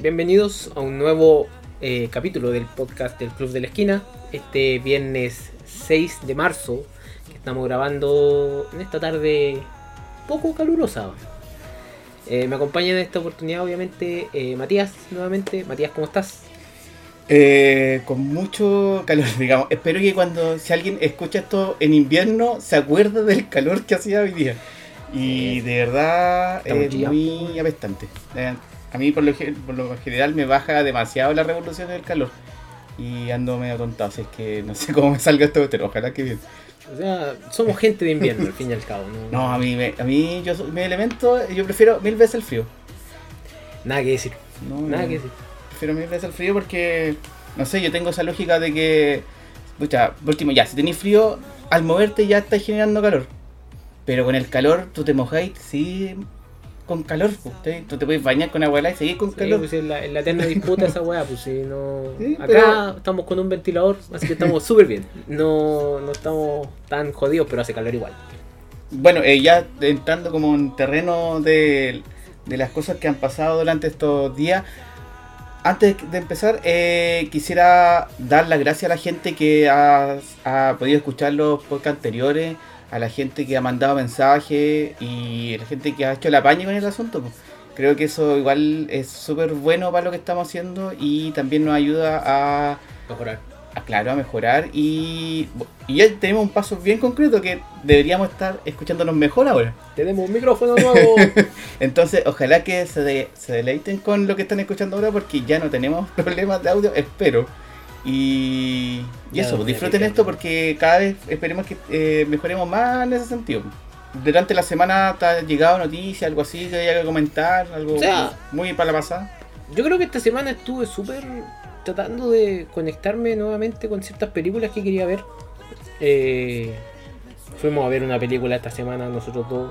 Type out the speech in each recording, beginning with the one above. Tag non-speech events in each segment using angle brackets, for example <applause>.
Bienvenidos a un nuevo eh, capítulo del podcast del Club de la Esquina. Este viernes 6 de marzo, que estamos grabando en esta tarde poco calurosa. Eh, me acompaña en esta oportunidad, obviamente, eh, Matías, nuevamente. Matías, ¿cómo estás? Eh, con mucho calor, <laughs> digamos. Espero que cuando, si alguien escucha esto en invierno, se acuerde del calor que hacía hoy día. Y de verdad es muy apestante. Eh, a mí por lo, ge- por lo general me baja demasiado la revolución del calor. Y ando medio tontado, así es que no sé <laughs> cómo me salga esto, pero ojalá que bien. O sea, somos gente de invierno, al fin y al cabo. No, No, a mí, me- a mí yo mi elemento, yo prefiero mil veces el frío. Nada que decir. No, Nada que decir. Prefiero mil veces el frío porque, no sé, yo tengo esa lógica de que, escucha, por último, ya, si tenéis frío, al moverte ya estás generando calor. Pero con el calor, tú te mojáis, sí, con calor. pues, te- tú te puedes bañar con agua helada y seguir con Sí, calor. pues, en, la, en la eterna disputa esa weá, pues si no. Sí, Acá pero- estamos con un ventilador, así que estamos súper bien. No, no estamos tan jodidos, pero hace calor igual. Bueno, eh, ya entrando como en terreno de, de las cosas que han pasado durante estos días. Antes de empezar, eh, quisiera dar las gracias a la gente que ha, ha podido escuchar los podcasts anteriores, a la gente que ha mandado mensajes y la gente que ha hecho la paña con el asunto. pues. Creo que eso igual es súper bueno para lo que estamos haciendo y también nos ayuda a, Mejorar. a, claro, a mejorar y, y ya tenemos un paso bien concreto que deberíamos estar escuchándonos mejor ahora. Tenemos un micrófono nuevo. <laughs> Entonces, ojalá que se, de- se deleiten con lo que están escuchando ahora porque ya no tenemos <laughs> problemas de audio, espero. Y, eso, disfruten te esto porque cada vez esperemos que eh, mejoremos más en ese sentido. Durante la semana te ha llegado noticia, algo así que haya que comentar, algo O sea- muy para la pasada. Yo creo que esta semana estuve súper tratando de conectarme nuevamente con ciertas películas que quería ver. Eh, fuimos a ver una película esta semana nosotros dos,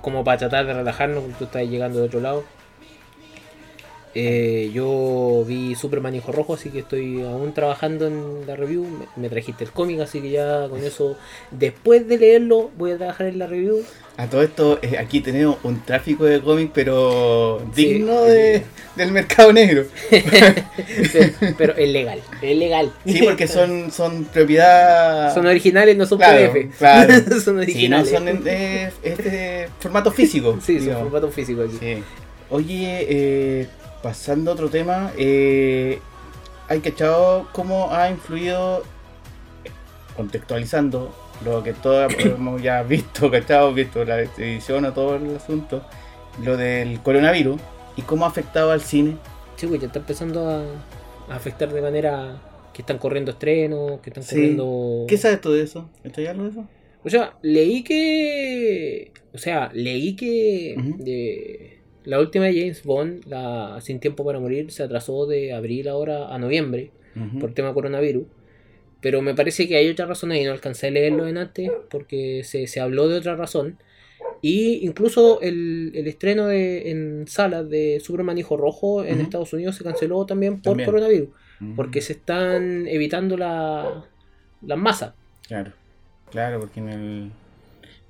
como para tratar de relajarnos, porque tú estás llegando de otro lado. Eh, yo vi Superman Hijo Rojo, así que estoy aún trabajando en la review. Me, me trajiste el cómic, así que ya con eso, después de leerlo, voy a trabajar en la review. A todo esto, eh, aquí tenemos un tráfico de cómics, pero Sí. digno de, <laughs> del mercado negro. <laughs> Pero es legal, es legal. Sí, porque son, son propiedad. Son originales, no son Claro, PDF. claro. <laughs> son Sí, no originales. son en eh, este formato físico. Sí, son formato físico aquí. Sí. Oye, eh, pasando a otro tema, eh, ¿hay cachado cómo ha influido, contextualizando lo que todos <coughs> hemos ya visto, cachado, visto la edición o todo el asunto, lo del coronavirus y cómo ha afectado al cine? Sí, pues ya está empezando a, a afectar de manera que están corriendo estrenos, que están Sí. corriendo... ¿Qué sabes tú de eso? ¿Estoy algo de eso? O sea, leí que... O sea, leí que de la última de James Bond, la Sin Tiempo para Morir, se atrasó de abril ahora a noviembre por tema coronavirus. Pero me parece que hay otra razón ahí, no alcancé a leerlo en antes porque se, se habló de otra razón. Y incluso el, el estreno de, en salas de Superman Hijo Rojo en. Estados Unidos se canceló también por También. coronavirus. Porque se están evitando la, las masas. Claro, claro, porque en el,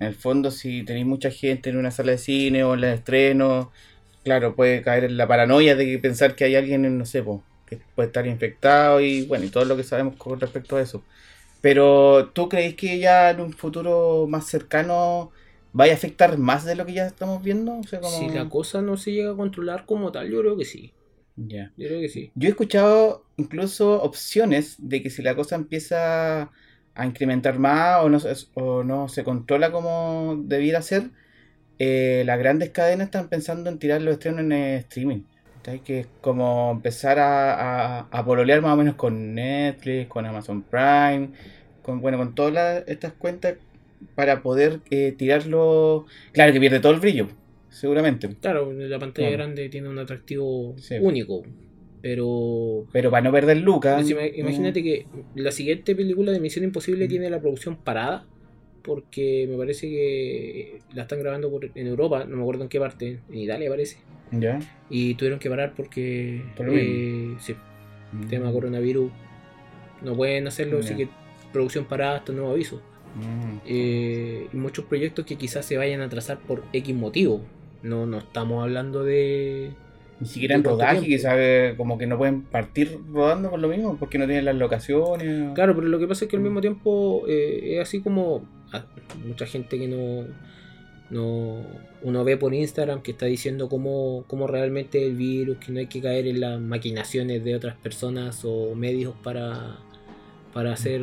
en el fondo si tenéis mucha gente en una sala de cine o en el estreno, claro, puede caer en la paranoia de pensar que hay alguien, en, no sé, po, que puede estar infectado y bueno, y todo lo que sabemos con respecto a eso. Pero ¿tú crees que ya en un futuro más cercano vaya a afectar más de lo que ya estamos viendo? O sea, como... Si la cosa no se llega a controlar como tal, yo creo que sí. Ya. Yo creo que sí. Yo he escuchado incluso opciones de que si la cosa empieza a incrementar más o no, se- o no se controla como debiera ser, eh, las grandes cadenas están pensando en tirar los estrenos en eh, streaming. ¿cachai? Que como empezar a, a, a pololear más o menos con Netflix, con Amazon Prime, con bueno, con todas las- estas cuentas para poder eh, tirarlo. Claro que pierde todo el brillo, seguramente. Claro, la pantalla grande tiene un atractivo Sí. único. Pero Pero para no perder lucas. Pues ima- imagínate que la siguiente película de Misión Imposible tiene la producción parada porque me parece que la están grabando por- en Europa, no me acuerdo en qué parte, en Italia parece. ¿Ya? Y tuvieron que parar porque Por eh, sí, tema coronavirus no pueden hacerlo, así que producción parada hasta nuevo aviso. Mm. Eh, y muchos proyectos que quizás se vayan a atrasar por X motivo. No, no estamos hablando de. Ni siquiera en ¿Y cuánto rodaje, quizás eh, como que no pueden partir rodando por lo mismo, porque no tienen las locaciones. Claro, pero lo que pasa es que al mismo tiempo eh, es así como ah, mucha gente que no, no uno ve por Instagram que está diciendo cómo, cómo realmente el virus, que no hay que caer en las maquinaciones de otras personas o medios para, para hacer,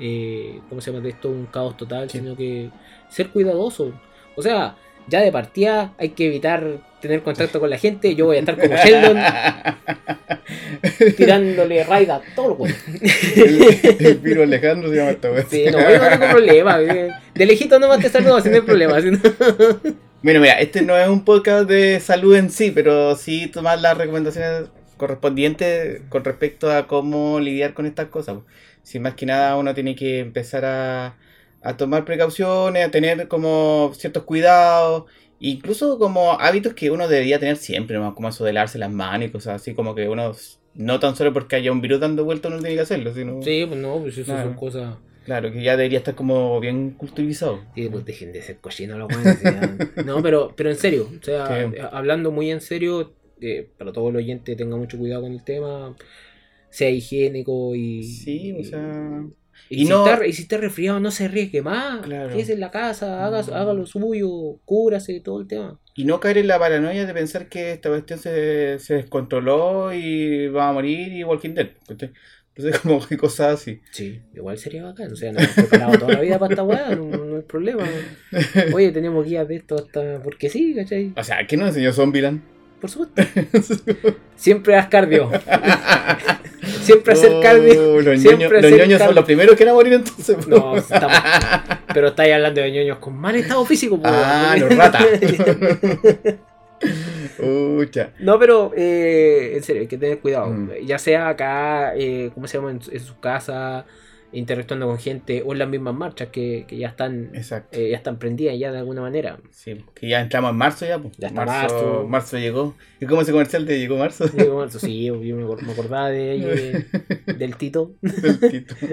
eh, ¿cómo se llama? De esto un caos total, Sí. sino que ser cuidadoso. O sea, ya de partida hay que evitar tener contacto con la gente. Yo voy a estar como Sheldon tirándole raid a todo lo bueno. el, el Piro Alejandro se llama esta. Sí, no, yo no tengo problema. eh. De lejito nomás te saludo, si no problema. si no- Bueno, mira, este no es un podcast de salud en sí, pero sí tomar las recomendaciones correspondientes con respecto a cómo lidiar con estas cosas. Si más que nada uno tiene que empezar a, a tomar precauciones, a tener como ciertos cuidados, incluso como hábitos que uno debería tener siempre, ¿no? como eso de lavarse las manos y cosas así, como que uno, no tan solo porque haya un virus dando vuelta uno tiene que hacerlo, sino, Sí, pues no, pues eso Claro. son cosas. claro, que ya debería estar como bien culturizado. Sí, pues dejen de ser cochinos los buenos. No, pero, pero en serio, o sea, hablando muy en serio, eh, para todo el oyente tenga mucho cuidado con el tema, sea higiénico y. Sí, o sea... Y, y si, no- está, y si está resfriado, no se arriesgue más. Claro. Quédese en la casa, haga, haga lo suyo, cúbrase, todo el tema. Y no caer en la paranoia de pensar que esta cuestión se, se descontroló y va a morir y Walking Dead. Entonces, <laughs> como que cosas así. Sí, igual sería bacán. O sea, nos hemos preparado toda la vida para esta weá, no, no hay problema. <laughs> Oye, tenemos guías de esto hasta. Porque sí, ¿cachai? O sea, ¿qué nos enseñó Zombieland? Por supuesto. Siempre haz cardio. <laughs> Siempre hacer cardio. Oh, los Siempre ñoños, los hacer ñoños son cardio. los primeros que van a morir entonces. No, estamos- pero estáis hablando de ñoños con mal estado físico. Ah, los ratas. <laughs> Ucha. No, pero eh, en serio, hay que tener cuidado. Mm. Ya sea acá, eh, ¿cómo se llama? En, en su casa, interactuando con gente, o en las mismas marchas que, que ya están eh, ya están prendidas ya de alguna manera. Sí, que ya entramos en marzo ya. Pues. Ya está marzo, marzo. marzo llegó. ¿Y cómo ese comercial de llegó marzo? Bueno, eso sí, yo me, acor- me acordaba de de- <laughs> del Tito. Del Tito. <laughs>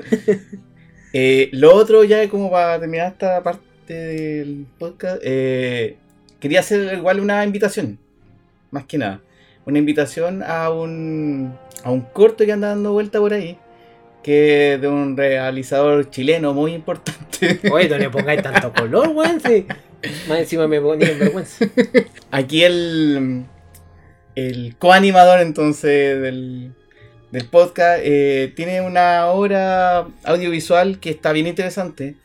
Eh, lo otro, ya como para terminar esta parte del podcast, eh, quería hacer igual una invitación, más que nada. Una invitación a un, a un corto que anda dando vuelta por ahí, que es de un realizador chileno muy importante. <laughs> Oye, no le pongáis tanto color, weón. sí. Más encima me ponía en vergüenza. Aquí el, el coanimador entonces del, del podcast eh, tiene una obra audiovisual que está bien interesante,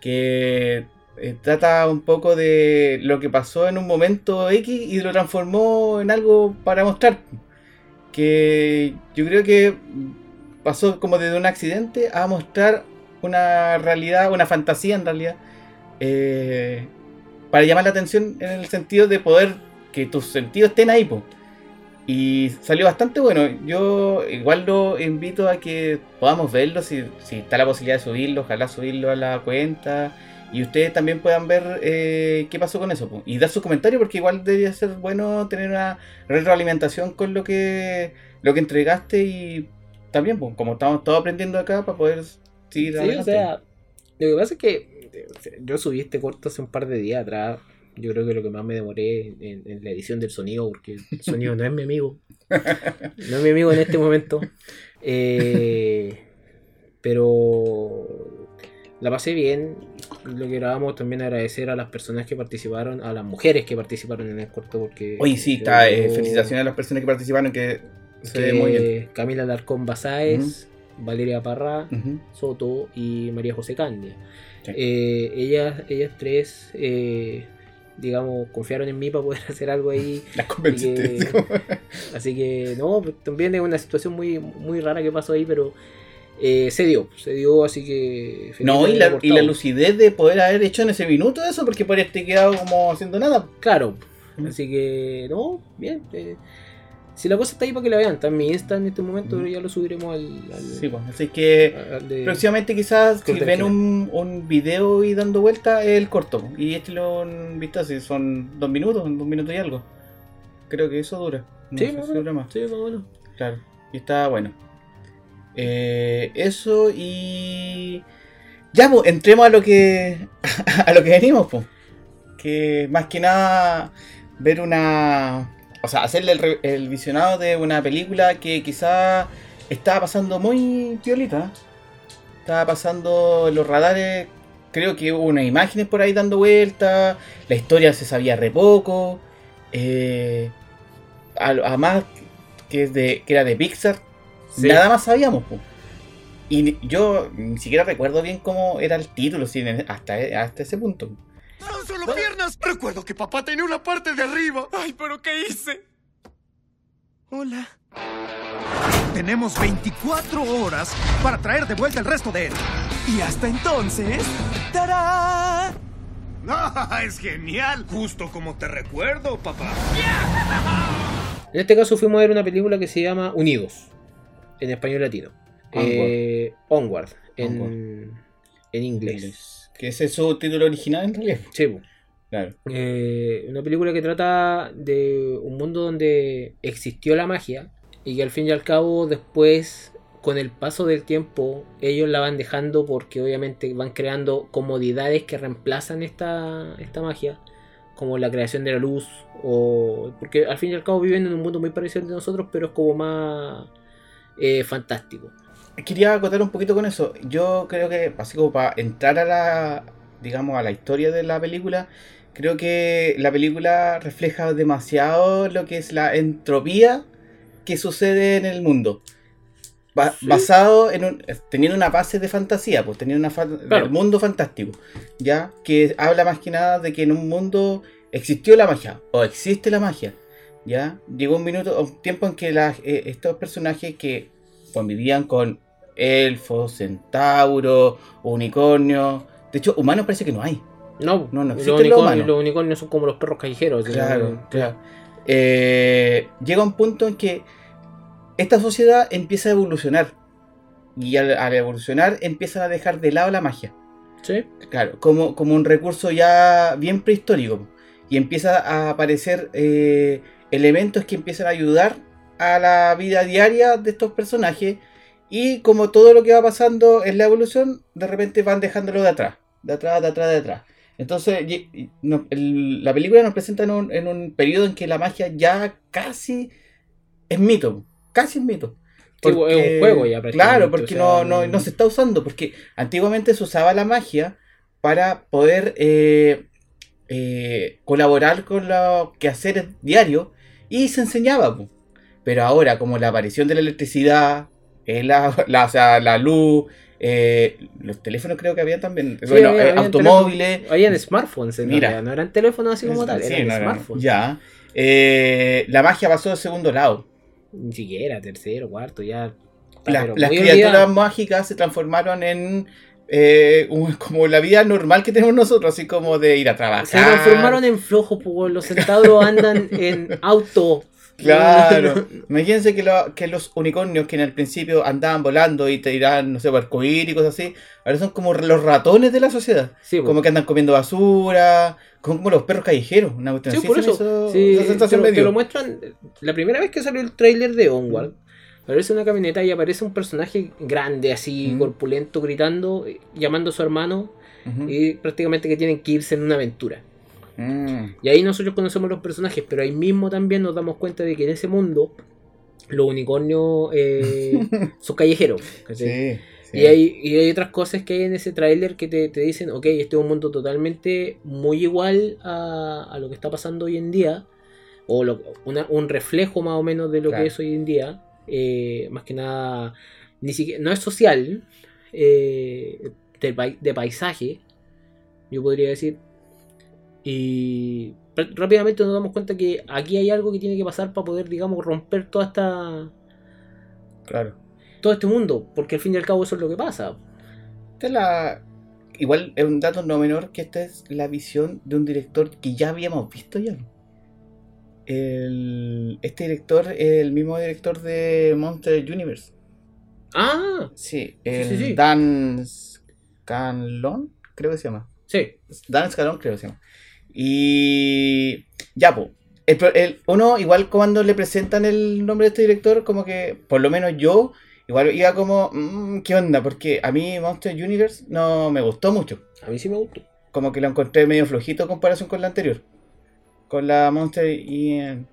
que eh, trata un poco de lo que pasó en un momento X y lo transformó en algo para mostrar. Que yo creo que pasó como desde un accidente a mostrar una realidad, una fantasía en realidad, eh, para llamar la atención en el sentido de poder que tus sentidos estén ahí, po. Y salió bastante bueno. Yo igual lo invito a que podamos verlo, si, si está la posibilidad de subirlo, ojalá subirlo a la cuenta. Y ustedes también puedan ver eh, qué pasó con eso. Y dar sus comentarios, porque igual debería ser bueno tener una retroalimentación con lo que, lo que entregaste. Y también, po, como estamos todos aprendiendo acá, para poder seguir Sí, o sea, lo que pasa es que yo subí este corto hace un par de días atrás. Yo creo que lo que más me demoré en, en la edición del sonido, porque el sonido no es mi amigo. No es mi amigo en este momento. Eh, pero la pasé bien. Lo que grabamos también agradecer a las personas que participaron, a las mujeres que participaron en el corto, porque. Oye, sí, está, eh, felicitaciones a las personas que participaron, que se ve muy bien. que Camila Larcón Basáez, Valeria Parra. Soto y María José Candia. Sí. Eh, ellas, ellas tres, eh, digamos, confiaron en mí para poder <laughs> hacer algo ahí. <laughs> Las convenciste. Que- <laughs> así que, no, pues, también es una situación muy, muy rara que pasó ahí, pero eh, se dio, se dio, así que... No, y la, y la lucidez de poder haber hecho en ese minuto eso, porque podría haberte quedado como haciendo nada. Claro, Mm. así que, no, bien. eh, Si la cosa está ahí para que la vean, está en mi Insta en este momento, pero ya lo subiremos al. al- Sí, pues, así que al de- próximamente quizás si ven un, un video y dando vuelta el corto. Y este lo han visto si son dos minutos, dos minutos y algo. Creo que eso dura. No Sí, más si o dura menos. más. Sí, más o menos. Claro. Y está bueno. Eh, eso y. Ya, pues, entremos a lo que. <laughs> a lo que venimos, pues. Que más que nada. Ver una. O sea, hacerle el, visionado de una película que quizá estaba pasando muy piolita. Estaba pasando en los radares. Creo que hubo unas imágenes por ahí dando vueltas. La historia se sabía re poco. Eh, además, que, es de, que era de Pixar. Sí. Nada más sabíamos. po. Y yo ni siquiera recuerdo bien cómo era el título hasta, hasta ese punto. ¡Son solo piernas! Recuerdo que papá tenía una parte de arriba. ¡Ay, pero qué hice! Hola. Tenemos 24 horas para traer de vuelta el resto de él. Y hasta entonces... ¡Tarán! ¡Ah, <laughs> es genial! Justo como te recuerdo, papá. En este caso fuimos a ver una película que se llama Unidos, en español latino. Onward. Eh, Onward, en, Onward. en inglés. Que ese es su título original en realidad. Sí. Claro. Eh, una película que trata de un mundo donde existió la magia y que al fin y al cabo después con el paso del tiempo ellos la van dejando porque obviamente van creando comodidades que reemplazan esta, esta magia como la creación de la luz o porque al fin y al cabo viven en un mundo muy parecido al de nosotros pero es como más eh, fantástico Quería acotar un poquito con eso. Yo creo que, así como para entrar a la, digamos, a la historia de la película, creo que la película refleja demasiado lo que es la entropía que sucede en el mundo. Ba- Sí. Basado en un, teniendo una base de fantasía, pues teniendo una fa- Claro. del mundo fantástico, ya que habla más que nada de que en un mundo existió la magia o existe la magia, ya llegó un minuto, un tiempo en que eh, estos personajes que convivían con elfos, centauros, unicornios, de hecho humanos parece que no hay. no, No, no los, unicornios, los unicornios son como los perros callejeros Claro, ¿no? claro. Eh, llega un punto en que esta sociedad empieza a evolucionar. Y al, al evolucionar empiezan a dejar de lado la magia. sí Claro, como, como un recurso ya bien prehistórico. Y empieza a aparecer eh, elementos que empiezan a ayudar a la vida diaria de estos personajes. Y como todo lo que va pasando en la evolución, de repente van dejándolo de atrás. De atrás, de atrás, de atrás. Entonces, no- el- la película nos presenta en un, en un periodo en que la magia ya casi es mito. Casi es mito. Es un juego ya prácticamente, Claro, porque o no, sea, no, no se está usando. Porque antiguamente se usaba la magia para poder eh, eh, colaborar con los quehaceres diarios y se enseñaba. Pero ahora, como la aparición de la electricidad, eh, la, <laughs> la, o sea, la luz, eh, los teléfonos creo que habían también, Sí, bueno, había- eh, automóviles. Habían smartphones, en Mira. realidad, no eran teléfonos así como tal, Sí, eran no, smartphones. Ya. Eh, la magia pasó de segundo lado. Ni siquiera, tercero, cuarto, ya. está, Las, criaturas olvidado. mágicas se transformaron en eh, un- <laughs> como la vida normal que tenemos nosotros, así como de ir a trabajar. Se transformaron en flojos, pues los centauros andan en auto. Claro. <laughs> Imagínense que, lo- que los unicornios que en el principio andaban volando y te dirán, no sé, arcoíris y cosas así, ahora son como los ratones de la sociedad. Sí. Como que andan comiendo basura, como, como los perros callejeros. Una cuestión Sí, así, por eso. Sí, te, sensación te lo muestran. La primera vez que salió el tráiler de Onward, aparece una camioneta y aparece un personaje grande, así, Mm. corpulento, gritando, eh, llamando a su hermano, y prácticamente que tienen que irse en una aventura. Mm. Y ahí nosotros conocemos los personajes, pero ahí mismo también nos damos cuenta de que en ese mundo los unicornios eh, <laughs> son callejeros. ¿cachai? Sí, sí. Y, hay, y hay otras cosas que hay en ese tráiler que te, te dicen, ok, este es un mundo totalmente muy igual a, a lo que está pasando hoy en día, o lo- una- un reflejo más o menos de lo Claro. que es hoy en día, eh, más que nada, ni siquiera, no es social, eh, de paisaje, yo podría decir, y rápidamente nos damos cuenta que aquí hay algo que tiene que pasar para poder, digamos, romper toda esta Claro. todo este mundo, porque al fin y al cabo eso es lo que pasa. Esta es la. Igual es un dato no menor que esta es la visión de un director que ya habíamos visto ya. el, este director es el mismo director de Monster Universe. Ah, Sí, el sí, sí. Dan Scanlon, creo que se llama. sí. Dan Scanlon, creo que se llama. Y ya, pues. El, uno, igual cuando le presentan el nombre de este director, como que, por lo menos yo, igual iba como, "Mm, ¿qué onda? Porque a mí Monster Universe no me gustó mucho. A mí sí me gustó. Como que lo encontré medio flojito en comparación con la anterior. Con la Monster IN-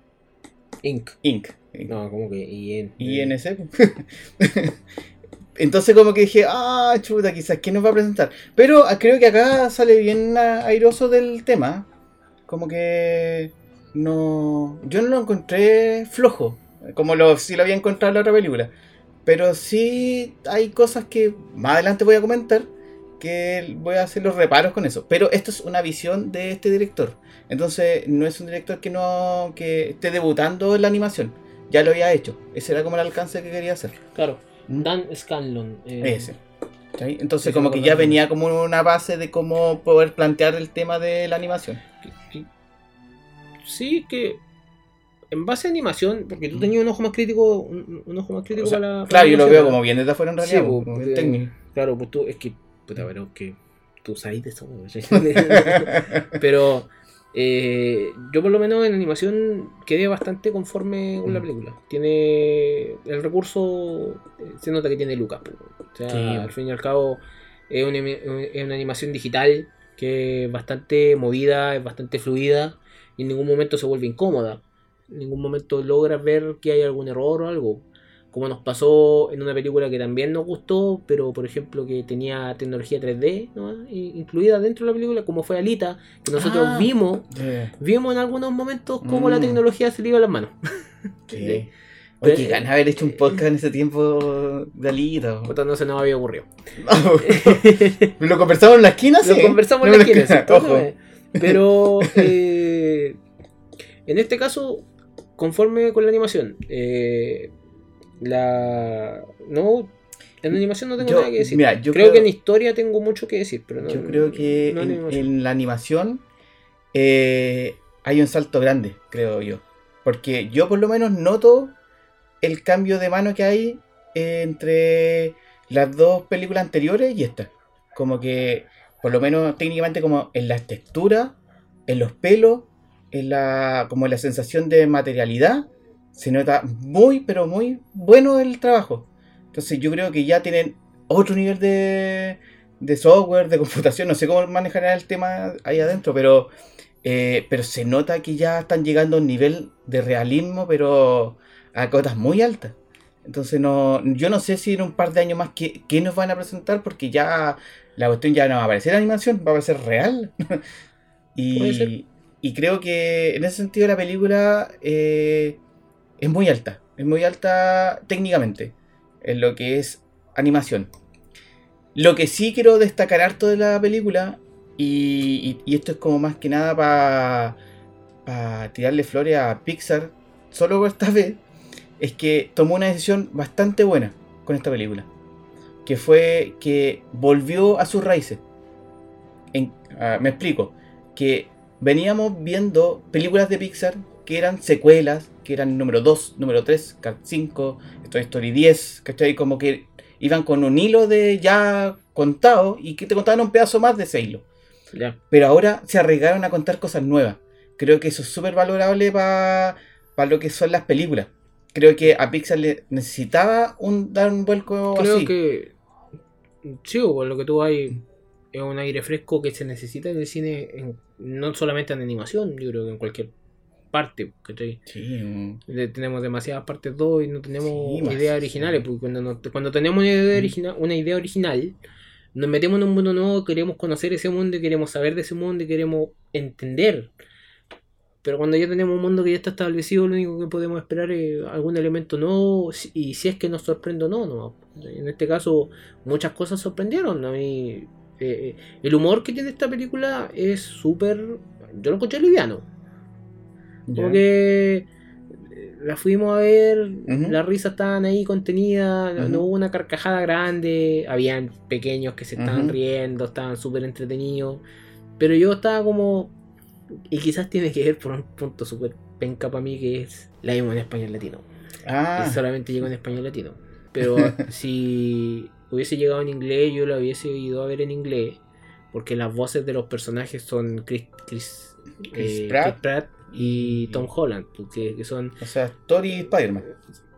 Inc. Inc. No, como que IN. INC. <laughs> Entonces como que dije, ah, chuta, quizás, ¿quién nos va a presentar? Pero ah, creo que acá sale bien ah, airoso del tema. Como que no... Yo no lo encontré flojo, como lo, sí lo había encontrado en la otra película. Pero sí hay cosas que más adelante voy a comentar, que voy a hacer los reparos con eso. Pero esto es una visión de este director. Entonces no es un director que no que esté debutando en la animación. Ya lo había hecho. Ese era como el alcance que quería hacer. Claro. ¿Mm? Dan Scanlon. eh, Ese. Entonces como que ya venía como una base de cómo poder plantear el tema de la animación. Sí, que. En base a animación, porque tú tenías un ojo más crítico, un, un ojo más crítico O sea, para la. claro, la yo lo veo como bien desde afuera en realidad. Sí, como técnico. Claro, pues tú, es que. Puta, pero que. Tú sabes de eso. <laughs> <laughs> pero. eh, yo por lo menos en animación quedé bastante conforme con la Mm. película. Tiene. El recurso. eh, Se nota que tiene Lucas. O sea, Sí. al fin y al cabo. Es una, es una animación digital que es bastante movida, es bastante fluida y en ningún momento se vuelve incómoda. En ningún momento logras ver que hay algún error o algo. Como nos pasó en una película que también nos gustó, pero por ejemplo que tenía tecnología 3D ¿no? Incluida dentro de la película, como fue Alita, que nosotros Ah. vimos, Eh, vimos en algunos momentos cómo la Mm. tecnología se le iba a las manos. sí. <laughs> Oye, qué ganas haber hecho un podcast en ese tiempo de Alita. Puta, no se nos había ocurrido. <laughs> ¿Lo conversamos en la esquina? Lo sí. conversamos No en la esquina, sí, Ojo. Pero eh, en este caso, conforme con la animación, eh, la no en animación no tengo Yo- nada que decir. mira, yo creo, creo- que en historia tengo mucho que decir, pero no. Yo creo que no en en, animación. en la animación eh, hay un salto grande, creo yo. Porque yo por lo menos noto el cambio de mano que hay eh, entre las dos películas anteriores y esta. Como que, por lo menos técnicamente, como en la textura, en los pelos, en la, como la sensación de materialidad, se nota muy, pero muy bueno el trabajo. Entonces yo creo que ya tienen otro nivel de, de software, de computación, no sé cómo manejarán el tema ahí adentro, pero, eh, pero se nota que ya están llegando a un nivel de realismo, pero a cotas muy altas. Entonces no, yo no sé si en un par de años más qué, qué nos van a presentar, porque ya la cuestión ya no va a aparecer animación, va a aparecer real. <laughs> Y, y creo que en ese sentido la película eh, es muy alta, es muy alta técnicamente, en lo que es animación. Lo que sí quiero destacar harto de la película, y, y- esto es como más que nada para tirarle flores a Pixar, solo por esta <laughs> vez, es que tomó una decisión bastante buena con esta película. Que fue que volvió a sus raíces. Ah, me explico. Que veníamos viendo películas de Pixar que eran secuelas, que eran número 2, número 3, Cart 5, Toy Story 10, ¿cachai? Como que iban con un hilo de ya contado y que te contaban un pedazo más de ese hilo. Pero ahora se arriesgaron a contar cosas nuevas. Creo que eso es súper valorable para lo que son las películas. Creo que a Pixar le necesitaba un, dar un vuelco Creo así. que. Sí, o por lo que tú hay. Es un aire fresco que se necesita en el cine, en- no solamente en animación, yo creo que en cualquier parte. ¿cachai? Sí, mm, Le- tenemos demasiadas partes 2 y no tenemos Sí, ideas originales. Porque cuando, nos- cuando tenemos una idea, original, una idea original, nos metemos en un mundo nuevo, queremos conocer ese mundo, queremos saber de ese mundo y queremos entender. Pero cuando ya tenemos un mundo que ya está establecido, lo único que podemos esperar es algún elemento nuevo y si es que nos sorprende o no. no. En este caso, muchas cosas sorprendieron. A mí, eh, el humor que tiene esta película es súper... Yo lo encontré liviano. ya. Como que eh, la fuimos a ver, Ujú. las risas estaban ahí contenidas, no- hubo una carcajada grande, habían pequeños que se estaban riendo, estaban súper entretenidos, pero yo estaba como, y quizás tiene que ver por un punto súper penca para mí que es la vimos en español latino. Ah, Y solamente llegó en español latino. Pero <laughs> si hubiese llegado en inglés, yo la hubiese ido a ver en inglés. Porque las voces de los personajes son Chris, Chris, Chris eh, Pratt. Chris Pratt y Tom Holland. porque- que son o sea, Thor y Spider-Man.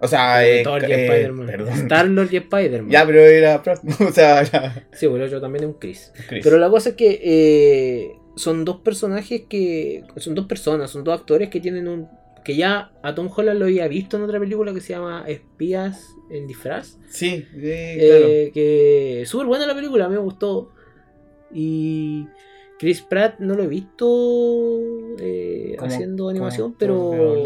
O sea, eh, Thor y eh, Spider-Man. perdón. Star-Lord y Spider-Man. Ya, pero era. Pratt, <laughs> O sea, era. Sí, bueno, yo también es un Chris. Chris. Pero la cosa es que eh, son dos personajes que. Son dos personas, son dos actores que tienen un. Que ya a Tom Holland lo había visto en otra película que se llama Espías en disfraz. Sí, sí, claro. Eh, que súper buena la película, me gustó. Y Chris Pratt no lo he visto eh, Como- haciendo como animación, de pero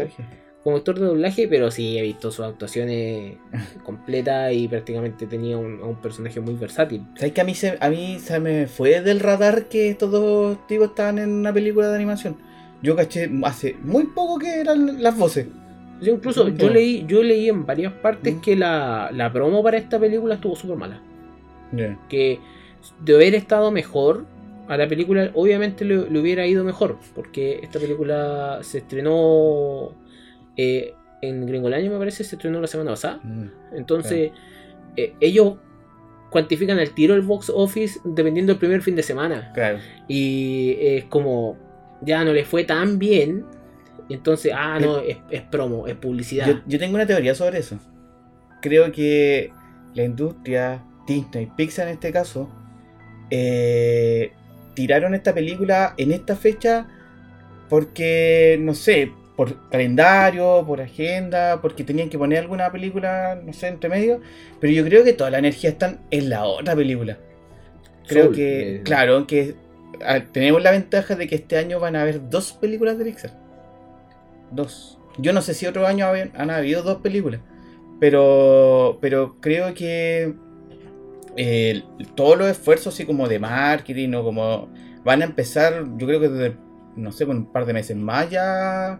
como actor de doblaje, pero sí he visto sus actuaciones <laughs> completas y prácticamente tenía un, un personaje muy versátil. ¿Sabes que a mí, se, a mí se me fue del radar que estos dos tipos estaban en una película de animación? Yo caché hace muy poco que eran las voces. Yo incluso yo leí, yo leí en varias partes Mm. que la, la promo para esta película estuvo súper mala. Que de haber estado mejor, a la película obviamente le, le hubiera ido mejor. Porque esta película se estrenó eh, en Gringolaño, me parece, se estrenó la semana pasada. Mm. Entonces, eh, ellos cuantifican el tiro el box office dependiendo del primer fin de semana. Claro. Y es como, ya no le fue tan bien. Entonces, ah, no, es, es promo, es publicidad. Yo, yo tengo una teoría sobre eso. Creo que la industria, Disney, Pixar en este caso, eh, tiraron esta película en esta fecha porque, no sé, por calendario, por agenda, porque tenían que poner alguna película, no sé, entre medio. Pero yo creo que toda la energía está en la otra película. Creo Soul, que, eh. claro, que ah, tenemos la ventaja de que este año van a haber dos películas de Pixar. Dos. Yo no sé si otro año han habido dos películas. Pero, pero creo que eh, todos los esfuerzos así como de marketing o como van a empezar, yo creo que desde, no sé, con un par de meses más ya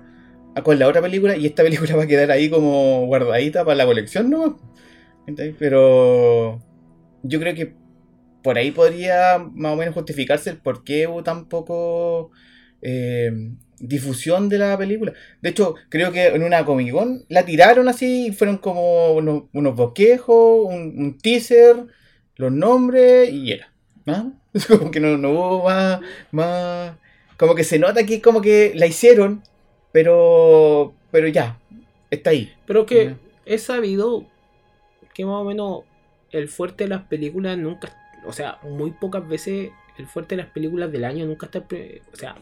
a- con la otra película y esta <laughs> película va a quedar ahí como guardadita para la colección, ¿no? Pero yo creo que por ahí podría más o menos justificarse el por qué hubo tan poco eh, difusión de la película. De hecho, creo que en una Comic Con la tiraron así y fueron como unos, unos bosquejos, un, un teaser, los nombres y era. Es <laughs> como que no, no hubo más, más. Como que se nota que como que la hicieron, pero. Pero ya, está ahí. Pero que he sabido que más o menos el fuerte de las películas nunca, o sea, muy pocas veces el fuerte de las películas del año nunca está, pre- o sea,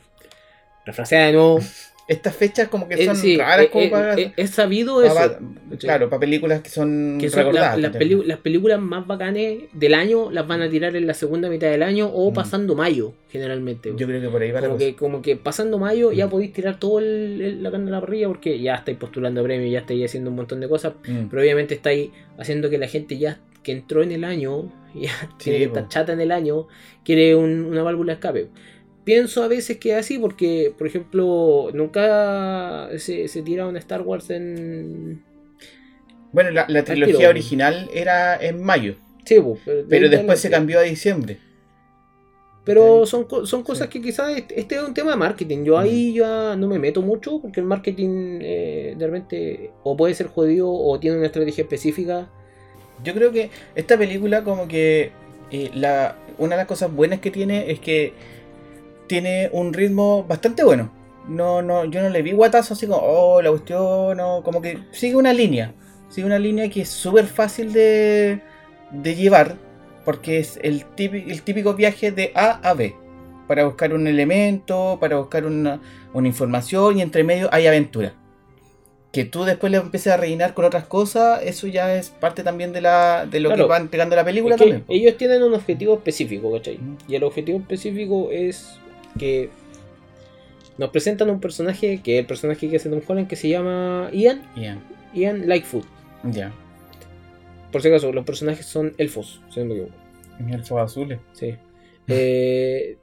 refraseada de nuevo. <laughs> Estas fechas como que Eh, son sí, raras eh, como eh, para. he sabido eso. para- claro, para películas que son, Que son la- las, películas más bacanes del año las van a tirar en la segunda mitad del año o Mm. pasando mayo, generalmente. Yo creo que por ahí va la como, cosa. que, como que pasando mayo ya Mm. podéis tirar todo el, el- la carne a la parrilla porque ya estáis postulando premios, ya estáis haciendo un montón de cosas. Mm. Pero obviamente estáis haciendo que la gente ya que entró en el año, <laughs> ya tiene que chata en el año, quiere un- una válvula de escape. Pienso a veces que es así porque, por ejemplo, nunca se, se tira un Star Wars en... Bueno, la, la trilogía tiro. original era en mayo, Sí, pero, después se cambió a diciembre. Pero son, son cosas que quizás este, es un tema de marketing. Yo Mm. ahí ya no me meto mucho porque el marketing eh, de repente o puede ser jodido o tiene una estrategia específica. Yo creo que esta película como que eh, la, una de las cosas buenas que tiene es que tiene un ritmo bastante bueno. No, no, yo no le vi guatazo así como, oh, la cuestión, no, como que sigue una línea. Sigue una línea que es súper fácil de, de llevar, porque es el típico, el típico viaje de A a B. Para buscar un elemento, para buscar una, una información y entre medio hay aventura. Que tú después le empieces a rellenar con otras cosas, eso ya es parte también de, la, de lo Claro. que va entregando la película Es que también. ellos tienen un objetivo específico, ¿cachai? Y el objetivo específico es que nos presentan un personaje, que es el personaje que hace Tom Holland, que se llama Ian, Ya, Ian Lightfoot. ya. Por si acaso, los personajes son elfos, si no me equivoco. Elfos azules. Sí. Eh,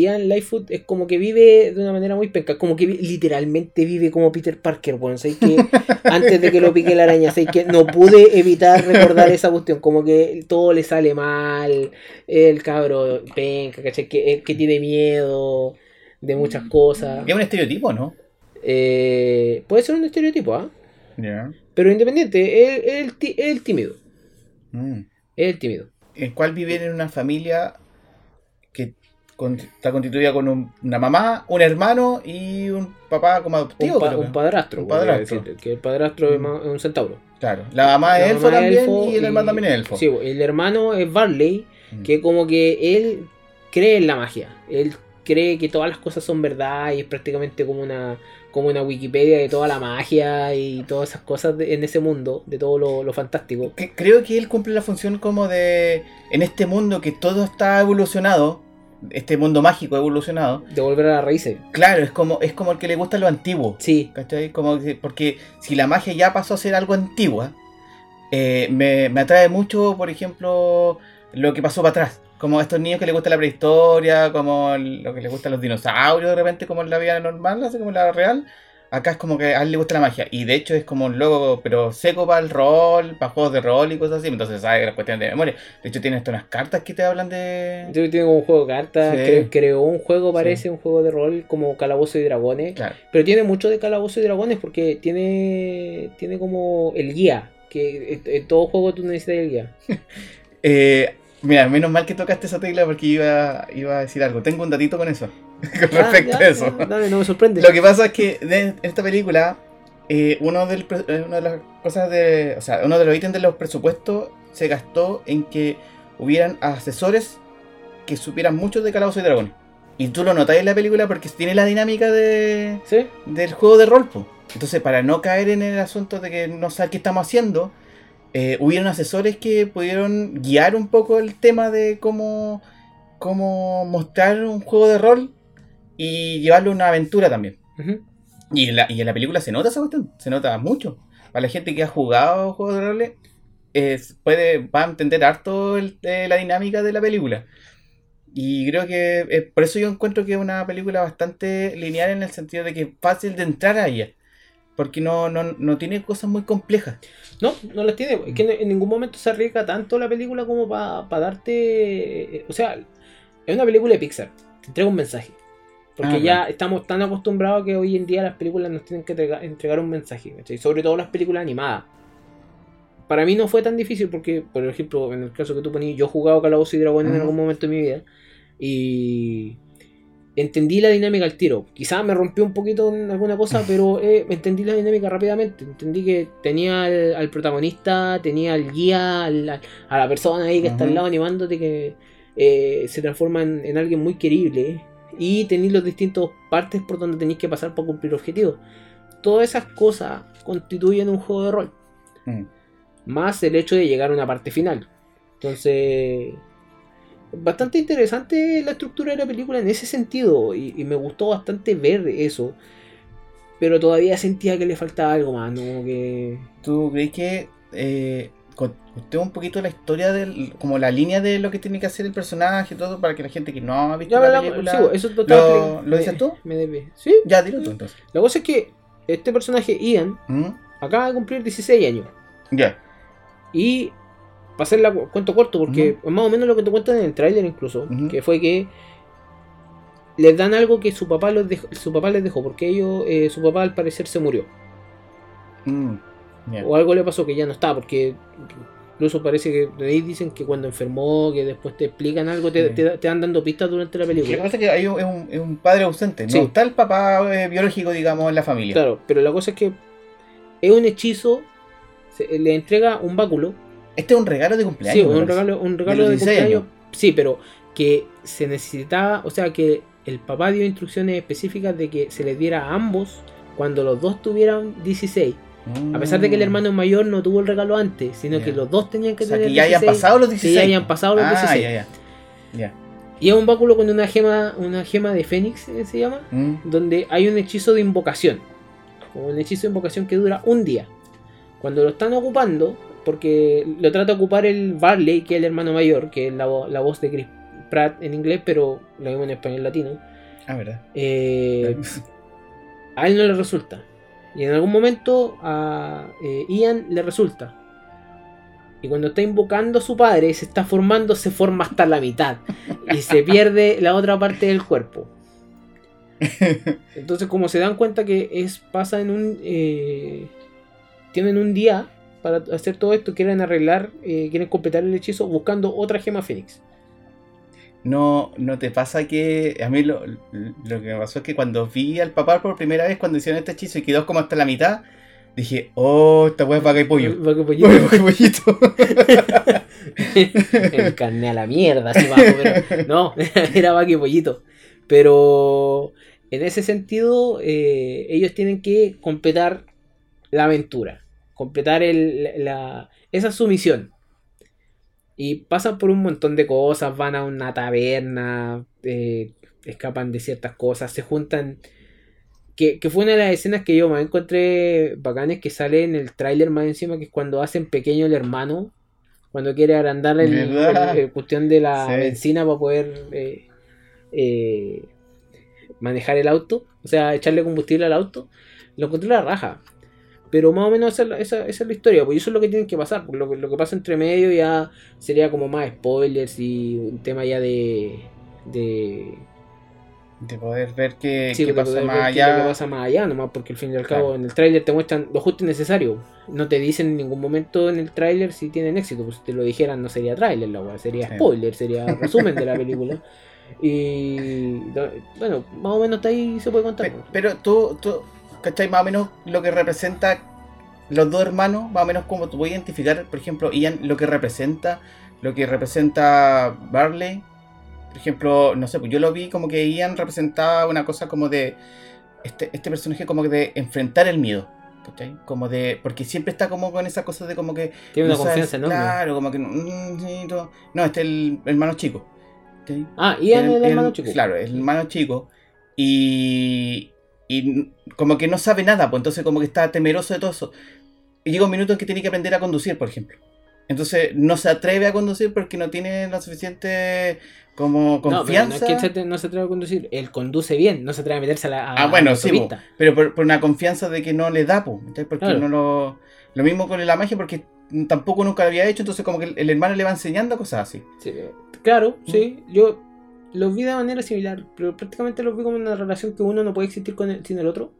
Ian Lightfoot es como que vive de una manera muy penca, como que vi- literalmente vive como Peter Parker, bueno, ¿sabes que <laughs> antes de que lo pique la araña, ¿sabes que no pude evitar recordar esa cuestión, como que todo le sale mal, el cabro penca, ¿cachai? Que, que tiene miedo de muchas cosas. Es un estereotipo, ¿no? Eh, puede ser un estereotipo, ¿ah? Pero independiente, es el, el tímido. Mm. Es el tímido. el cual vive en una familia con- está constituida con un- una mamá, un hermano y un papá como adoptivo. Un, pa- padrastro. Un padrastro. decir, que el padrastro es un centauro. Claro, la mamá La es elfo mamá también elfo y el hermano también es elfo. Sí, el hermano es Barley, Mm. que como que él cree en la magia. Él cree que todas las cosas son verdad y es prácticamente como una como una Wikipedia de toda la magia y todas esas cosas de- en ese mundo, de todo lo, lo fantástico. Creo que él cumple la función como de. En este mundo que todo está evolucionado, este mundo mágico evolucionado, De volver a las raíces. claro, es como, es como el que le gusta lo antiguo. Sí, ¿Cachai? Como que- porque si la magia ya pasó a ser algo antigua, eh, me, me atrae mucho, por ejemplo, lo que pasó para atrás. Como a estos niños que les gusta la prehistoria, como el- lo que les gusta los dinosaurios de repente, como en la vida normal, así como en la real. Acá es como que a él le gusta la magia. Y de hecho es como un logo, pero seco para el rol, para juegos de rol y cosas así. Entonces sabe las cuestiones de memoria. De hecho tiene hasta unas cartas que te hablan de... yo tengo un juego de cartas, Sí. cre- creó un juego, parece, un juego de rol como Calabozo y Dragones. Claro. Pero tiene mucho de Calabozo y Dragones porque tiene, tiene como el guía. Que en- en todo juego tú necesitas el guía. <laughs> Eh, mira, menos mal que tocaste esa tecla porque iba, iba a decir algo. Tengo un datito con eso. <laughs> con respecto ya, a eso. ya, dale, no me sorprende. Lo que pasa es que en esta película, eh, uno del eh, una de las cosas de. O sea, uno de los ítems de los presupuestos se gastó en que hubieran asesores que supieran mucho de Calabozos y Dragones. Y tú lo notáis en la película porque tiene la dinámica de, ¿Sí? del juego de rol. po. Entonces, para no caer en el asunto de que no saber qué estamos haciendo, eh, hubieron asesores que pudieron guiar un poco el tema de cómo, cómo mostrar un juego de rol y llevarlo a una aventura también. Y en, la, y en la película se nota esa cuestión, se nota mucho. Para la gente que ha jugado juegos de roles, es- puede, va a entender harto el- eh, la dinámica de la película. Y creo que eh, por eso yo encuentro que es una película bastante lineal en el sentido de que es fácil de entrar a ella. Porque no, no, no tiene cosas muy complejas. No, no las tiene. Es que en- ningún momento se arriesga tanto la película como para darte. O sea, es una película de Pixar. Te entrega un mensaje. Porque Ah, ya claro. estamos tan acostumbrados que hoy en día las películas nos tienen que entrega- entregar un mensaje. ¿cachai? Sobre todo las películas animadas. Para mí no fue tan difícil porque, por ejemplo, en el caso que tú ponías, yo he jugado Calabozos y Dragones en Ujú. algún momento de mi vida. Y entendí la dinámica al tiro. Quizás me rompió un poquito en alguna cosa, <laughs> pero eh, entendí la dinámica rápidamente. Entendí que tenía al, al protagonista, tenía al guía, al- a la persona ahí que está al lado animándote que eh, se transforma en, en alguien muy querible. Y tenéis los distintos partes por donde tenéis que pasar para cumplir objetivos. Todas esas cosas constituyen un juego de rol. Mm. Más el hecho de llegar a una parte final. Entonces, bastante interesante la estructura de la película en ese sentido. Y, y me gustó bastante ver eso. Pero todavía sentía que le faltaba algo más, ¿no? Como que. ¿Tú crees que eh, conté un poquito la historia del, como la línea de lo que tiene que hacer el personaje y todo para que la gente que no ha visto Ya, la la- película... sí, eso lo, estaba ¿Lo- explicando. lo dices tú? Me. Sí. Ya, dilo tú entonces. La cosa es que este personaje, Ian, Mm, acaba de cumplir 16 años. Ya. Y para hacer la cu- cuento corto, porque es más o menos lo que te cuentan en el tráiler incluso, Ujú. que fue que les dan algo que su papá les dejó, su papá les dejó, porque ellos, eh, su papá al parecer se murió. Mm. O algo le pasó que ya no está, porque incluso parece que de ahí dicen que cuando enfermó, que después te explican algo, te, Sí. te, te van dando pistas durante la Lo que película. pasa es que hay un, es un, es un padre ausente, no Sí. está el papá eh, biológico, digamos, en la familia. Claro, pero la cosa es que es un hechizo, se- le entrega un báculo Este es un regalo de cumpleaños. Sí, un regalo, un regalo de 16 cumpleaños. años. Sí, pero que se necesitaba, o sea, que el papá dio instrucciones específicas de que se les diera a ambos cuando los dos tuvieran 16. A pesar de que el Mm. hermano mayor no tuvo el regalo antes, sino que los dos tenían que O sea, tener que ya hayan 16, pasado los que 16. ya hayan pasado los ah, 16. ya, ya. Ya. Y es un báculo con una gema, una gema de Fénix, eh, se llama, Mm, donde hay un hechizo de invocación. Un hechizo de invocación que dura un día. Cuando lo están ocupando, porque lo trata de ocupar el Barley, que es el hermano mayor, que es la, la voz de Chris Pratt en inglés, pero lo mismo en español latino. Ah, verdad. eh, <laughs> a él no le resulta. Y en algún momento a eh, Ian le resulta. Y cuando está invocando a su padre, se está formando, se forma hasta la mitad. Y se <laughs> pierde la otra parte del cuerpo. <laughs> Entonces, como se dan cuenta que es pasa en un. eh, tienen un día para hacer todo esto, quieren arreglar, eh, quieren completar el hechizo buscando otra gema Fénix. No, no te pasa que a mí lo, lo que me pasó es que cuando vi al papá por primera vez cuando hicieron este hechizo y quedó como hasta la mitad, dije, oh, esta weá es vaca y pollo. Vaca y <laughs> pollito. Vaca y pollito. <laughs> Encarné a la mierda, así bajo, pero no, <laughs> era vaca y pollito. Pero en ese sentido, eh, ellos tienen que completar la aventura, completar el, la, esa es su misión. Y pasan por un montón de cosas, van a una taberna, eh, escapan de ciertas cosas, se juntan. Que, que fue una de las escenas que yo me encontré bacanes que sale en el tráiler más encima, que es cuando hacen pequeño el hermano, cuando quiere agrandar el, el cuestión de la Sí. benzina para poder eh, eh, manejar el auto, o sea, echarle combustible al auto, lo encontré la raja. Pero más o menos esa, es la- esa- esa es la historia, pues eso es lo que tienen que pasar, porque lo, que- lo que pasa entre medio ya sería como más spoilers y un tema ya de... de De poder ver qué, sí, qué de pasa más ver qué allá. pasa más allá nomás, porque al fin y al cabo Claro. en el tráiler te muestran lo justo y necesario. No te dicen en ningún momento en el tráiler si tienen éxito, pues si te lo dijeran no sería tráiler la weá, sería Sí. spoiler, sería <laughs> resumen de la película. Y bueno, más o menos hasta ahí se puede contar. Pe- Pero tú, tú, ¿cachai? Más o menos lo que representa los dos hermanos, más o menos como tú puedes identificar, por ejemplo, Ian, lo que representa, lo que representa Barley. Por ejemplo, no sé, pues yo lo vi como que Ian representaba una cosa como de. Este, este personaje como que de enfrentar el miedo. ¿cachai? Como de. Porque siempre está como con esa cosa de como que. Tiene no una sabes- confianza enorme. Claro, como que. mm, no, no, este es el hermano chico. ¿cachai? Ah, Ian El- el, el- hermano chico. Claro, el hermano chico. Y, y como que no sabe nada, pues entonces como que está temeroso de todo eso. Y llega un minuto en que tiene que aprender a conducir, por ejemplo. Entonces no se atreve a conducir porque no tiene la suficiente como No, pero no confianza. es que se no se atreve a conducir, él conduce bien, no se atreve a meterse a la, a, Ah, bueno, a sí, po, pero por, por una confianza de que no le da, pues, ¿entendés? porque Claro. no lo... Lo mismo con la magia porque tampoco nunca lo había hecho, entonces como que el, el hermano le va enseñando cosas así. Sí, claro, Mm. sí. Yo los vi de manera similar, pero prácticamente los vi como una relación que uno no puede existir con el- sin el otro.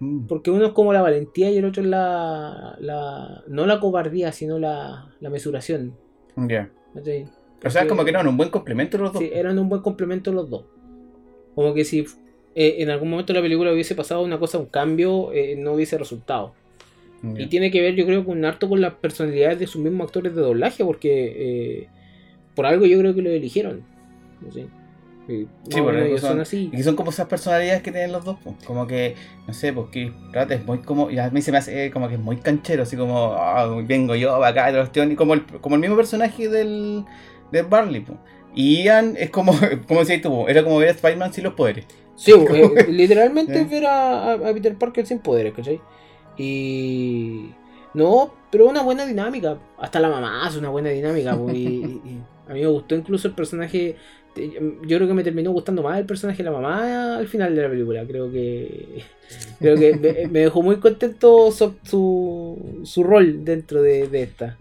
Mm. Porque uno es como la valentía y el otro es la. la no la cobardía, sino la, la mesuración. Ya. O sea, como que eran un buen complemento los dos. Sí, eran un buen complemento los dos. Como que si eh, en algún momento de la película hubiese pasado una cosa, un cambio, eh, no hubiese resultado. Y tiene que ver, yo creo, con harto con las personalidades de sus mismos actores de doblaje, porque eh, por algo yo creo que lo eligieron. No sé. Eh, Sí, o por menos algo ellos son son- así. Y que son como esas personalidades que tienen los dos, pues. como que, no sé, Chris Pratt es muy como, y a mí se me hace eh, como que es muy canchero, así como, ah, vengo yo acá, y como el, como el mismo personaje del, del Barley, pues. Y Ian es como, <laughs> como decías tú, era como ver a Spider-Man sin los poderes. Sí, <laughs> eh, literalmente Sí. <laughs> es ver a, a- Peter Parker sin poderes, ¿cachai? Y. No, pero una buena dinámica. Hasta la mamá hace una buena dinámica. y- y a mí me gustó incluso el personaje. Yo creo que me terminó gustando más el personaje de la mamá al final de la película. Creo que. <laughs> Creo que me, dejó muy contento su, su, su rol dentro de, de esta.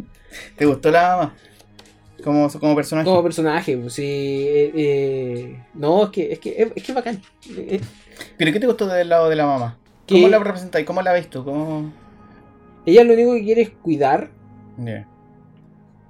¿Te gustó la mamá? Como, como personaje. Como personaje, pues sí. eh, eh, no, es que es que es, es que es bacán. Eh, ¿Pero qué te gustó del lado de la mamá? ¿Cómo la representáis? ¿Cómo la ves tú? ¿Cómo... ella lo único que quiere es cuidar.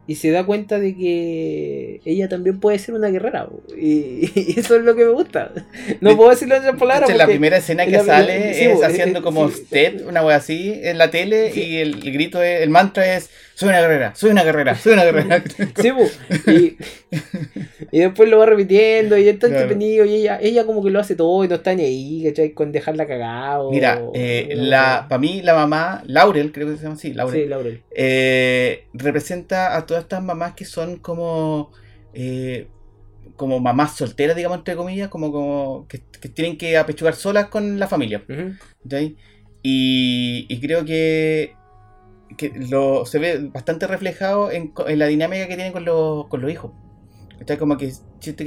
Y se da cuenta de que ella también puede ser una guerrera. Y, <laughs> y eso es lo que me gusta. No puedo decirlo en otras palabras. La primera escena que sale es haciendo eh, como sí. step, una wea así, en la tele, Sí. y el, el grito, es, el mantra es, soy una guerrera, soy una guerrera, soy una guerrera. <laughs> Sí, po. y, y después lo va repitiendo y está Claro. entretenido y ella, ella como que lo hace todo y no está ni ahí, ¿cachai? Con dejarla cagada. o- Mira, eh, o- la, para mí la mamá, Laurel, creo que se llama así, Laurel, Sí, Laurel. eh, representa a todas estas mamás que son como... eh, como mamás solteras, digamos, entre comillas, como, como que, que tienen que apechugar solas con la familia. ¿cachai? Y, y creo que, que lo, se ve bastante reflejado en, en la dinámica que tienen con los, con los hijos. ¿cachai? Como que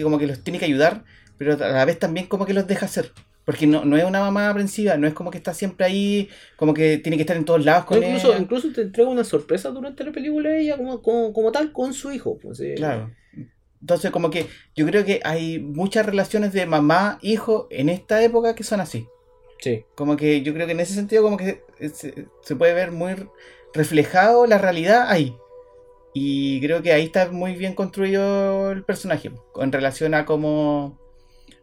como que los tiene que ayudar, pero a la vez también como que los deja hacer. Porque no, no es una mamá aprensiva, no es como que está siempre ahí, como que tiene que estar en todos lados No, con incluso, ella. incluso te entrega una sorpresa durante la película ella como, como, como tal con su hijo. pues, eh, Claro. Entonces, como que yo creo que hay muchas relaciones de mamá-hijo en esta época que son así. Sí. Como que yo creo que en ese sentido como que se, se puede ver muy reflejado la realidad ahí. Y creo que ahí está muy bien construido el personaje en relación a cómo,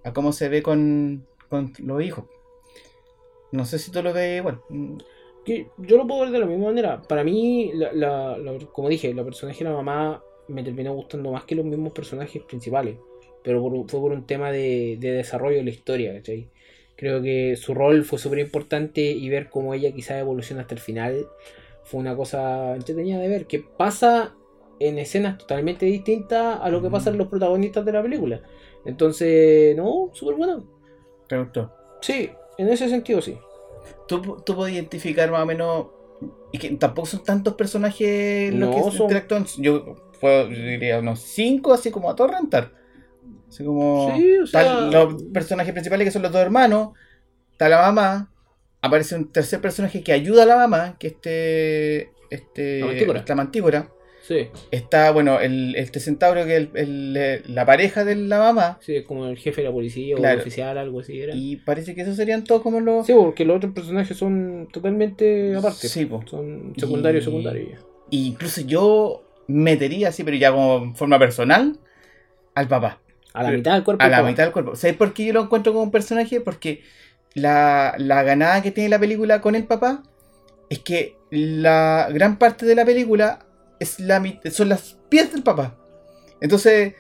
a cómo se ve con, con los hijos. No sé si tú lo ves igual. Que yo lo puedo ver de la misma manera. Para mí, la, como dije, la personaje de la mamá me terminó gustando más que los mismos personajes principales. Pero fue por un tema de, de desarrollo de la historia. Creo que su rol fue súper importante y ver cómo ella quizás evoluciona hasta el final fue una cosa entretenida de ver. Que pasa en escenas totalmente distintas a lo que pasa en los protagonistas de la película. Entonces, no, súper bueno. ¿Te gustó? Sí, en ese sentido sí. ¿Tú, tú puedes identificar más o menos. Y que tampoco son tantos personajes los No, que son- interactúan. Yo, puedo- yo diría unos 5, así como a todo rentar. Así como. Sí, o sea- tal- los personajes principales que son los dos hermanos. Está la mamá. Aparece un tercer personaje que ayuda a la mamá, que este. Este. La mantícora. Sí, Está, bueno, el, este centauro que es el- el- la pareja de la mamá. sí, es como el jefe de la policía o el oficial, algo así era. Y parece que esos serían todos como los. Sí, porque los otros personajes son totalmente aparte. Sí, po. Son secundarios, Y- secundarios. Y incluso yo metería así, pero ya como en forma personal, al papá. A la Pero- mitad del cuerpo. A la todo. mitad del cuerpo. ¿Sabes por qué yo lo encuentro como un personaje? Porque la, la ganada que tiene la película con el papá es que la gran parte de la película es la, son las pies del papá. Entonces,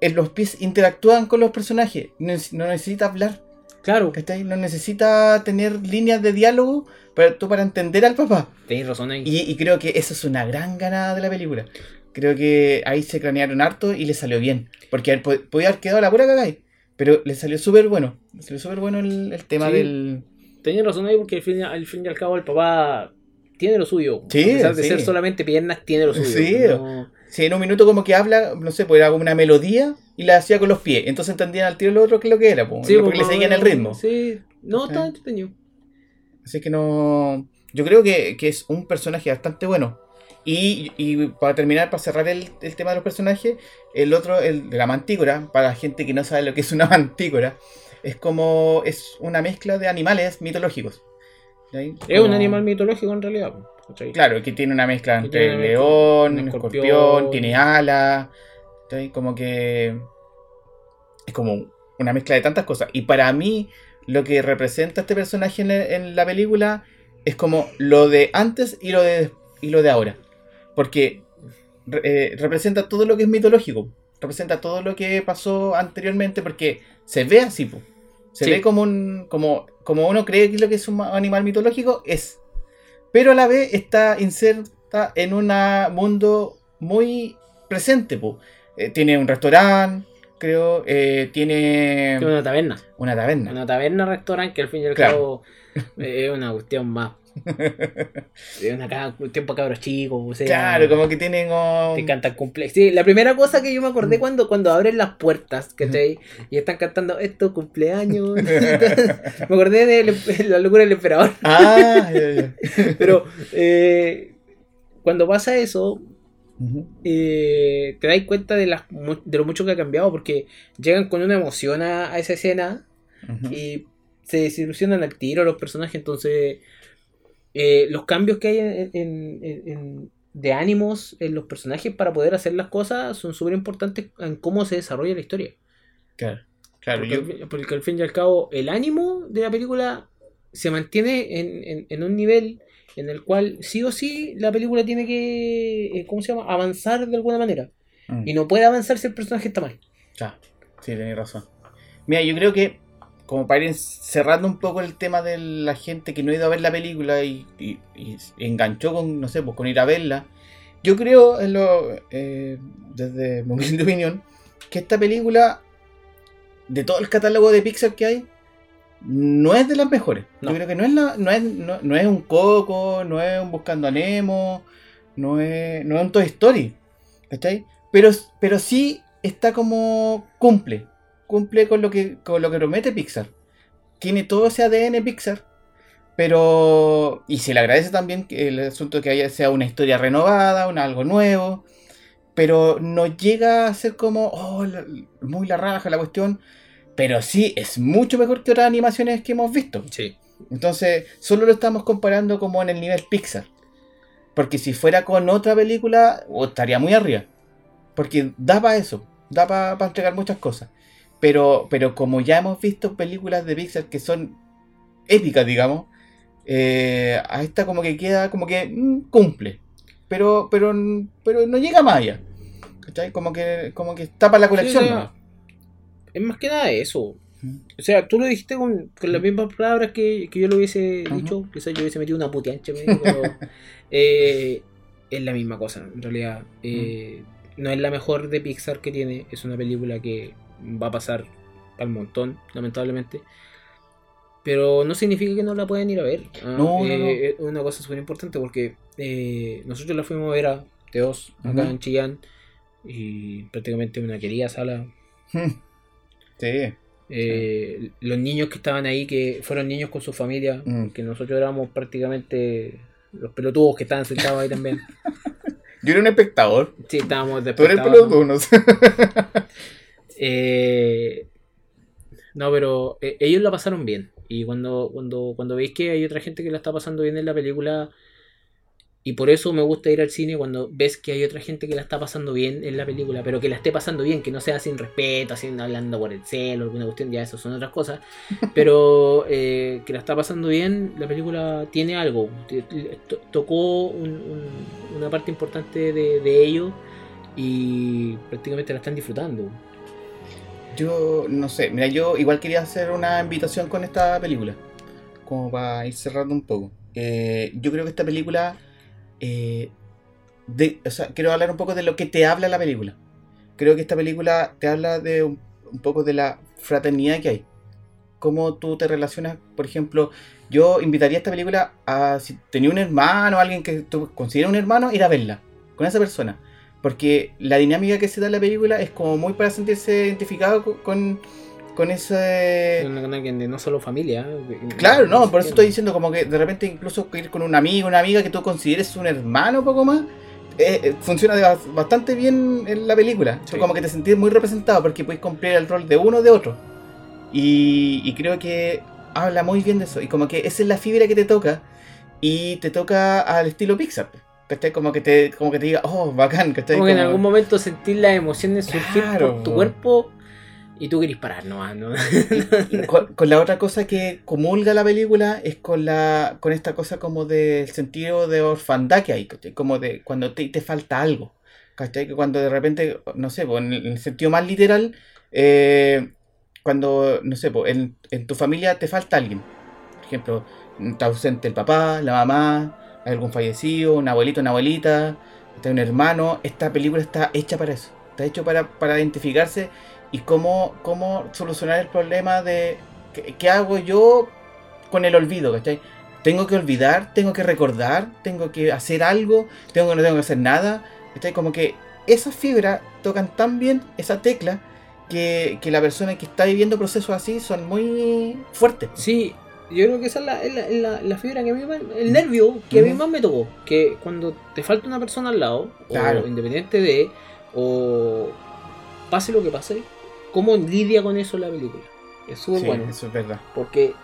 en los pies interactúan con los personajes. No, neces- no necesita hablar. Claro, ¿cachai? No necesita tener líneas de diálogo para, tú para entender al papá. tenéis razón ahí. Y, y creo que eso es una gran ganada de la película. Creo que ahí se cranearon harto y le salió bien. Porque podía haber quedado la pura cagada Pero le salió súper bueno. Le salió súper bueno el, el tema Sí. del. Tenéis razón ahí porque al fin, al fin y al cabo el papá tiene lo suyo. Sí, a pesar de sí. ser solamente piernas, tiene lo suyo. Sí. No- en un minuto como que habla, no sé, pues era como una melodía y la hacía con los pies. Entonces entendían al tiro lo otro que lo que era, po, Sí, porque le pues, seguían el ritmo. Sí, no, está entretenido. Así que no. Yo creo que, que es un personaje bastante bueno. Y, y para terminar, para cerrar el, el tema de los personajes, el otro, el de la mantícora, para la gente que no sabe lo que es una <laughs> mantícora, es como. es una mezcla de animales mitológicos. ¿sí? Es un animal mitológico en realidad. ¿cachai? Claro, que tiene una mezcla entre león, escorpión, escorpión. tiene alas. ¿sí? Como que. Es como una mezcla de tantas cosas. Y para mí, lo que representa este personaje en, en la película es como lo de antes y lo de, y lo de ahora. Porque eh, representa todo lo que es mitológico. Representa todo lo que pasó anteriormente. Porque se ve así, po. Se Sí. ve como un. Como, como uno cree que lo que es un ma- animal mitológico es. Pero a la vez está inserta en un mundo muy presente, po. Eh, tiene un restaurante, creo. eh, tiene una taberna. una taberna. Una taberna restaurante que al fin y al Claro. cabo eh, es una cuestión más. Ca- cuestión para cabros chicos. O sea, Claro, como que tienen. um, Te cantan cumpleaños. Sí, la primera cosa que yo me acordé cuando, cuando abren las puertas, ¿cachai? Y están cantando esto, cumpleaños. <laughs> <laughs> me acordé de la- locura del emperador. Ah, ya, ya. <laughs> Pero eh, cuando pasa eso, eh, te das cuenta de, las, de lo mucho que ha cambiado porque llegan con una emoción a, a esa escena y se desilusionan al tiro los personajes. Entonces, eh, los cambios que hay en, en- de ánimos en los personajes para poder hacer las cosas son súper importantes en cómo se desarrolla la historia. Claro, claro. Porque, Yo, al fin- porque al fin y al cabo, el ánimo de la película se mantiene en, en- en un nivel en el cual sí o sí la película tiene que, eh, ¿cómo se llama?, avanzar de alguna manera. Mm. Y no puede avanzar si el personaje está mal. Ya, sí, tenéis razón. Mira, yo creo que, como para ir cerrando un poco el tema de la gente que no ha ido a ver la película y, y- y enganchó con, no sé, pues con ir a verla, yo creo, en lo, eh, desde mi humilde <laughs> opinión, que esta película, de todo el catálogo de Pixar que hay, no es de las mejores. No. Yo creo que no es, la, no, es, no, no es un Coco, no es un Buscando a Nemo, no es, no es un Toy Story. ¿Cachai? Pero, pero sí está como cumple. Cumple con lo que, con lo que promete Pixar. Tiene todo ese ADN Pixar. Pero. Y se le agradece también que el asunto que haya sea una historia renovada, un algo nuevo. pero no llega a ser como, oh, la- muy la raja la cuestión. Pero sí, es mucho mejor que otras animaciones que hemos visto. Sí. Entonces, solo lo estamos comparando como en el nivel Pixar. Porque si fuera con otra película, oh, estaría muy arriba. Porque da para eso, da para entregar muchas cosas. Pero, pero como ya hemos visto películas de Pixar que son épicas, digamos, eh, a esta como que queda, como que mm, cumple. Pero, pero, pero no llega más allá. ¿Cachai? Como que, como que tapa la colección. Sí, o sea, nomás. Es más que nada eso. O sea, tú lo dijiste con, con las mismas palabras que, que yo lo hubiese dicho. Quizás yo hubiese metido una puteancha, <laughs> eh, es la misma cosa, en realidad. Eh, No es la mejor de Pixar que tiene. Es una película que va a pasar al montón, lamentablemente. Pero no significa que no la puedan ir a ver. ¿ah? No, no, Eh, no. Es una cosa súper importante porque eh, nosotros la fuimos a ver a Teos acá en Chillán. Y prácticamente una querida sala. Sí. Eh, Los niños que estaban ahí, que fueron niños con su familia, Mm. que nosotros éramos prácticamente los pelotudos que estaban sentados ahí también. <laughs> Yo era un espectador. Sí, estábamos de Tú eres pelotudo, ¿no? <laughs> Eh, no, pero eh, ellos la pasaron bien. Y cuando, cuando, cuando veis que hay otra gente que la está pasando bien en la película, y por eso me gusta ir al cine cuando ves que hay otra gente que la está pasando bien en la película, pero que la esté pasando bien, que no sea sin respeto, así hablando por el celo, alguna cuestión, ya eso son otras cosas, <laughs> pero eh, que la está pasando bien, la película tiene algo, tocó un- un- una parte importante de, de ello y prácticamente la están disfrutando. Yo no sé, mira, yo igual quería hacer una invitación con esta película, como para ir cerrando un poco. Eh, yo creo que esta película, eh, o sea, quiero hablar un poco de lo que te habla la película. Creo que esta película te habla de un, un poco de la fraternidad que hay. Cómo tú te relacionas, por ejemplo, yo invitaría a esta película a, si tenía un hermano, alguien que tú consideras un hermano, ir a verla, con esa persona. Porque la dinámica que se da en la película es como muy para sentirse identificado co- con, con ese... Una que de no solo familia. ¿eh? Claro, no, por eso estoy diciendo como que de repente incluso ir con un amigo, una amiga que tú consideres un hermano un poco más, eh, eh, funciona bastante bien en la película. Sí. Como que te sentís muy representado porque puedes cumplir el rol de uno o de otro. Y, y creo que habla muy bien de eso. Y como que esa es la fibra que te toca y te toca al estilo Pixar. ¿Cachai? Como que te, como que te diga, oh, bacán, ¿cachai? Como que en Como- algún momento sentir las emociones surgir Claro. por tu cuerpo y tú querés parar nomás, ¿no? con, con la otra cosa que comulga la película es con la con esta cosa como del sentido de orfandad que hay, ¿cachai? como de cuando te, te falta algo, ¿cachai? Que cuando de repente, no sé, pues, en el en el sentido más literal, eh, cuando, no sé, pues, en, en tu familia te falta alguien, por ejemplo, está ausente el papá, la mamá, algún fallecido, un abuelito, una abuelita, un hermano, esta película está hecha para eso, está hecho para, para identificarse y cómo, cómo solucionar el problema de ¿qué, qué hago yo con el olvido, ¿cachai? Tengo que olvidar, tengo que recordar, tengo que hacer algo, tengo que no tengo que hacer nada, ¿cachai? Como que esas fibras tocan tan bien esa tecla que, que la persona que está viviendo procesos así son muy fuertes. Sí, yo creo que esa es la, es la, es la- la fibra que a mí más- el nervio que a mí más me tocó. Que cuando te falta una persona al lado, Claro. o independiente de, o pase lo que pase, cómo lidia con eso la película. Es súper Sí, bueno. eso es verdad. Porque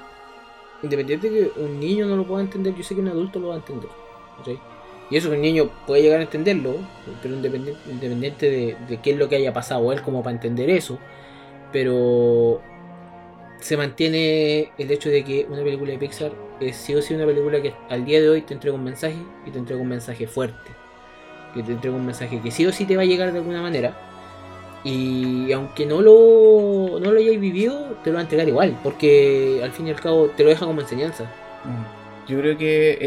independiente de que un niño no lo pueda entender, yo sé que un adulto lo va a entender. Y eso que un niño puede llegar a entenderlo, pero independiente, independiente de, de qué es lo que haya pasado él como para entender eso. Pero se mantiene el hecho de que una película de Pixar es sí o sí una película que al día de hoy te entrega un mensaje y te entrega un mensaje fuerte. Que te entrega un mensaje que sí o sí te va a llegar de alguna manera. Y aunque no lo, no lo hayáis vivido, te lo va a entregar igual, porque al fin y al cabo te lo deja como enseñanza. Mm. Yo creo que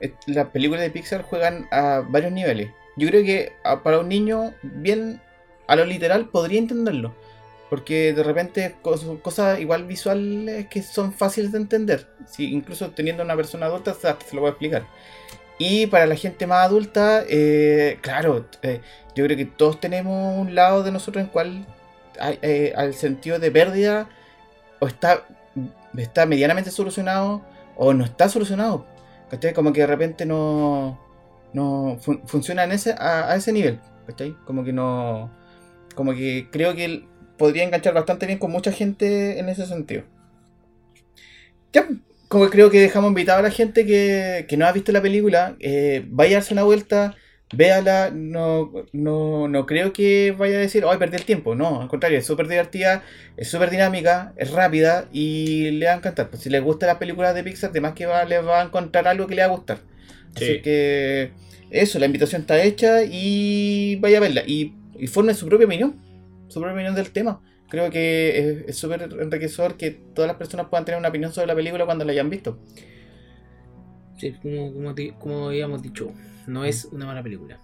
eh, las películas de Pixar juegan a varios niveles. Yo creo que a- para un niño, bien a lo literal, podría entenderlo. Porque de repente cos- cosas igual visuales que son fáciles de entender. Incluso teniendo una persona adulta se lo voy a explicar. Y para la gente más adulta, eh, claro, eh, yo creo que todos tenemos un lado de nosotros en cual hay, eh, al sentido de pérdida o está, está medianamente solucionado o no está solucionado. ¿Cachai? Como que de repente no, no fun- funciona a, a ese nivel. ¿cachai? Como que no. Como que creo que podría enganchar bastante bien con mucha gente en ese sentido. Ya, como creo que dejamos invitado a la gente que, que no ha visto la película, eh, vaya a darse una vuelta, véala, no, no, no creo que vaya a decir, ay, perdí el tiempo, no, al contrario, es súper divertida, es súper dinámica, es rápida y le va a encantar. Pues si les gusta las películas de Pixar, además que va, les va a encontrar algo que le va a gustar. Así Sí. que eso, la invitación está hecha y vaya a verla. Y, y forme su propia opinión, su propia opinión del tema. Creo que es- súper enriquecedor que todas las personas puedan tener una opinión sobre la película cuando la hayan visto. Sí, como, como, como habíamos dicho, no es una mala película.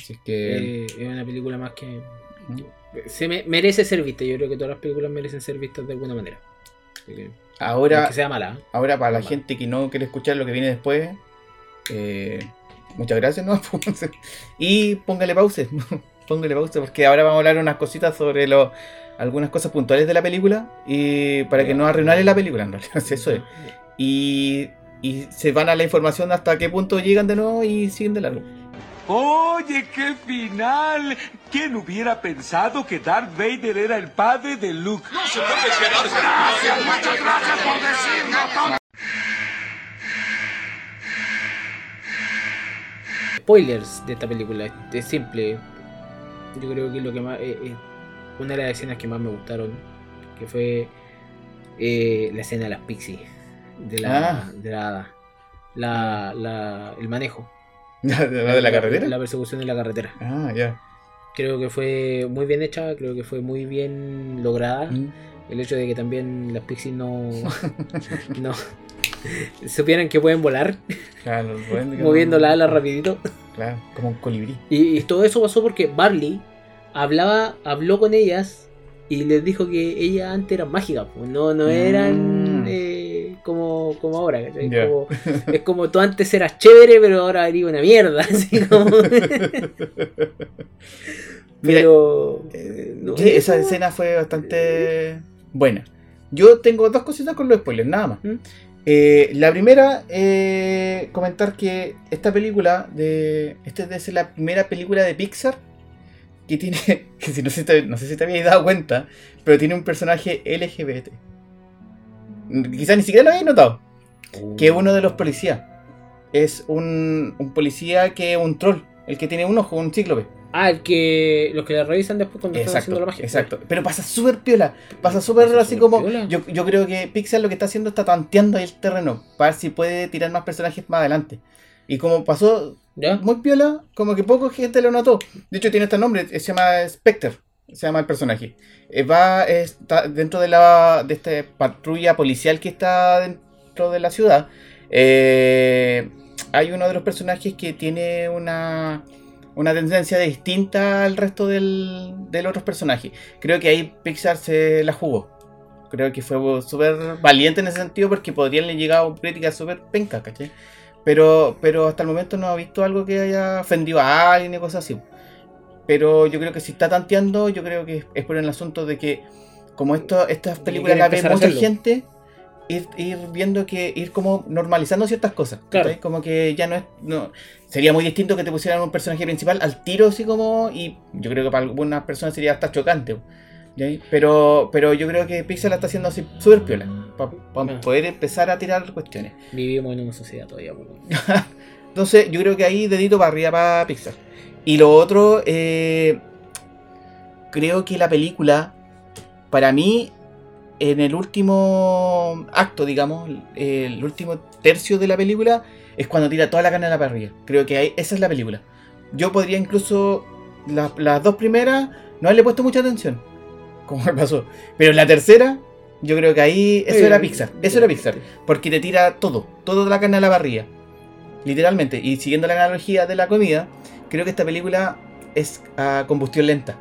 Así es que... Eh, es una película más que. Mm. Se me- merece ser vista. Yo creo que todas las películas merecen ser vistas de alguna manera. Que, ahora, aunque sea mala. ¿eh? ahora para la gente que no quiere escuchar lo que viene después, eh, muchas gracias, ¿no? <laughs> y póngale pause, <laughs> póngale pause porque ahora vamos a hablar unas cositas sobre lo, algunas cosas puntuales de la película y para que no arruinarle la película, en realidad, <laughs> eso es. Y, y se van a la información hasta qué punto llegan de nuevo y siguen de largo. Oye, qué final. ¿Quién hubiera pensado que Darth Vader era el padre de Luke? Spoilers de esta película. Es simple. Yo creo que lo que más. eh, eh, una de las escenas que más me gustaron. Que fue. eh, la escena de las pixies. De la, Ah. de la hada. La, la- el manejo. <laughs> ¿La de la carretera? La persecución en la carretera. Ah, ya. Creo que fue muy bien hecha, creo que fue muy bien lograda. Mm. El hecho de que también las pixies no, <laughs> no <laughs> supieran que pueden volar, Claro, <laughs> moviendo la ala rapidito. Claro, como un colibrí. Y, y todo eso pasó porque Barley hablaba, habló con ellas y les dijo que ellas antes eran mágicas, pues, no, no eran Mm. eh, como, como ahora. Ya. Como- <laughs> es como tú antes eras chévere, pero ahora eres una mierda. Así como... pero... eh, no, Sí, esa eso- escena fue bastante buena. Yo tengo dos cositas con los spoilers, nada más. ¿Mm? Eh, la primera, eh, comentar que esta película, de esta debe ser la primera película de Pixar que tiene, <laughs> que si no, sé no sé si te habías dado cuenta, pero tiene un personaje LGBT. Quizás ni siquiera lo habéis notado. Que es uno de los policías. Es un, un policía que es un troll, el que tiene un ojo, un cíclope. Ah, el que los que la revisan después cuando están haciendo la magia. Exacto. Pero pasa súper piola. Pasa súper así como. Yo, yo creo que Pixar lo que está haciendo está tanteando ahí el terreno. Para ver si puede tirar más personajes más adelante. Y como pasó ¿Ya? muy piola, como que poca gente lo notó. De hecho, tiene este nombre, se llama Spectre. Se llama el personaje. Eh, va, está dentro de la de esta patrulla policial que está dentro de la ciudad. Eh, hay uno de los personajes que tiene una, una tendencia distinta al resto del, del otros personajes. Creo que ahí Pixar se la jugó. Creo que fue súper valiente en ese sentido porque podrían le llegado críticas súper pencas, ¿cachai? Pero, pero hasta el momento no ha visto algo que haya ofendido a alguien y cosas así. Pero yo creo que si está tanteando, yo creo que es, por el asunto de que como esto, estas películas las ve mucha gente, ir, ir viendo que, ir como normalizando ciertas cosas. Como que ya no es. No, sería muy distinto que te pusieran un personaje principal al tiro, así como. Y yo creo que para algunas personas sería hasta chocante. Pero, pero yo creo que Pixar la está haciendo así súper piola. Para Ah. poder empezar a tirar cuestiones. <laughs> Vivimos en una sociedad todavía. pues. Entonces, yo creo que ahí dedito para arriba para Pixar. Y lo otro, eh, creo que la película, para mí, en el último acto, digamos, el último tercio de la película, es cuando tira toda la carne a la parrilla. Creo que ahí, esa es la película. Yo podría incluso, la- las dos primeras, no le he puesto mucha atención, como me pasó. Pero en la tercera, yo creo que ahí, eso era Pixar, eso era Pixar. Porque te tira todo, toda la carne a la parrilla. Literalmente. Y siguiendo la analogía de la comida, creo que esta película es a combustión lenta.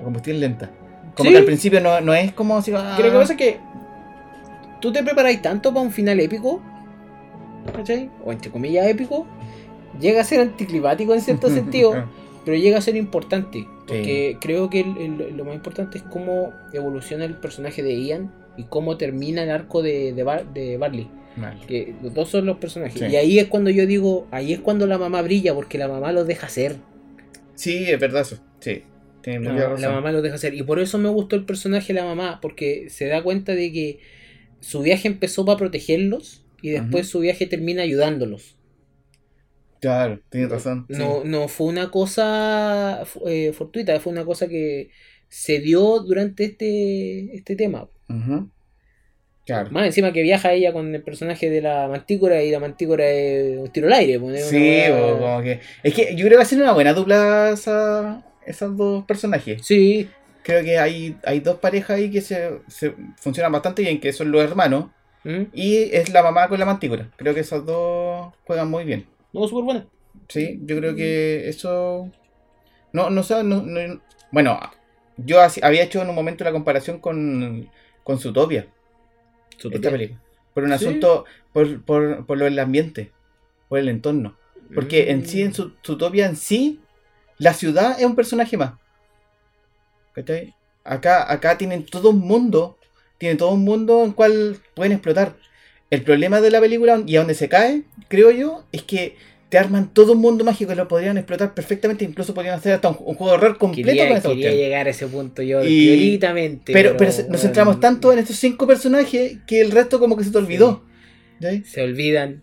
A combustión lenta. Como Sí. que al principio no, no es como si. ah, Creo que pasa es que tú te preparáis tanto para un final épico, ¿cachai? O entre comillas épico, llega a ser anticlimático en cierto <laughs> sentido, pero llega a ser importante. Porque creo que el- el- lo más importante es cómo evoluciona el personaje de Ian y cómo termina el arco de, de, Bar- de Barley. Mal. Que los dos son los personajes. Sí. Y ahí es cuando yo digo, ahí es cuando la mamá brilla, porque la mamá los deja ser. Sí, es verdad eso. Sí. Tiene La, mamá lo deja hacer. Y por eso me gustó el personaje de la mamá, porque se da cuenta de que su viaje empezó para protegerlos y después su viaje termina ayudándolos. Claro, tienes razón. sí. No, no fue una cosa eh, fortuita, fue una cosa que se dio durante este, este tema. Claro. Más encima que viaja ella con el personaje de la mantícora y la mantícora es un tiro al aire. pues, Sí, como que. Es que yo creo que va a ser una buena dupla esa, esos dos personajes. Sí, Creo que hay, hay dos parejas ahí que se, se funcionan bastante bien, que son los hermanos. ¿Mm? Y es la mamá con la mantícora. Creo que esos dos juegan muy bien. no, súper buena. Sí, yo creo que eso. No, no sé. No, no- Bueno, yo había hecho en un momento la comparación con, con Zootopia, esta película. Por un Sí. asunto. Por, por, por lo del ambiente, por el entorno. Porque en sí, en Mm. su, Zootopia en sí, la ciudad es un personaje más. ¿Cachai? Acá, acá tienen todo un mundo, tienen todo un mundo en cual pueden explotar. El problema de la película y a donde se cae, creo yo, es que te arman todo un mundo mágico que lo podrían explotar perfectamente, incluso podrían hacer hasta un, un juego de horror completo Quería, con esta quería cuestión. llegar a ese punto yo, Y-. Pero, nos centramos tanto en estos cinco personajes que el resto como que se te olvidó. Se olvidan.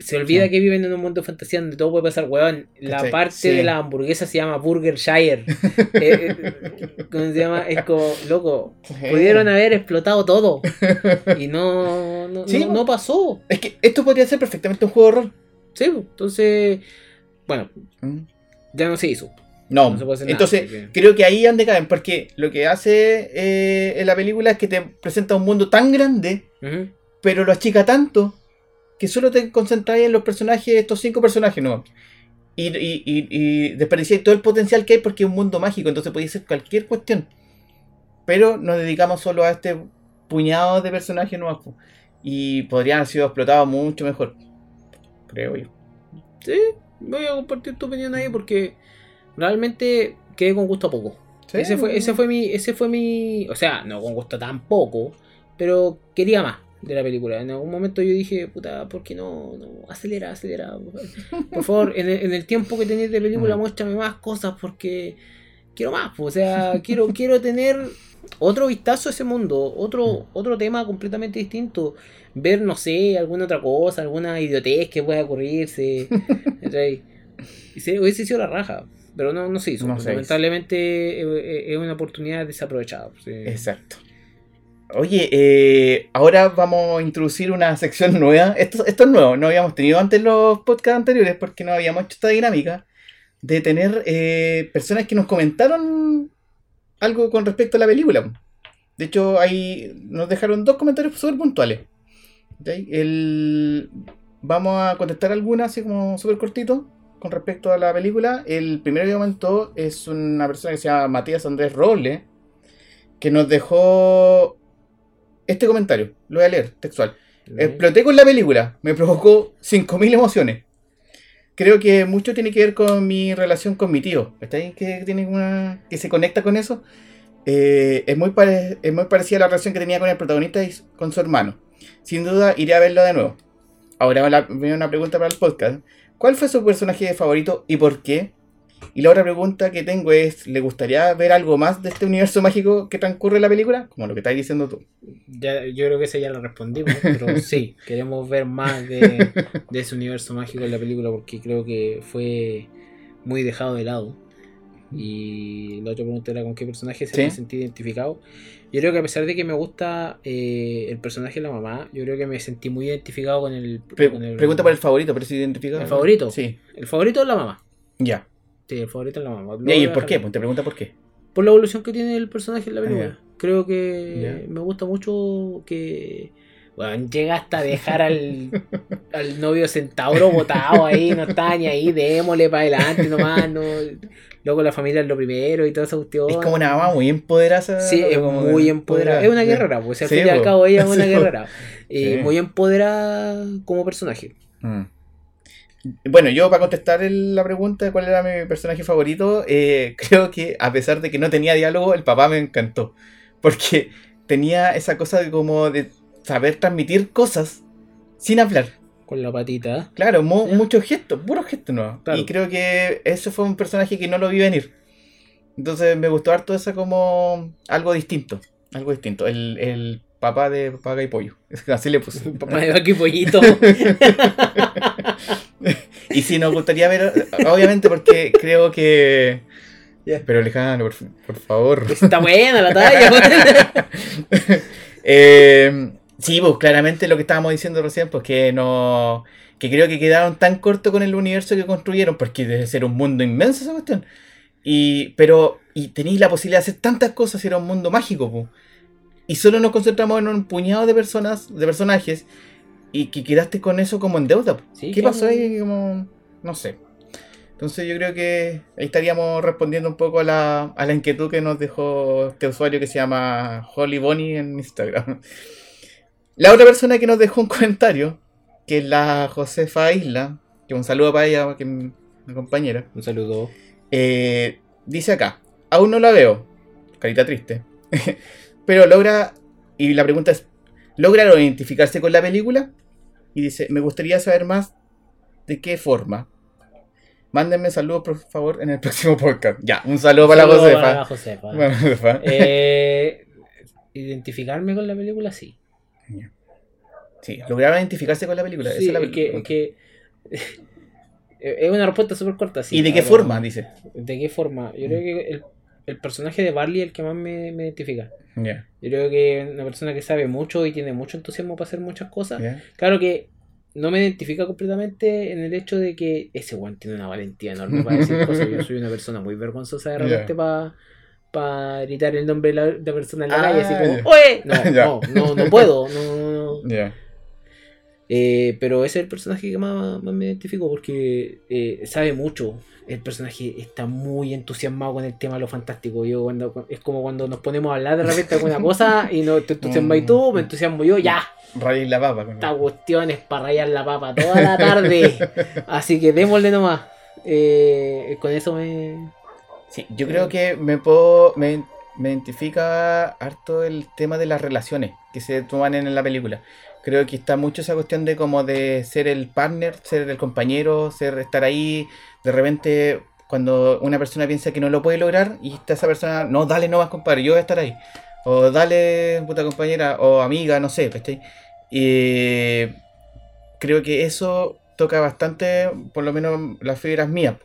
Se olvida Sí. que viven en un mundo de fantasía donde todo puede pasar, weón. La parte Sí. de la hamburguesa se llama Burger Shire. <laughs> Eh, eh, ¿Cómo se llama? Es como, loco, pudieron haber explotado todo. <laughs> Y no, no, Sí, no, no pasó. Es que esto podría ser perfectamente un juego de horror. Sí, entonces, bueno, Mm. ya no se hizo. No, No se puede hacer nada, entonces porque- creo que ahí es donde caen, porque lo que hace eh, en la película es que te presenta un mundo tan grande, pero lo achica tanto, que solo te concentras en los personajes, estos cinco personajes, ¿no? Y, y, y, y desperdiciáis todo el potencial que hay porque es un mundo mágico, entonces podía ser cualquier cuestión. Pero nos dedicamos solo a este puñado de personajes nuevos. Y podrían haber sido explotados mucho mejor. Creo yo. Sí, voy a compartir tu opinión ahí porque realmente quedé con gusto a poco. Sí. Ese fue, ese fue mi, ese fue mi, o sea, no con gusto tampoco, pero quería más de la película. En algún momento yo dije, puta, ¿por qué no, no acelera, acelera? Por favor, en el, en el tiempo que tenéis de película Mm. muéstrame más cosas porque quiero más, pues, o sea, quiero, quiero tener otro vistazo a ese mundo, otro, otro tema completamente distinto. Ver, no sé, alguna otra cosa, alguna idiotez que pueda ocurrirse. <laughs> se, hubiese sido la raja, pero no, no se hizo. No se hizo. lamentablemente eh, es una oportunidad desaprovechada. sí. Exacto. Oye, eh, ahora vamos a introducir una sección nueva. Esto, es nuevo, no habíamos tenido antes los podcasts anteriores porque no habíamos hecho esta dinámica de tener eh, personas que nos comentaron algo con respecto a la película. De hecho, ahí nos dejaron dos comentarios súper puntuales. El, vamos a contestar algunas así como súper cortito con respecto a la película. El primero que comentó es una persona que se llama Matías Andrés Roble que nos dejó este comentario. Lo voy a leer, textual. Exploté con la película. Me provocó 5.000 emociones. Creo que mucho tiene que ver con mi relación con mi tío. ¿Estáis que tiene una. que se conecta con eso? Eh, es, muy pare- es muy parecida a la relación que tenía con el protagonista y con su hermano. Sin duda iré a verlo de nuevo. Ahora viene una pregunta para el podcast. ¿Cuál fue su personaje favorito y por qué? Y la otra pregunta que tengo es, ¿le gustaría ver algo más de este universo mágico que transcurre en la película? Como lo que estás diciendo tú. Ya, yo creo que esa ya la respondimos, pero <laughs> sí, queremos ver más de, de ese universo mágico en la película porque creo que fue muy dejado de lado. Y la otra pregunta era con qué personaje se Sí. me sentí identificado. Yo creo que a pesar de que me gusta eh, el personaje de la mamá, yo creo que me sentí muy identificado con el... Pre- con el- pregunta para el favorito, pero si identificado. ¿El favorito? Sí. El favorito es la mamá. Ya. Sí, el favorito es la mamá. Lo ¿Y por qué? Pues te pregunta por qué. Por la evolución que tiene el personaje en la película. Ah, ya. Creo que Ya. me gusta mucho que. Bueno, llega hasta dejar al, <laughs> al novio centauro botado ahí, no está ni ahí, démosle para adelante nomás, no. Luego la familia es lo primero y toda esa cuestión. Es como una mamá muy empoderada. Sí, es muy de- empoderada. Es una guerrera, pues al Sí, fin y al cabo ella es <laughs> una Sí, guerrera. Y Sí. muy empoderada como personaje. Mm. Bueno, yo para contestar el- la pregunta de cuál era mi personaje favorito, eh, <laughs> creo que a pesar de que no tenía diálogo, el papá me encantó. Porque tenía esa cosa de como de saber transmitir cosas sin hablar. Con la patita. Claro, Ya. muchos gestos, puros gestos no. Claro. Y creo que eso fue un personaje que no lo vi venir. Entonces me gustó harto esa como algo distinto. Algo distinto. El, el papá de Paga y Pollo. <laughs> Así le puse. <laughs> Papá de vaca y pollito. <laughs> Y si nos gustaría ver, obviamente porque creo que... Ya. Pero Alejandro, por, por favor. Está buena la talla. <laughs> Eh, sí, pues claramente lo que estábamos diciendo recién, pues que no. que creo que quedaron tan cortos con el universo que construyeron, porque debe ser un mundo inmenso esa cuestión. Y, pero, y tenéis la posibilidad de hacer tantas cosas, era un mundo mágico, pues. Y solo nos concentramos en un puñado de personas, de personajes, y que quedaste con eso como en deuda. Sí, ¿Qué claro. pasó ahí? Como, no sé. Entonces yo creo que ahí estaríamos respondiendo un poco a la, a la inquietud que nos dejó este usuario que se llama Holly Bonnie en Instagram. La otra persona que nos dejó un comentario, que es la Josefa Isla, que un saludo para ella, que es mi compañera, Un saludo. eh, dice acá, aún no la veo, carita triste, <laughs> pero logra, y la pregunta es, ¿logra identificarse con la película? Y dice, me gustaría saber más de qué forma. Mándenme saludos, por favor, en el <laughs> próximo podcast. Ya, un saludo para la Saludo Josefa. para la Josefa. Para la <laughs> Josefa. Eh, identificarme con la película, sí. Sí, lograron identificarse con la película. esa es la es que, que- <laughs> una respuesta súper corta. sí, ¿Y de qué forma? Dice. ¿De qué forma? Yo creo que el, el personaje de Barley es el que más me, me identifica. Yo creo que una persona que sabe mucho y tiene mucho entusiasmo para hacer muchas cosas. Claro que no me identifica completamente en el hecho de que ese weón tiene una valentía enorme para decir <laughs> cosas. Yo soy una persona muy vergonzosa de repente Ya. para gritar el nombre de la, de persona en la Ah, calle, así como. ¡Oye! No, <laughs> no, no, no puedo. No, no, no. Eh, pero ese es el personaje que más, más me identifico porque eh, sabe mucho. El personaje está muy entusiasmado con el tema de lo fantástico. Yo cuando es como cuando nos ponemos a hablar de repente de alguna <laughs> cosa y no te entusiasmas y tú, me entusiasmo yo, ya. Raíz la papa. Esta cuestión es para rayar la papa toda la tarde. <laughs> Así que démosle nomás. Eh, con eso me. Sí, yo creo que me puedo. Me, me identifica harto el tema de las relaciones que se toman en la película. Creo que está mucho esa cuestión de como de ser el partner, ser el compañero, ser estar ahí. De repente, cuando una persona piensa que no lo puede lograr, y está esa persona, no, dale nomás, compadre, yo voy a estar ahí. O dale, puta compañera, o amiga, no sé, ¿cachai? Y creo que eso toca bastante, por lo menos las fibras mías,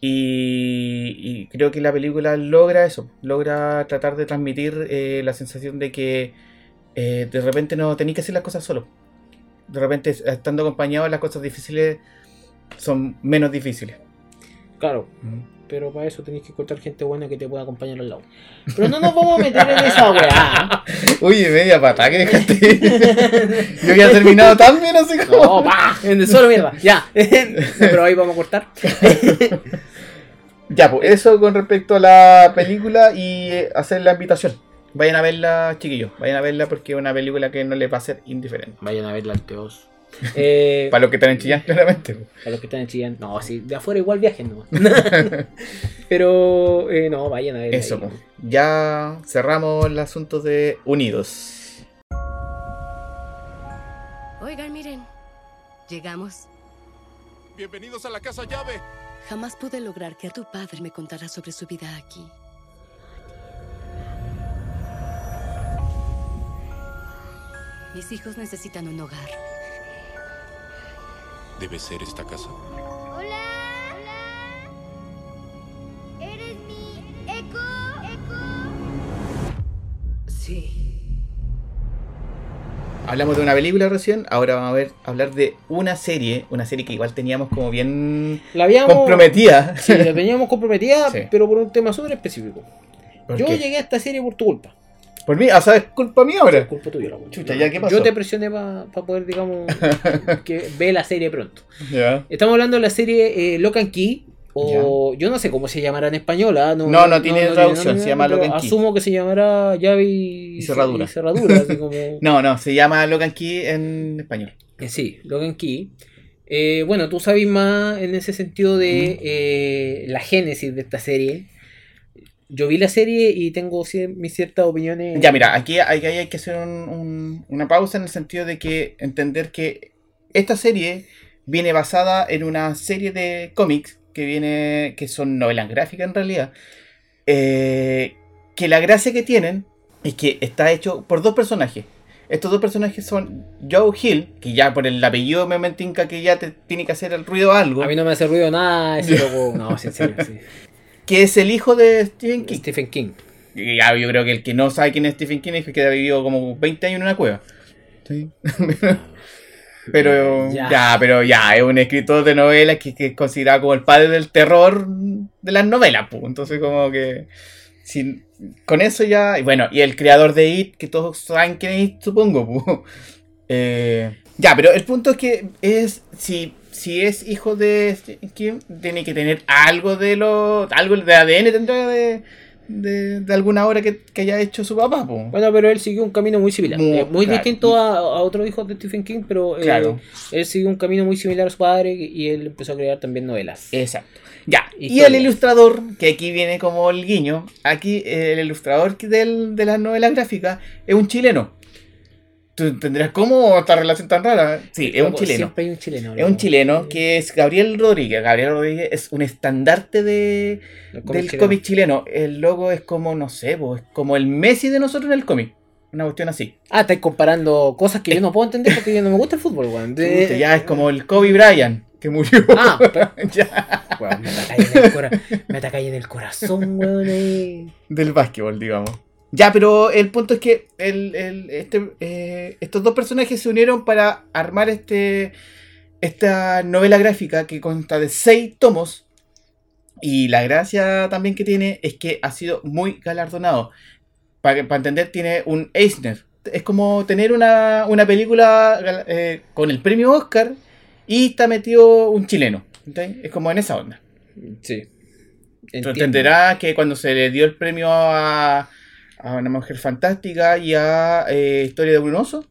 y creo que la película logra eso, logra tratar de transmitir eh, la sensación de que eh, de repente no tenéis que hacer las cosas solo. De repente, estando acompañado, las cosas difíciles son menos difíciles. Claro, pero para eso tenéis que encontrar gente buena que te pueda acompañar al lado. Pero no nos vamos a meter en esa weá. <laughs> Oye, media pata que dejaste. <laughs> Yo había terminado tan bien así como. No, pa, en el suelo mierda. Ya. <laughs> pero ahí vamos a cortar. Ya, pues eso con respecto a la película y eh, hacer la invitación. Vayan a verla, chiquillos. Vayan a verla porque es una película que no les va a ser indiferente. Vayan a verla al Teos. <laughs> Eh, Para los que están en Chillán, claramente. A los que están en Chillán. No, sí, de afuera igual viajen nomás. <laughs> Pero eh, no, vayan a ver. Eso, ahí. pues. Ya cerramos el asunto de Unidos. Oigan, miren. Llegamos. Bienvenidos a la casa llave. Jamás pude lograr que tu padre me contara sobre su vida aquí. Mis hijos necesitan un hogar. Debe ser esta casa. Hola. Hola. ¿Eres mi eco? Eco. Sí. Hablamos de una película recién, ahora vamos a ver hablar de una serie, una serie que igual teníamos como bien La habíamos. comprometida. Sí, la teníamos comprometida, <laughs> Sí. pero por un tema súper específico. ¿Por Yo qué? llegué a esta serie por tu culpa. Por mí, o sea, es culpa mía ahora. Por culpa tuya, la. Chuta, ¿ya qué pasó? Yo te presioné para poder, digamos, <laughs> que ve la serie pronto. Ya. Estamos hablando de la serie eh, Lock and Key. O yo no sé cómo se llamará en español. ¿ah? No, no tiene traducción, se llama and Key. Asumo que se llamará llave y, Y cerradura. y cerradura, así <laughs> como- No, no, se llama Locan Key en español. Eh, Sí, Lock and Key. Eh, bueno, tú sabes más en ese sentido de eh, la génesis de esta serie. Yo vi la serie y tengo mis ciertas opiniones. Ya, mira, aquí hay, que hacer un- un- una pausa en el sentido de que entender que esta serie viene basada en una serie de cómics que viene que son novelas gráficas en realidad. eh, que la gracia que tienen es que está hecho por dos personajes. Estos dos personajes son Joe Hill, que ya por el apellido me mentinca que ya te tiene que hacer el ruido algo, A mí no me hace ruido nada ese <laughs> loco. No, sí, en serio, sí. Que es el hijo de Stephen King. Stephen King. Y ya, yo creo que el que no sabe quién es Stephen King es que ha vivido como 20 años en una cueva. <laughs> pero Ya. ya. pero ya, es un escritor de novelas que, que es considerado como el padre del terror de las novelas, pues. Entonces como que sin- con eso ya, y bueno, y el creador de It, que todos saben quién es It, supongo, pues. <laughs> Eh, ya, pero el punto es que es si si es hijo de Stephen King, tiene que tener algo de lo algo de ADN tendrá de de, de alguna obra que, que haya hecho su papá, po. Bueno, pero él siguió un camino muy similar. Muy- Eh, Muy, claro. distinto a, a otros hijos de Stephen King, pero eh, Claro. él siguió un camino muy similar a su padre y él empezó a crear también novelas. Exacto. Ya. Y el ilustrador, que aquí viene como el guiño, aquí el ilustrador del, de las novelas gráficas es un chileno. Tú tendrás cómo esta relación tan rara. Sí, es un chileno. Siempre hay un chileno. Es un chileno que es Gabriel Rodríguez. Gabriel Rodríguez es un estandarte de, El del chileno. cómic chileno. El logo es como, no sé, es como el Messi de nosotros en el cómic. Una cuestión así. Ah, estáis comparando cosas que yo no puedo entender porque yo no me gusta el fútbol, weón. De- Puta, ya es como el Kobe Bryant que murió. Ah, <laughs> pero- Ya, weón, me atacáis en el, cora- me atacáis en el corazón, weón. ahí. del básquetbol, digamos. Ya, pero el punto es que el, el- este, eh, estos dos personajes se unieron para armar este esta novela gráfica que consta de seis tomos. Y la gracia también que tiene es que ha sido muy galardonado. Para, para entender, tiene un Eisner. Es como tener una, una película eh, con el premio Oscar y está metido un chileno. ¿entendés? Es como en esa onda. Sí. Entenderás que cuando se le dio el premio a, a una mujer fantástica y a eh, Historia de Brunoso,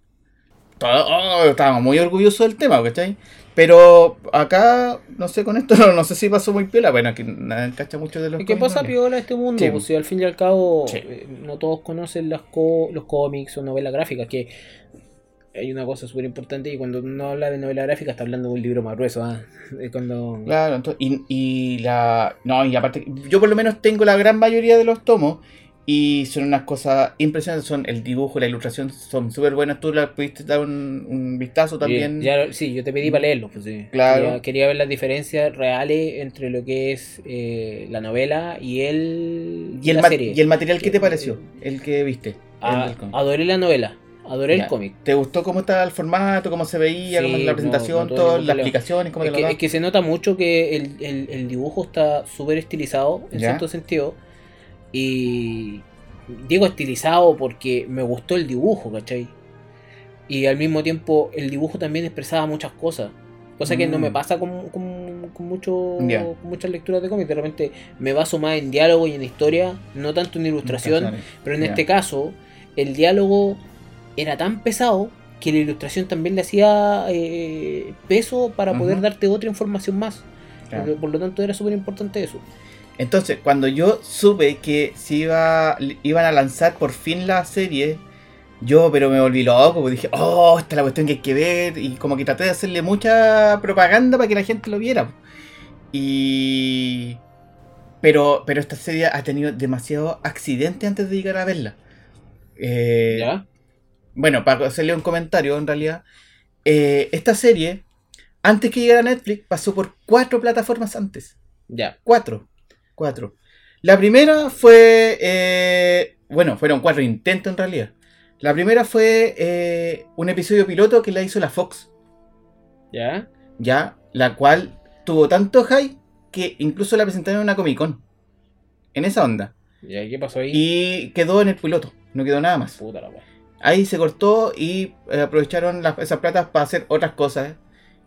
oh, estábamos muy orgullosos del tema, ¿cachai? Pero acá, no sé, con esto <laughs> no, no sé si pasó muy piola. Bueno, aquí nadie cacha mucho de los ¿Y qué pasa piola este mundo? Sí. Pues si al fin y al cabo Sí. eh, no todos conocen las co- los cómics o novelas gráficas, que hay una cosa súper importante y cuando uno habla de novela gráfica está hablando de un libro más grueso. ¿ah? <laughs> Cuando... Claro, entonces, y, y la. No, y aparte, yo por lo menos tengo la gran mayoría de los tomos. Y son unas cosas impresionantes. Son el dibujo, la ilustración son súper buenas. Tú la pudiste dar un, un vistazo también. Ya- sí, yo te pedí para leerlo. Pues, sí. Claro. Quería, quería ver las diferencias reales entre lo que es eh, la novela y el, ¿Y el, la serie. ¿Y el material qué te Eh, pareció? El que viste. el Ah, cómic. adoré la novela, adoré Ya. el cómic. ¿Te gustó cómo estaba el formato, cómo se veía, Sí, cómo la presentación, no todas las explicaciones, cómo Es te que, lo es que se nota mucho que el, el- el dibujo está súper estilizado en Ya. cierto sentido. Y digo estilizado porque me gustó el dibujo, ¿cachai? Y al mismo tiempo el dibujo también expresaba muchas cosas. Cosa que no Mm. me pasa con, con, con mucho, con muchas lecturas de cómics. De repente me baso más en diálogo y en historia, no tanto en ilustración. Pero en este caso, el diálogo era tan pesado que la ilustración también le hacía eh, peso para poder darte otra información más. Claro. Por lo tanto, era súper importante eso. Entonces, cuando yo supe que se iba, iban a lanzar por fin la serie, yo pero me volví loco, porque dije, oh, esta es la cuestión que hay que ver, y como que traté de hacerle mucha propaganda para que la gente lo viera. Y... Pero, pero esta serie ha tenido demasiado accidente antes de llegar a verla. Eh, ¿Ya? Bueno, para hacerle un comentario en realidad, eh, esta serie, antes que llegara a Netflix, pasó por cuatro plataformas antes. Ya. Cuatro. Cuatro. La primera fue. eh, bueno, fueron cuatro intentos en realidad. La primera fue eh, un episodio piloto que la hizo la Fox. ¿Ya? Ya, la cual tuvo tanto hype que incluso la presentaron en una Comic Con. En esa onda. ¿Ya? ¿Qué pasó ahí? Y quedó en el piloto. No quedó nada más. Puta la wea. Ahí se cortó y eh, aprovecharon las- esas platas para hacer otras cosas.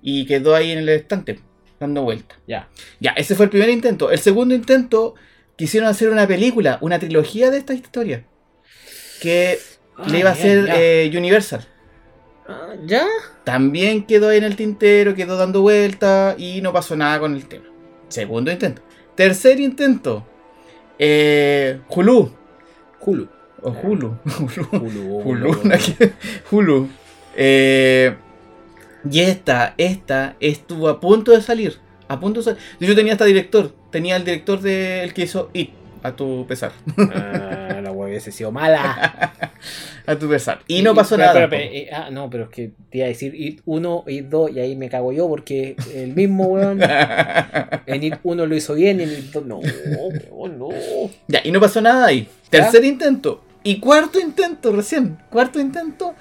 Y quedó ahí en el estante, dando vuelta. Ya. Ya, ese fue el primer intento. El segundo intento, quisieron hacer una película, una trilogía de esta historia. Que le iba a Ah, hacer ya. eh, Universal. Ah, ¿Ya? También quedó en el tintero, quedó dando vuelta y no pasó nada con el tema. Segundo intento. Tercer intento. Eh, Hulu. Hulu. O Hulu. Hulu. <laughs> Hulu. Hulu. que- <laughs> Hulu. Eh, Y esta, esta estuvo a punto de salir. A punto de salir. Yo tenía hasta director. Tenía el director del que hizo It. A tu pesar. Ah, la wea hubiese sido mala. <laughs> a tu pesar. Y no pasó nada. Pero, pero, eh, ah, no, pero es que te iba a decir It 1, It 2 y ahí me cago yo porque el mismo weón. En It 1 lo hizo bien y en It 2 no, weón, no. <laughs> Ya, y no pasó nada ahí. Tercer intento. Y cuarto intento recién. Cuarto intento.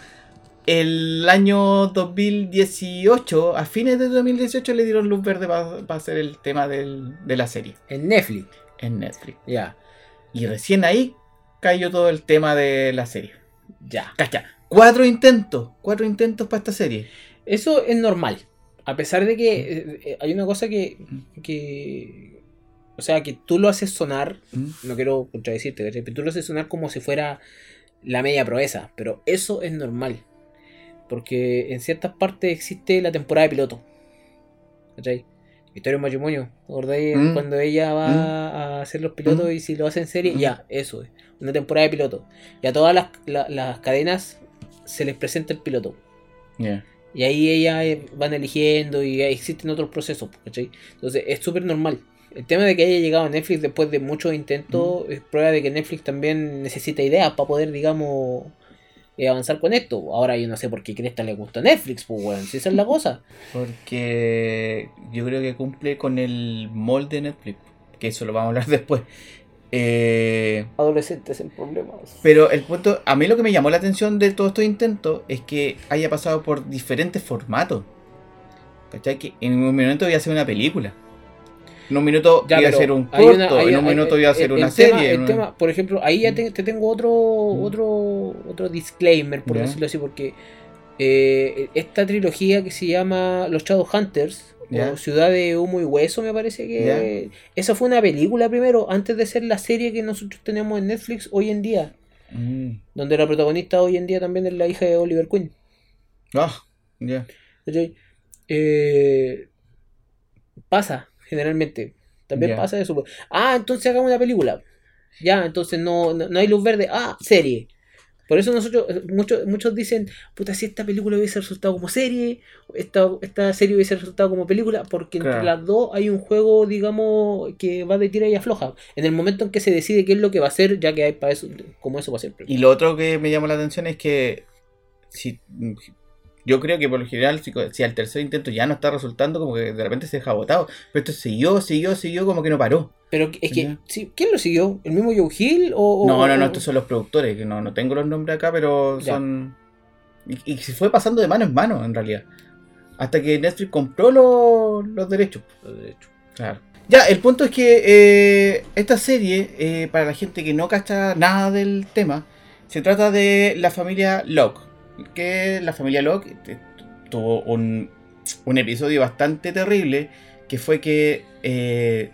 El año 2018, a fines de 2018, le dieron luz verde para hacer el tema del- de la serie En Netflix, en Netflix. ya, Y recién ahí cayó todo el tema de la serie. ya. Cacha. Cuatro intentos. Cuatro intentos para esta serie. Eso es normal. A pesar de que eh, eh, hay una cosa que, que. O sea, que tú lo haces sonar. ¿Mm? No quiero contradecirte, pero tú lo haces sonar como si fuera la media proeza. Pero eso es normal. Porque en ciertas partes existe la temporada de piloto. ¿Cachai? Historia de un matrimonio. ¿Te acordáis Mm. cuando ella va a hacer los pilotos Mm. y si lo hace en serie? Mm. Ya, eso es. Una temporada de piloto. Y a todas las, la- las cadenas se les presenta el piloto. Ya. Y ahí ellas eh, van eligiendo y existen otros procesos, ¿cachai? Entonces es súper normal. El tema de que haya llegado a Netflix después de muchos intentos es prueba de que Netflix también necesita ideas para poder, digamos, eh, avanzar con esto. Ahora yo no sé por qué Cresta le gusta Netflix, pues, weón, si esa es la cosa. Porque yo creo que cumple con el molde de Netflix. Que eso lo vamos a hablar <laughs> después. Eh, Adolescentes en problemas. pero el punto, a mí lo que me llamó la atención de todos estos intentos es que haya pasado por diferentes formatos. ¿Cachai? Que en un minuto iba a ser una película. En un minuto Ya, iba a ser un hay corto. una- hay- en un hay- minuto iba a ser una tema- serie. el tema, por ejemplo, ahí ya te, te tengo otro, Mm. otro, otro disclaimer, por Ya. decirlo así, porque eh, esta trilogía que se llama Los Shadowhunters, Ya. o Ciudad de Humo y Hueso, me parece que. Esa fue una película primero, antes de ser la serie que nosotros tenemos en Netflix hoy en día, Mm. donde la protagonista hoy en día también es la hija de Oliver Queen. Ah, ya. Eh, pasa, generalmente. También Ya. pasa eso. Ah, entonces hagamos una película. Ya, entonces no, no, no hay luz verde. Ah, serie. Por eso nosotros, eh, muchos, muchos dicen, puta, si esta película hubiese resultado como serie, esta, esta serie hubiese resultado como película, porque entre las dos hay un juego, digamos, que va de tira y afloja. En el momento en que se decide qué es lo que va a ser, ya que hay para eso, como eso va a ser. Y lo otro que me llamó la atención es que si yo creo que por lo general si, si al tercer intento ya no está resultando, como que de repente se deja botado. Pero esto siguió, siguió, siguió, como que no paró. Pero es que, sí, ¿quién lo siguió? ¿El mismo Joe Hill? O, o- No, no, no, estos son los productores, que no, no tengo los nombres acá, pero Ya. son... Y, y se fue pasando de mano en mano, en realidad. Hasta que Netflix compró los, los derechos. Los derechos. Claro. Ya, el punto es que eh, esta serie, eh, para la gente que no cacha nada del tema, se trata de la familia Locke. Que la familia Locke eh, tuvo un, un episodio bastante terrible, que fue que eh,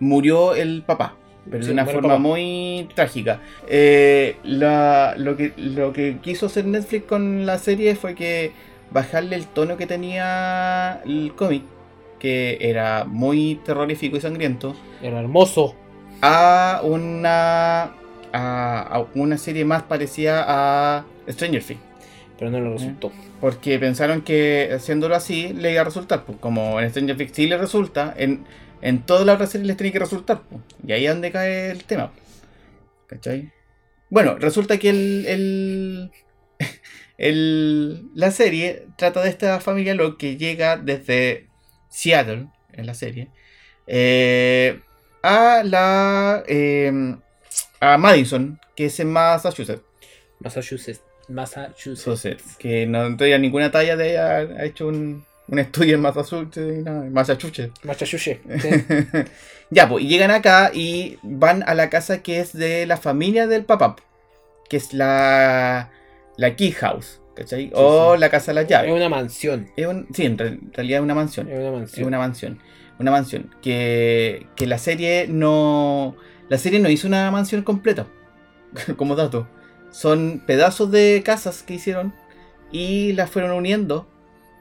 murió el papá. Pero Sí, de una forma papá. muy trágica. Eh, la- lo, que, lo que quiso hacer Netflix con la serie fue que bajarle el tono que tenía el cómic, que era muy terrorífico y sangriento, Era hermoso. a una, a, a una serie más parecida a Stranger Things. Pero no lo resultó. Porque pensaron que haciéndolo así le iba a resultar. pues, como en Stranger Things sí le resulta, en, en todas las otras series les tiene que resultar. pues, y ahí es donde cae el tema. ¿Cachai? Bueno, resulta que el, el, <laughs> el- la serie trata de esta familia lo que llega desde Seattle, en la serie, eh, a la eh, a Madison, que es en Massachusetts. Massachusetts. Massachusetts. Que no tenía ninguna talla de ella, ha hecho un, un estudio en Massachusetts, en Massachusetts. Massachusetts. <laughs> sí. ya, pues, y llegan acá y van a la casa que es de la familia del papá, que es la, la Key House, ¿cachai? o sí. la casa de las Es llaves. una mansión. Es un- sí, en re- realidad es una mansión. Es una Es mansión. una mansión. Una mansión. Que, que la serie no. La serie no hizo una mansión completa. <laughs> Como dato. Son pedazos de casas que hicieron. Y las fueron uniendo.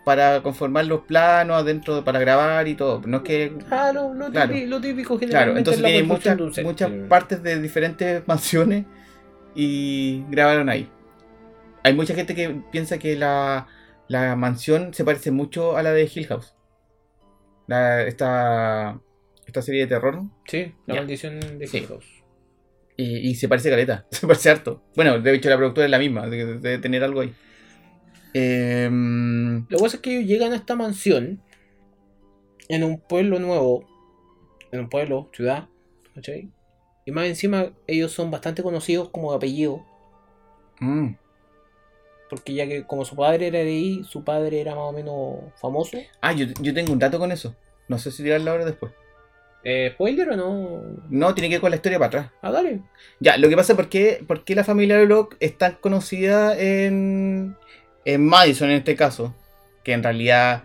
Para conformar los planos adentro para grabar y todo. No es que. Ah, lo, lo, Claro. típico, lo típico Claro, entonces tiene muchas, muchas Sí. partes de diferentes <laughs> mansiones. Y grabaron ahí. Hay mucha gente que piensa que la, la mansión se parece mucho a la de Hill House. La- esta, esta serie de terror. Sí, la maldición de. Hill House. Y, y se parece caleta, <laughs> se parece harto. Bueno, de hecho la productora es la misma, debe, tener algo ahí. Em, Lo que pasa es que ellos llegan a esta mansión en un pueblo nuevo, en un pueblo, ciudad, ¿cachai? Y más encima ellos son bastante conocidos como de apellido, mm, porque ya que como su padre era de ahí, su padre era más o menos famoso. Ah, yo, yo tengo un dato con eso. No sé si tirarlo ahora o después. Eh, ¿Spoiler o no? No, tiene que ir con la historia para atrás. Ah, dale. Ya, lo que pasa es por qué, por qué la familia Locke es tan conocida en, en Madison en este caso. Que en realidad,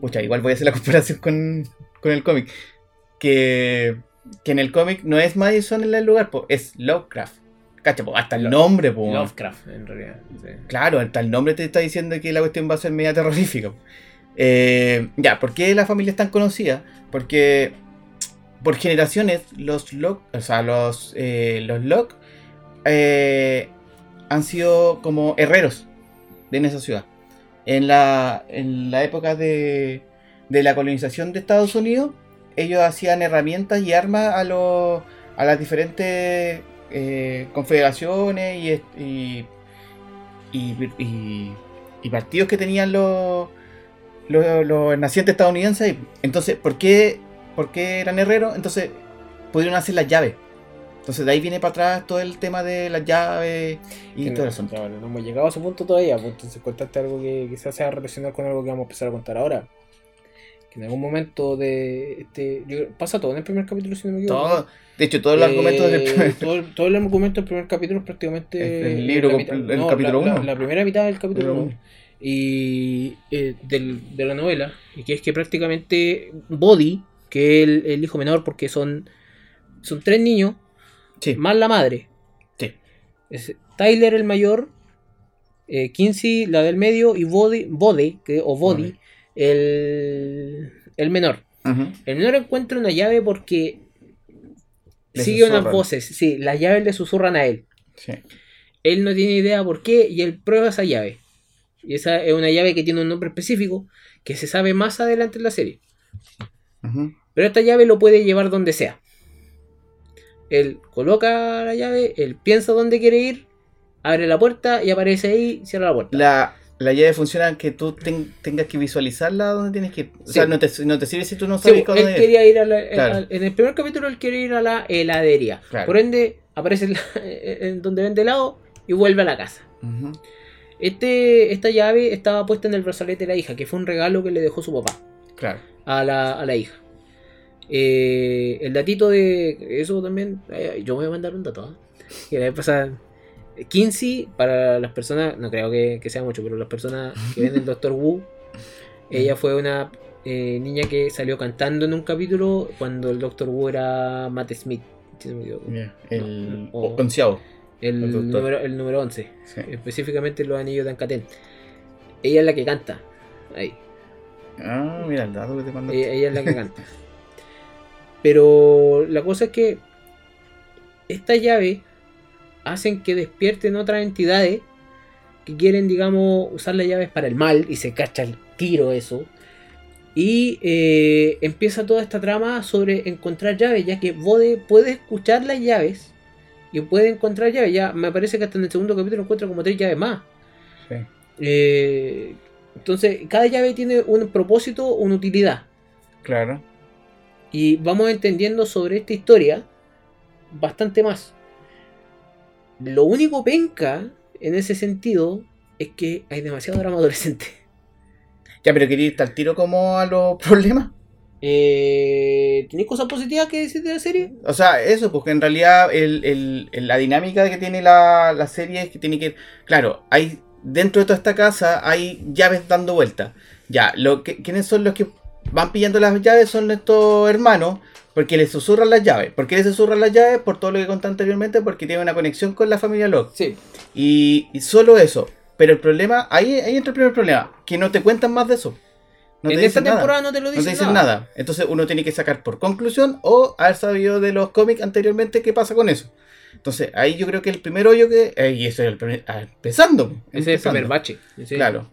pucha, igual voy a hacer la <laughs> comparación con, con el cómic. Que, que en el cómic no es Madison el lugar, po, es Lovecraft. Cacha, po, hasta el nombre, po. Lovecraft, en realidad. sí. Claro, hasta el nombre te está diciendo que la cuestión va a ser media terrorífica. Eh, ya, ¿por qué la familia es tan conocida? Porque por generaciones los Locke, o sea, los, eh, los eh, han sido como herreros en esa ciudad. En la, en la época de, de la colonización de Estados Unidos, ellos hacían herramientas y armas a, los, a las diferentes eh, confederaciones y, y, y, y- partidos que tenían los, los, los nacientes estadounidenses. Entonces, ¿por qué, ¿por qué eran herreros? Entonces, pudieron hacer las llaves. Entonces, de ahí viene para atrás todo el tema de las llaves y Que todo no, eso. no hemos llegado a ese punto todavía, pues entonces contaste algo que quizás sea relacionado con algo que vamos a empezar a contar ahora. Que en algún momento de este. yo- pasa todo en el primer capítulo, si no me equivoco. Todo, de hecho, todos los Eh, argumentos del primer- <laughs> todo, el- todo el argumento del primer capítulo es prácticamente. El- el libro compl- el no, capítulo la- la- uno. La, primera mitad del capítulo Capítulo 1. Y eh, del- de la novela. Y que es que prácticamente Body, que el, el hijo menor, porque son, son tres niños, Sí. más la madre. Sí. Es Tyler el mayor, eh, Kinsey la del medio y Body, Bode, que, o Body, Body. el, el menor. El menor encuentra una llave porque Le sigue unas voces. Sí, las llaves le susurran a él. Sí. Él no tiene idea por qué y él prueba esa llave. Y esa es una llave que tiene un nombre específico que se sabe más adelante en la serie. Pero esta llave lo puede llevar donde sea. Él coloca la llave, él piensa dónde quiere ir, abre la puerta y aparece ahí, cierra la puerta. La, la llave funciona que tú ten- tengas que visualizarla donde tienes que ir. O sea, Sí. no te, no te sirve si tú no Sí, sabes él dónde ir. quería ir a la, Claro. al- en el primer capítulo él quiere ir a la heladería. Claro. Por ende, aparece en, la- <laughs> en donde vende helado y vuelve a la casa. Este, esta llave estaba puesta en el brazalete de la hija, que fue un regalo que le dejó su papá Claro. a la, a la hija. Eh, el datito de eso también, eh, yo voy a mandar un dato. ¿ah? Que la vez pasada, 15 para las personas, no creo que, que sea mucho, pero las personas que ven el Doctor Wu, <laughs> ella fue una eh, niña que salió cantando en un capítulo cuando el Doctor Wu era Matt Smith. si no me equivoco. El O- onceavo. El, número, el número 11. Sí. Específicamente los anillos de Ancaten. Ella es la que canta. Ahí. Ah, mira el dato que te mandó. Ella, ella es la que canta. <laughs> Pero la cosa es que esta llave hacen que despierten otras entidades que quieren, digamos, usar las llaves para el mal y se cacha el tiro eso. Y eh, empieza toda esta trama sobre encontrar llaves, ya que Bode puede escuchar las llaves y puede encontrar llaves. Ya me parece que hasta en el segundo capítulo encuentra como tres llaves más. Sí. Eh, entonces, cada llave tiene un propósito, una utilidad. Claro. Y vamos entendiendo sobre esta historia bastante más. Lo único penca en ese sentido es que hay demasiado drama adolescente. <laughs> Ya, pero quería irte al tiro como a los problemas. Eh, ¿Tenéis cosas positivas que decir de la serie? O sea, eso, porque en realidad el- el- la dinámica que tiene la, la serie es que tiene que. Claro, hay. Dentro de toda esta casa hay llaves dando vuelta. Ya, lo que, ¿quiénes son los que van pillando las llaves? Son estos hermanos. Porque les susurran las llaves. ¿Por qué les susurran las llaves? Por todo lo que conté anteriormente. Porque tienen una conexión con la familia Locke. Sí. Y, y solo eso. Pero el problema, ahí, ahí entra el primer problema. Que no te cuentan más de eso. No en te esta dicen nada. temporada no te lo No dicen, te dicen nada. Entonces uno tiene que sacar por conclusión o haber sabido de los cómics anteriormente qué pasa con eso. Entonces ahí yo creo que el primer hoyo que... eh, y ese es el primer... ah, empezando. Ese es el primer bache. Claro.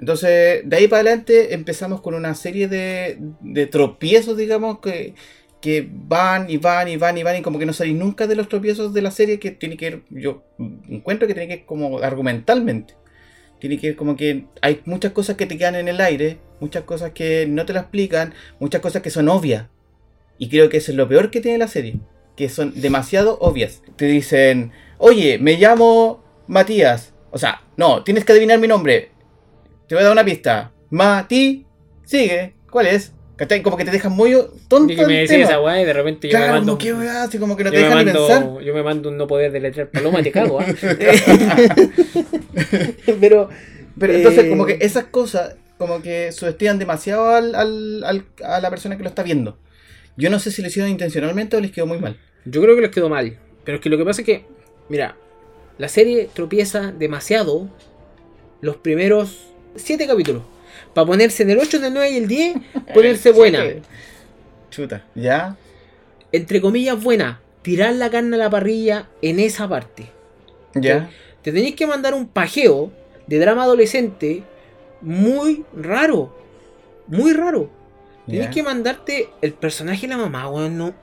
Entonces, de ahí para adelante empezamos con una serie de, tropiezos, digamos, que, van y van y van y van y como que no salís nunca de los tropiezos de la serie que tiene que ir, yo encuentro que tiene que ir como argumentalmente. Tiene que ir como que hay muchas cosas que te quedan en el aire, muchas cosas que no te la explican, muchas cosas que son obvias. Y creo que eso es lo peor que tiene la serie, que son demasiado obvias. Te dicen, oye, me llamo Matías. O sea, no, tienes que adivinar mi nombre. Te voy a dar una pista. Mati, sigue. ¿Cuál es? ¿Cachai? Como que te dejan muy tonto Y que me decís tema. esa weá y de repente yo Claro, me mando. como que así como que no yo, te me dejan ni pensar. mando yo me mando un no poder de letrar paloma y te cago, ¿ah? <laughs> Pero. Pero entonces, eh, como que esas cosas, como que subestiman demasiado al, al- al- a la persona que lo está viendo. Yo no sé si lo hicieron intencionalmente o les quedó muy mal. Yo creo que les quedó mal. Pero es que lo que pasa es que, mira, la serie tropieza demasiado los primeros 7 capítulos. Para ponerse en el 8, en el 9 y el 10, <laughs> ponerse buena. Chuta, ¿ya? Entre comillas, buena. Tirar la carne a la parrilla en esa parte. ¿Ya? Te tenéis que mandar un pajeo de drama adolescente muy raro. Muy raro. Tienes que mandarte el personaje de la mamá, weón. no-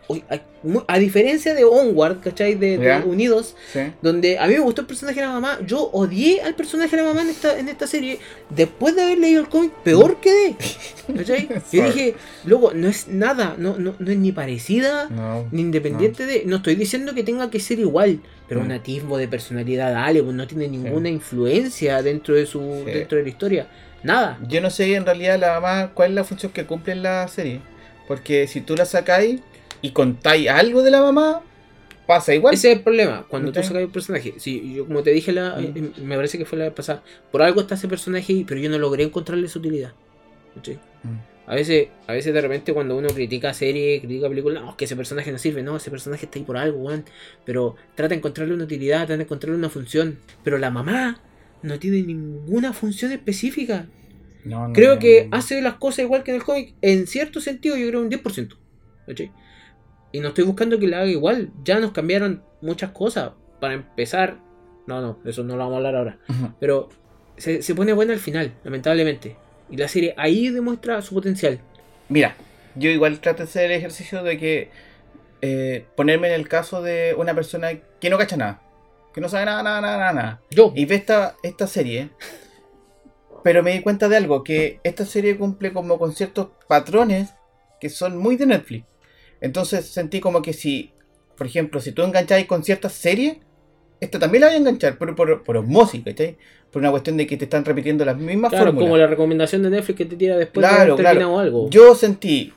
a, diferencia de Onward, ¿cachai? De, de Ya. Unidos, Sí. donde a mí me gustó el personaje de la mamá. Yo odié al personaje de la mamá en esta, en esta serie. Después de haber leído el cómic, peor <laughs> quedé. ¿Cachai? Yo dije, luego, no es nada, no, no, no es ni parecida, No. ni independiente de. No estoy diciendo que tenga que ser igual, pero Mm. un atisbo de personalidad, dale, pues no tiene ninguna influencia dentro de su Sí. dentro de la historia. Nada. Yo no sé en realidad la mamá cuál es la función que cumple en la serie. Porque si tú la sacáis y contáis algo de la mamá, pasa igual. Ese es el problema, cuando tú sacas el personaje. Sí, yo como te dije, la, Mm. eh, me parece que fue la vez pasada. Por algo está ese personaje ahí, pero yo no logré encontrarle su utilidad. Mm. A veces, a veces de repente cuando uno critica serie, critica película, no, es que ese personaje no sirve, no, ese personaje está ahí por algo, weón. Pero trata de encontrarle una utilidad, trata de encontrarle una función. Pero la mamá no tiene ninguna función específica. No, no, Creo no, que hace las cosas igual que en el cómic. En cierto sentido, yo creo un 10%. ¿cachai? Y no estoy buscando que la haga igual. Ya nos cambiaron muchas cosas. Para empezar. No, no, eso no lo vamos a hablar ahora. Pero se, se pone buena al final, lamentablemente. Y la serie ahí demuestra su potencial. Mira, yo igual trato de hacer el ejercicio de que eh, ponerme en el caso de una persona que no cacha nada. Que no sabe nada, nada, nada, nada. Yo. Y ve esta, esta serie. Pero me di cuenta de algo, que esta serie cumple como con ciertos patrones que son muy de Netflix. Entonces sentí como que si, por ejemplo, si tú engancháis con ciertas series, esta también la voy a enganchar, pero por, por osmosis, ¿cachai? Por una cuestión de que te están repitiendo las mismas Claro, fórmulas. como la recomendación de Netflix que te tira después de Claro, claro. terminado algo. Yo sentí,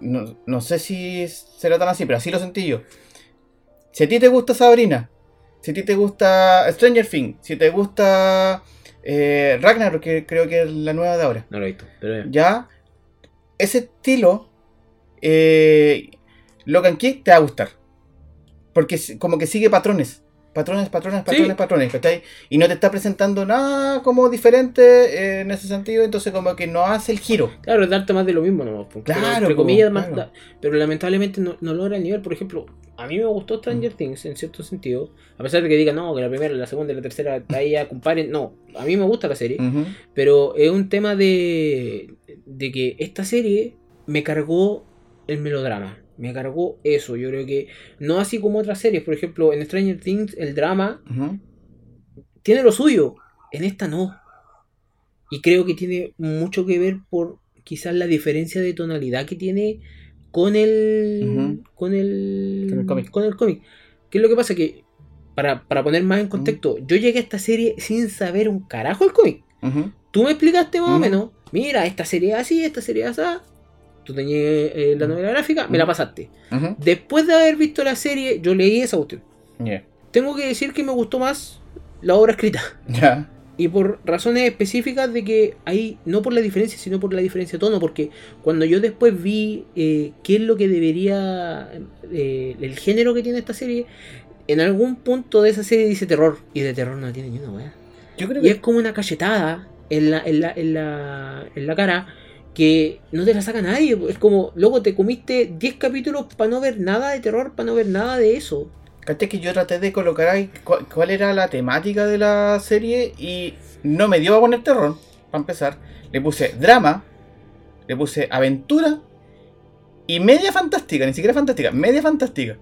no, no sé si será tan así, pero así lo sentí yo. Si a ti te gusta Sabrina, si a ti te gusta Stranger Things, si te gusta eh, Ragnarok, que creo que es la nueva de ahora, No lo he visto, pero bien. ya, ese estilo, eh, Logan Kick te va a gustar. Porque como que sigue patrones. Patrones, patrones, patrones, Sí. patrones, ¿cachai? Y no te está presentando nada como diferente eh, en ese sentido, entonces como que no hace el giro. Claro, es darte más de lo mismo nomás. pues, pero Claro, entre po, comillas, más claro. da- pero lamentablemente no, no logra el nivel. Por ejemplo, a mí me gustó Stranger Mm. Things en cierto sentido. A pesar de que digan, no, que la primera, la segunda y la tercera ahí ya comparen. No, a mí me gusta la serie. Pero es un tema de, de que esta serie me cargó el melodrama. Me cargó eso. Yo creo que no así como otras series. Por ejemplo, en Stranger Things el drama tiene lo suyo. En esta no. Y creo que tiene mucho que ver por quizás la diferencia de tonalidad que tiene con el. Con el. Con el cómic. con el cómic. ¿Qué es lo que pasa? Que, para, para poner más en contexto, yo llegué a esta serie sin saber un carajo el cómic. Tú me explicaste más o menos. Mira, esta serie es así, esta serie es así. Tú tenías eh, la novela gráfica, me la pasaste. Ujú. Después de haber visto la serie, yo leí esa cuestión. Ya. Tengo que decir que me gustó más la obra escrita. <laughs> Ya. Y por razones específicas de que ahí, no por la diferencia, sino por la diferencia de tono, porque cuando yo después vi eh, qué es lo que debería, eh, el género que tiene esta serie, en algún punto de esa serie dice terror, y de terror no tiene ni una weá. Yo creo Y que es como una cachetada en la, en la, en la, en la cara que no te la saca nadie. Es como, luego te comiste 10 capítulos para no ver nada de terror, para no ver nada de eso. ¿Cachai que yo traté de colocar ahí cu- cuál era la temática de la serie y no me dio a poner terror. para empezar. Le puse drama, le puse aventura y media fantástica, ni siquiera fantástica, media fantástica.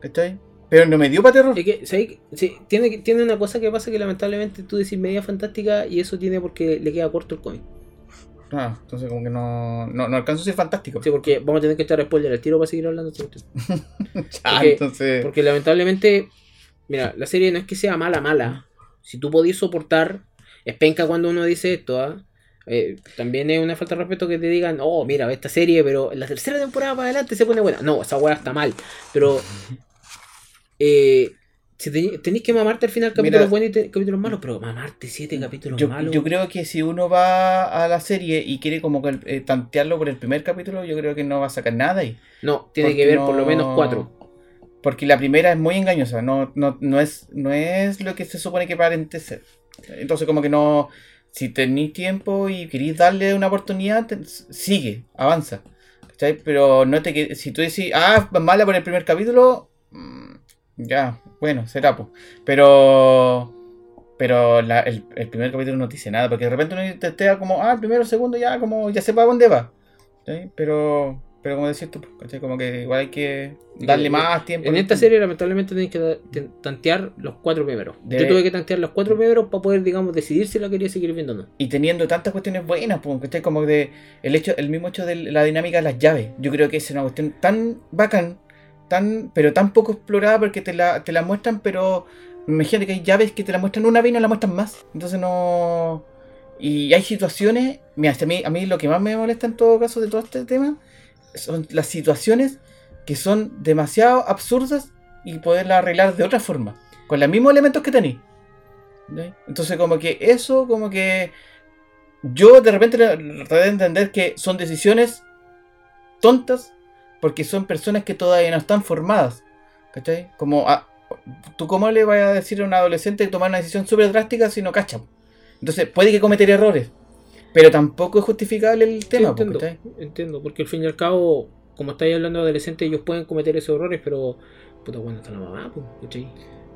¿Cachai? Pero no me dio para terror. Es que, ¿sabes qué? Sí, tiene, tiene una cosa que pasa que lamentablemente tú decís media fantástica y eso tiene porque le queda corto el cómic. Ah, entonces como que no, no, no alcanzo a ser fantástico. Sí, porque vamos a tener que echar spoiler al tiro para seguir hablando. Ah, <laughs> porque- entonces... Porque lamentablemente, mira, la serie no es que sea mala, mala. Si tú podías soportar, es penca cuando uno dice esto, ¿ah? Eh, también es una falta de respeto que te digan, oh, mira, ve esta serie, pero en la tercera temporada para adelante se pone buena. No, esa weá está mal. Pero eh, si te- tenéis que mamarte al final capítulos buenos y te- capítulos malos, pero mamarte siete capítulos Yo, malos. yo creo que si uno va a la serie y quiere como que eh, tantearlo por el primer capítulo, yo creo que no va a sacar nada ahí. No, tiene que ver no- por lo menos cuatro. Porque la primera es muy engañosa, no, no, no, es, no es lo que se supone que aparente ser. Entonces como que no, si tenéis tiempo y queréis darle una oportunidad, te- sigue, avanza. ¿Cachai? Pero no te si tú decís, ah, mala por el primer capítulo, mm, ya, bueno, será pues. Pero pero la- el, el primer capítulo no te dice nada, porque de repente uno te estea como, ah, primero, segundo, ya, como, ya sepa dónde va. Pero, pero como decís tú, ¿cachai? como que igual hay que darle En- más tiempo. En esta serie, lamentablemente, tenéis que tantear los cuatro primeros. Yo tuve que tantear los cuatro primeros para poder, digamos, decidir si la quería seguir viendo o no. Y teniendo tantas cuestiones buenas, pues, ¿cachai? Como de el hecho, el mismo hecho de la dinámica de las llaves. Yo creo que es una cuestión tan bacán, tan, pero tan poco explorada porque te la, te la muestran, pero imagínate que hay llaves que te la muestran una vez y no la muestran más. Entonces no. Y hay situaciones. Mira, a mí, a mí lo que más me molesta en todo caso de todo este tema son las situaciones que son demasiado absurdas y poderlas arreglar de otra forma. Con los mismos elementos que tenéis. Entonces, como que eso, como que. Yo de repente traté de entender que son decisiones tontas porque son personas que todavía no están formadas. ¿Cachai? Como. a- ¿Tú cómo le vas a decir a un adolescente tomar una decisión súper drástica si no cacha? Entonces, puede que cometer errores. Pero tampoco es justificable el Sí, tema, entiendo, ¿cachai? entiendo, porque al fin y al cabo, como estáis hablando de adolescentes, ellos pueden cometer esos errores, pero. Puta, bueno, está la mamá, ¿cachai?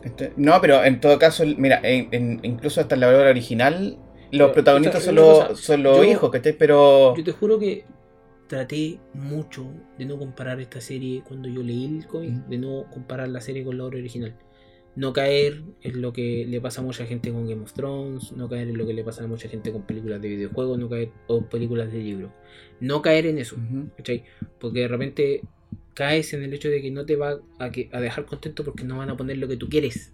Este, no, pero en todo caso, mira, en- en- incluso hasta la obra original, los Pero, protagonistas esa- son una los, cosa, son los yo- hijos, ¿cachai? Pero. Yo te juro que traté mucho de no comparar esta serie cuando yo leí el cómic, Mm. de no comparar la serie con la obra original. No caer en lo que le pasa a mucha gente con Game of Thrones, no caer en lo que le pasa a mucha gente con películas de videojuegos, no caer o películas de libros. No caer en eso. ¿cachai? Porque de repente caes en el hecho de que no te va a, que- a dejar contento porque no van a poner lo que tú quieres.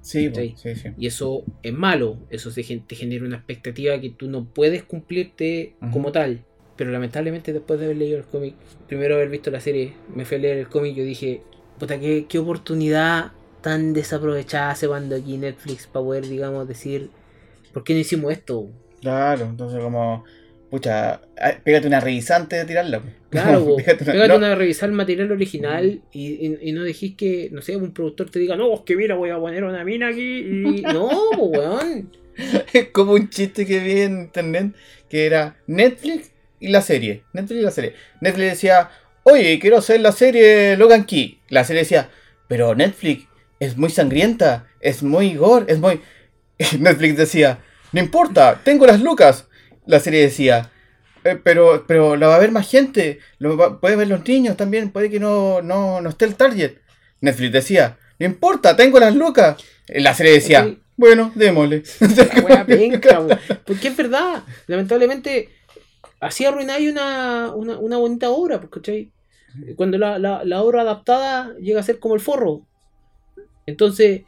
Sí, sí, sí. Y eso es malo, eso se te genera una expectativa que tú no puedes cumplirte como tal. Pero lamentablemente después de haber leído el cómic, primero haber visto la serie, me fui a leer el cómic y yo dije, puta, qué, qué oportunidad tan desaprovechada se mandó aquí Netflix para poder, digamos, decir, ¿por qué no hicimos esto? Claro, entonces como, pucha, pégate una revisante de tirarla. <laughs> Claro, Pégate una- pégate no, una a revisar el material original y, y- y no dejís que, no sé, un productor te diga, no, es que mira, voy a poner una mina aquí y... <laughs> No, weón. Es como un chiste que vi en internet que era Netflix y la serie. Netflix y la serie. Netflix decía, oye, quiero hacer la serie Logan Key. La serie decía, pero Netflix es muy sangrienta, es muy gore, es muy... <laughs> Netflix decía, no importa, tengo las lucas. La serie decía, "Eh, pero, pero la va a ver más gente, lo va- puede ver los niños también, puede que no, no, no esté el target. Netflix decía, no importa, tengo las lucas. La serie decía, bueno, démosle. <laughs> La wea penca. Porque es verdad. Lamentablemente, así arruináis una, una, una bonita obra, pues, ¿cachai? Cuando la, la, la obra adaptada llega a ser como el forro. Entonces,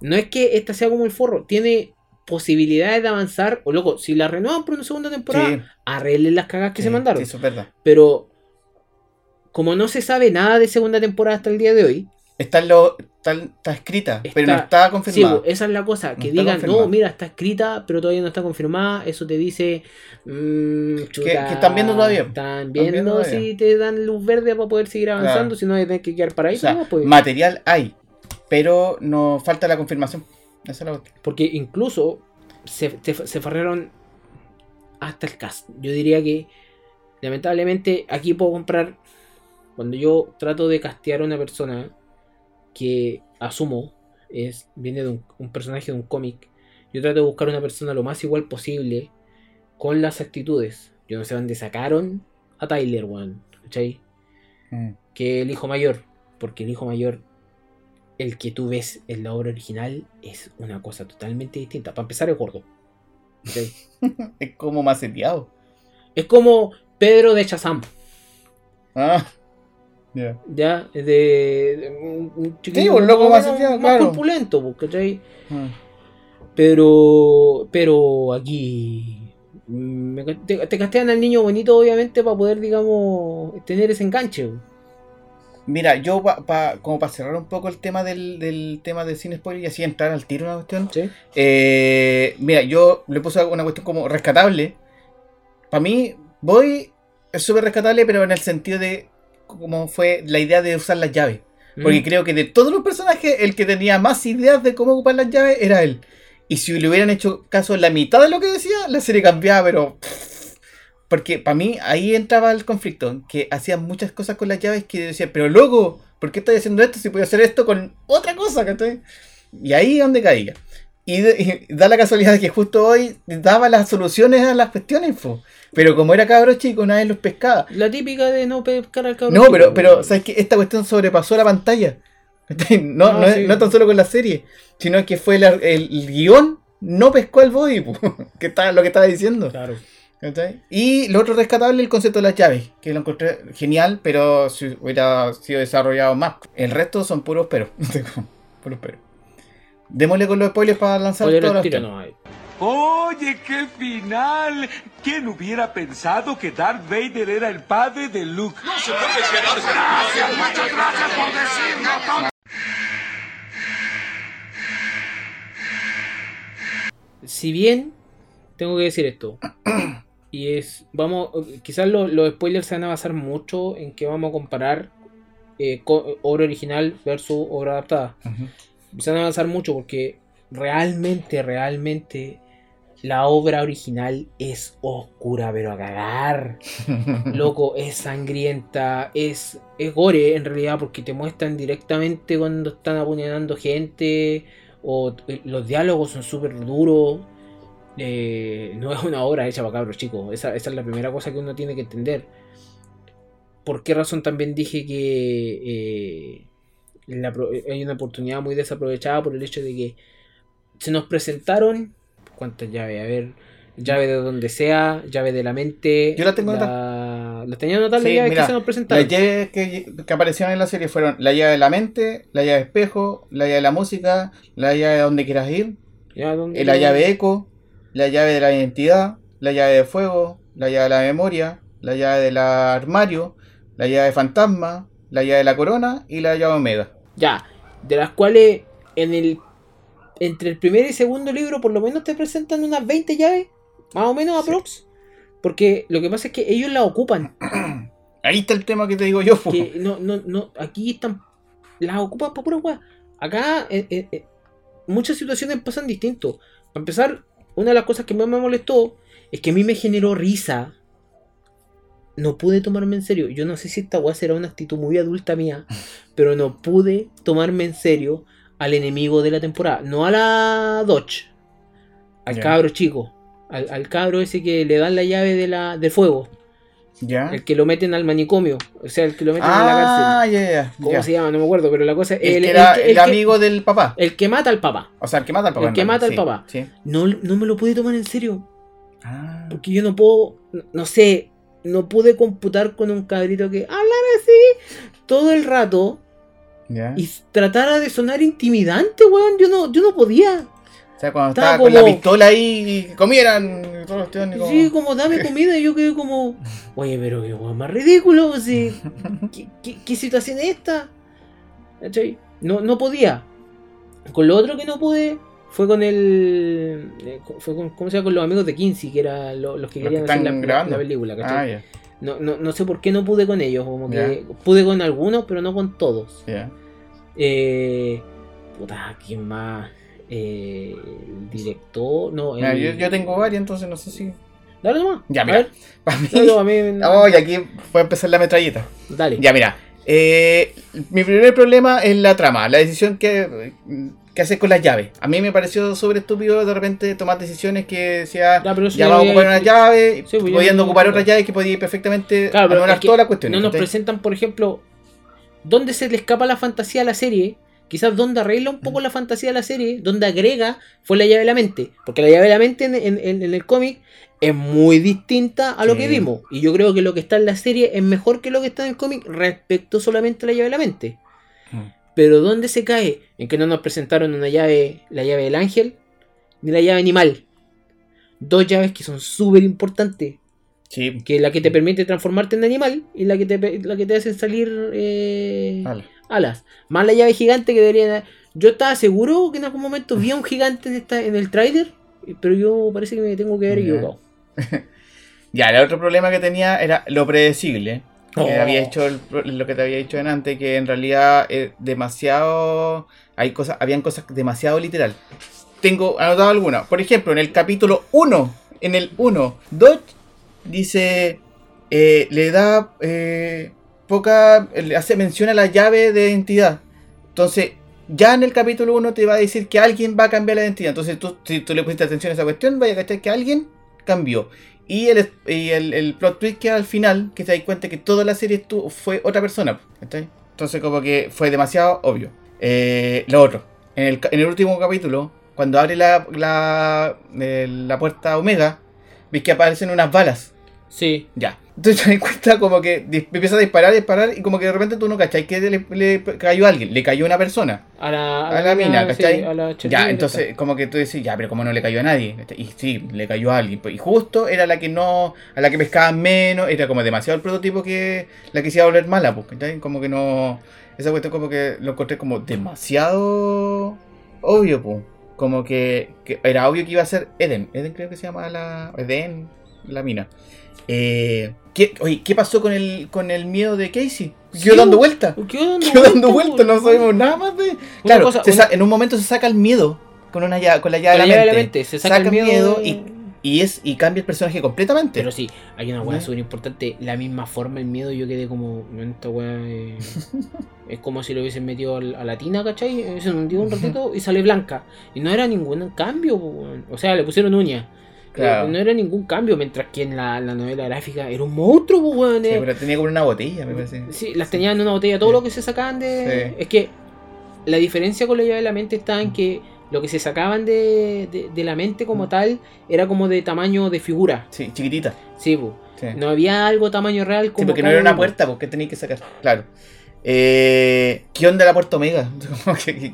no es que esta sea como el forro, tiene posibilidades de avanzar. O loco, si la renuevan por una segunda temporada, Sí, arreglen las cagas que sí, se mandaron. sí, eso es verdad. Pero, como no se sabe nada de segunda temporada hasta el día de hoy, Está, lo, está, está escrita, Está- pero no está Sí, confirmada. bo, esa es la cosa. Que digan, no, mira, está escrita, pero todavía no está confirmada. Eso te dice. mm, chuta, que están viendo todavía. Están viendo viendo todavía. si te dan luz verde para poder seguir avanzando. Claro. Si no, tienes que quedar para ahí. o sea, no, pues. material hay, pero no falta la confirmación. Esa es la cuestión. Porque incluso se, se farrearon hasta el cast. Yo diría que, lamentablemente, aquí puedo comprar. Cuando yo trato de castear a una persona que asumo es viene de un, un personaje de un cómic, yo trato de buscar una persona lo más igual posible con las actitudes. Yo no sé dónde sacaron a Tyler, weón. ¿Cachai? Mm. Que el hijo mayor. Porque el hijo mayor, el que tú ves en la obra original, es una cosa totalmente distinta. Para empezar, es gordo. ¿cachai? <laughs> Es como maceteado. es como Pedro de Chazam. Ah. Ya. Ya, de, de un, chiquillo un loco más, más seteado, más claro. corpulento, pues, ¿cachai? Ah. Pero, pero aquí mm, me te, te castean al niño bonito, obviamente, para poder, digamos, tener ese enganche. pues. Mira, yo pa- pa- como para cerrar un poco el tema del, del tema del cine spoiler y así entrar al tiro una cuestión. ¿sí? Eh, mira, yo le puse una cuestión como rescatable. Para mí, Boy es súper rescatable, pero en el sentido de cómo fue la idea de usar las llaves. Porque Mm. creo que de todos los personajes, el que tenía más ideas de cómo ocupar las llaves era él. Y si le hubieran hecho caso en la mitad de lo que decía, la serie cambiaba, pero. Porque para mí ahí entraba el conflicto. Que hacían muchas cosas con las llaves que decía, pero loco, ¿por qué estás haciendo esto si puedo hacer esto con otra cosa? ¿cachai? Y ahí es donde caía. Y, de- y da la casualidad de que justo hoy daba las soluciones a las cuestiones, fo. Pero como era cabro chico, nadie los pescaba. La típica de no pescar al cabrón. No, chico, pero, pero. ¿sabes qué? Esta cuestión sobrepasó la pantalla. <laughs> No, no, es- sí. no tan solo con la serie, sino que fue la- el, el guion no pescó al body, <laughs> que estaba, lo que estaba diciendo. Claro. Y lo otro rescatable el concepto de las llaves, que lo encontré genial, pero si hubiera sido desarrollado más. El resto son puros peros. <laughs> puros peros. Démosle con los spoilers para lanzar todas las Oye, qué final. ¿Quién hubiera pensado que Darth Vader era el padre de Luke? No se puede quedarse. muchas gracias por decirlo. Si bien, tengo que decir esto. Y es, vamos, quizás los, los spoilers se van a basar mucho en que vamos a comparar eh, co- obra original versus obra adaptada. Se van a avanzar mucho porque realmente, realmente la obra original es oscura, pero a cagar. <laughs> Loco, es sangrienta, es, es gore en realidad porque te muestran directamente cuando están apuñalando gente o eh, los diálogos son súper duros. Eh, no es una obra hecha para cabros chicos, esa, esa es la primera cosa que uno tiene que entender. ¿Por qué razón también dije que eh, la hay una oportunidad muy desaprovechada por el hecho de que se nos presentaron cuántas llaves, a ver, llave de donde sea, llave de la mente. Yo la tengo la, ¿Las tenía anotadas Sí, las llaves mira, que se nos presentaron? Las llaves que, que aparecieron en la serie fueron la llave de la mente, la llave de espejo, la llave de la música, la llave de donde quieras ir, Ya, ¿dónde eh, la llave eco, la llave de la identidad, la llave de fuego, la llave de la memoria, la llave del armario, la llave de fantasma, la llave de la corona y la llave omega. Ya, de las cuales en el entre el primer y segundo libro por lo menos te presentan unas 20 llaves, más o menos aprox. Porque lo que pasa es que ellos la ocupan. <clears throat> Ahí está el tema que te digo yo. que no, no, no, aquí están, las ocupan para pura weá. Acá, eh, eh, eh, muchas situaciones pasan distinto. Para empezar, una de las cosas que más me molestó es que a mí me generó risa. No pude tomarme en serio. Yo no sé si esta weá será una actitud muy adulta mía, <laughs> pero no pude tomarme en serio al enemigo de la temporada. No a la Dodge, al cabro chico. Al, al cabro ese que le dan la llave de la, del fuego. ¿Ya? El que lo meten al manicomio. O sea, el que lo meten en la cárcel. Ah. ¿Cómo se llama? No me acuerdo, pero la cosa es. El, el, el que- amigo del papá. el que mata al papá. O sea, el que mata al papá. El que mata al papá. Sí. sí. No, no me lo pude tomar en serio. Ah. Porque yo no puedo. No, sé. No pude computar con un cabrito que hablara así todo el rato Y tratara de sonar intimidante, weón. Yo no, yo no podía. O sea, cuando Estaba estaba con la pistola ahí y comieran todos los tíos, como- Sí, como dame comida, y yo quedé como. Oye, pero qué weón más ridículo. <laughs> ¿Qué, qué, qué situación es esta? ¿Cachai? No, no podía. Con lo otro que no pude fue con el. eh, Fue con, ¿Cómo se llama? Con los amigos de Kinsey, que eran lo- los que Los que querían hacer la, película, ¿cachai? Ah, ya. No, no, no sé por qué no pude con ellos, como que Ya. pude con algunos, pero no con todos. Ya. Eh, puta, ¿quién más? Eh, el director, no, Mira, el- yo, yo tengo varias, entonces no sé si. Dale nomás. Ya, mira. <laughs> Para mí. no, no, a mí- Oh, y aquí fue a empezar la metralleta. Dale. Ya, mira. eh, mi primer problema es la trama. La decisión que, qué hacer con las llaves. A mí me pareció súper estúpido de repente tomar decisiones que decía, Ya, pero eso ya ya vamos a ocupar una llave, Sí, pues ya podían lo- ocupar otras llaves que podían perfectamente Claro, es que todas las cuestiones. No nos presentan, por ejemplo, dónde se le escapa la fantasía a la serie. Quizás donde arregla un poco la fantasía de la serie, donde agrega, fue la llave de la mente. Porque la llave de la mente en, en- en- en el cómic es muy distinta a lo Sí. que vimos. Y yo creo que lo que está en la serie es mejor que lo que está en el cómic respecto solamente a la llave de la mente. Pero ¿dónde se cae? En que no nos presentaron una llave, la llave del ángel, ni la llave animal. Dos llaves que son súper importantes Sí, que es la que te permite transformarte en animal y la que te, la que te hace salir eh, alas. Más la llave gigante que debería... Yo estaba seguro que en algún momento vi a un gigante en, esta, en el trailer, pero yo parece que me tengo que haber equivocado. <laughs> Ya, el otro problema que tenía era lo predecible. Había hecho lo que te había dicho en antes, que en realidad es demasiado. Hay cosas, habían cosas demasiado literal. Tengo anotado algunas. Por ejemplo, en el capítulo 1, en el 1, Dodge dice. eh, le da eh, poca. Le hace mención a la llave de identidad. Entonces, ya en el capítulo 1 te va a decir que alguien va a cambiar la identidad. Entonces, tú, si tú le pusiste atención a esa cuestión, vaya a cachar que alguien cambió. Y el, y el, el plot twist que al final, que te das cuenta que toda la serie estuvo, fue otra persona. ¿cachai? Entonces como que fue demasiado obvio. Eh, lo otro, en el, en el último capítulo, cuando abre la, la, eh, la puerta Omega, ves que aparecen unas balas. Sí. Ya. Entonces te das cuenta como que empieza a disparar, disparar, y como que de repente tú no cachai que le, le cayó a alguien, le cayó a una persona. A la, A la mina, sí, ¿cachai? a la Ya, entonces como que tú decís, ya, pero como no le cayó a nadie. Y sí, le cayó a alguien. Y justo era la que no, a la que pescaban menos, era como demasiado el prototipo que la que se iba a volver mala, pues, ¿cachai? Como que no, esa cuestión como que lo encontré como demasiado obvio, pues. Como que, que era obvio que iba a ser Eden. Eden creo que se llama la, Eden, la mina. Eh, ¿qué, oye, ¿qué pasó con el, con el miedo de Casey? Sí, Quedó dando po. vuelta. ¿Qué dando Quedó dando vuelta, vuelta, no sabemos nada más de. Una Claro, cosa, se una- en un momento se saca el miedo con una llave, con la Con llave, la de, llave la de la mente. se saca, el miedo, y, y es y cambia el personaje completamente. Pero sí, hay una weá ¿Ya? súper importante. La misma forma, el miedo, yo quedé como. "No, Esta weá eh, <laughs> es como si lo hubiesen metido a la tina, ¿cachai? Se hundió un ratito y sale blanca. Y no era ningún cambio, o sea, le pusieron uñas. Claro. No era ningún cambio, mientras que en la, la novela gráfica era un monstruo, po, weón. Sí, pero tenía como una botella, me parece. Sí, las tenían en una botella, todo Sí. lo que se sacaban de. Sí. Es que la diferencia con la llave de la mente está en que lo que se sacaban de, de- de la mente como tal era como de tamaño de figura. Sí, chiquitita. Sí. Sí, no había algo tamaño real como. Sí, porque no era una puerta, porque tenías que sacar. Claro. Eh, ¿Qué onda la puerta Omega? <laughs>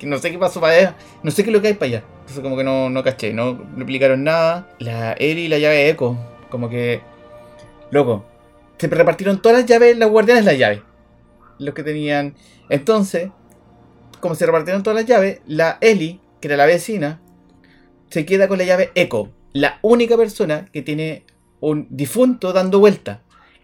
No sé qué pasó para allá. No sé qué es lo que hay para allá. Entonces como que no, no caché, no explicaron nada. La Eri y la llave Echo. Como que. Loco. Se repartieron todas las llaves, las guardianes las llaves. Los que tenían. Entonces, como se repartieron todas las llaves, la Eli, que era la vecina, se queda con la llave Echo. La única persona que tiene un difunto dando vuelta.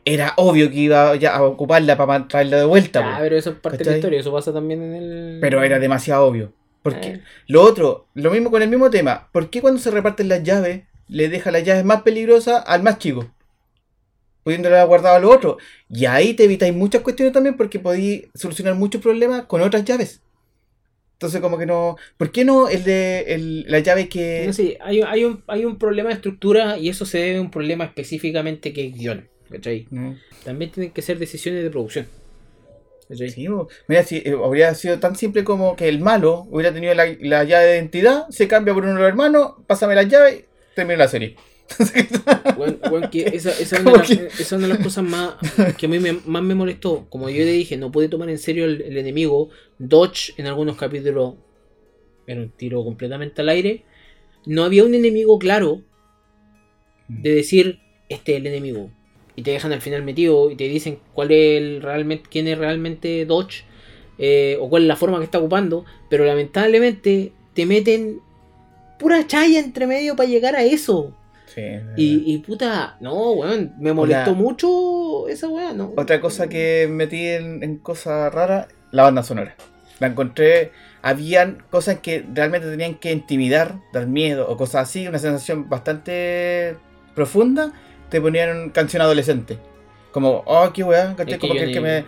Era obvio que iba ya a ocuparla para traerla de vuelta. Ah, pero eso es parte de la historia, eso pasa también en el. Pero era demasiado obvio. Porque Eh. lo otro, lo mismo con el mismo tema. ¿Por qué cuando se reparten las llaves, le deja las llaves más peligrosas al más chico? Pudiéndole haber guardado a los otros. Y ahí te evitáis muchas cuestiones también porque podéis solucionar muchos problemas con otras llaves. Entonces, como que no. ¿Por qué no el de el- la llave que. No sé, hay, hay, un, hay un problema de estructura y eso se debe a un problema específicamente que es guion. También tienen que ser decisiones de producción. Sí, mira, si eh, habría sido tan simple como que el malo hubiera tenido la, la llave de identidad, se cambia por uno de los hermanos, pásame la llave, termino la serie. <laughs> Bueno, bueno, que esa, esa es una, de las- que- esa es una de las cosas más que a mí me, más me molestó. Como yo le dije, no puede tomar en serio el, el enemigo. Dodge en algunos capítulos era un tiro completamente al aire. No había un enemigo claro de decir, este es el enemigo. Y te dejan al final metido y te dicen cuál es el realmente, quién es realmente Dodge eh, o cuál es la forma que está ocupando. Pero lamentablemente te meten pura chaya entre medio para llegar a eso. Sí. Y, y puta, no, weón, me molestó Hola. mucho esa weá, ¿no? Otra cosa que metí en, en cosas raras, la banda sonora. La encontré, habían cosas que realmente tenían que intimidar, dar miedo o cosas así, una sensación bastante profunda, te ponían canción adolescente. Como, oh, qué weá, ¿cachai? Es que Como yo que el que ni- me...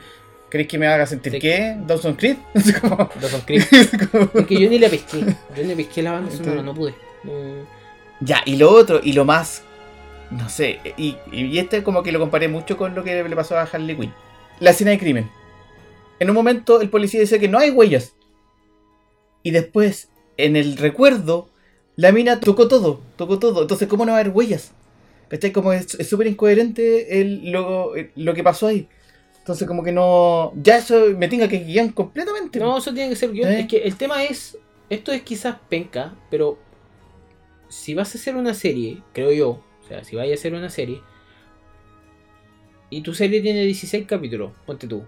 ¿Crees que me haga sentir Sí. qué? ¿Dawson Creed? <laughs> Como- Dawson Creed. <laughs> como- Es que yo ni la pesqué. Yo ni pesqué la banda sonora, no pude. No. Ya, y lo otro, y lo más. No sé, y, y este como que lo comparé mucho con lo que le pasó a Harley Quinn. La escena de crimen. En un momento el policía dice que no hay huellas. Y después, en el recuerdo, la mina tocó todo, tocó todo. Entonces, ¿cómo no va a haber huellas? ¿Cachai? Como es súper incoherente el, lo, lo que pasó ahí. Entonces, como que no. Ya eso me tenga que guiar completamente. No, eso tiene que ser guion. ¿Eh? Es que el tema es. Esto es quizás penca, pero. Si vas a hacer una serie, creo yo. O sea, si vayas a hacer una serie. Y tu serie tiene 16 capítulos, ponte tú.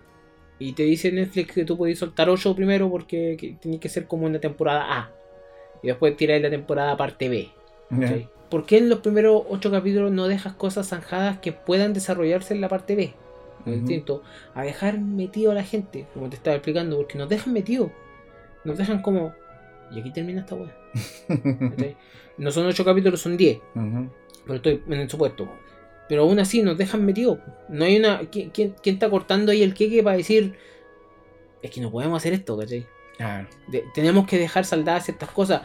Y te dice Netflix que tú podés soltar 8 primero porque que- tiene que ser como una temporada A. Y después tirar la temporada parte B. ¿cachai? ¿Por qué en los primeros 8 capítulos no dejas cosas zanjadas que puedan desarrollarse en la parte B? Distinto a dejar metido a la gente, como te estaba explicando, porque nos dejan metido. Nos dejan como. Y aquí termina esta weá. <laughs> No son 8 capítulos, son 10. Ujú. Pero estoy en el supuesto. Pero aún así nos dejan metido. No hay una. ¿Quién, quién- quién está cortando ahí el queque para decir. Es que no podemos hacer esto, ¿cachai? Claro. De- tenemos que dejar saldadas ciertas cosas.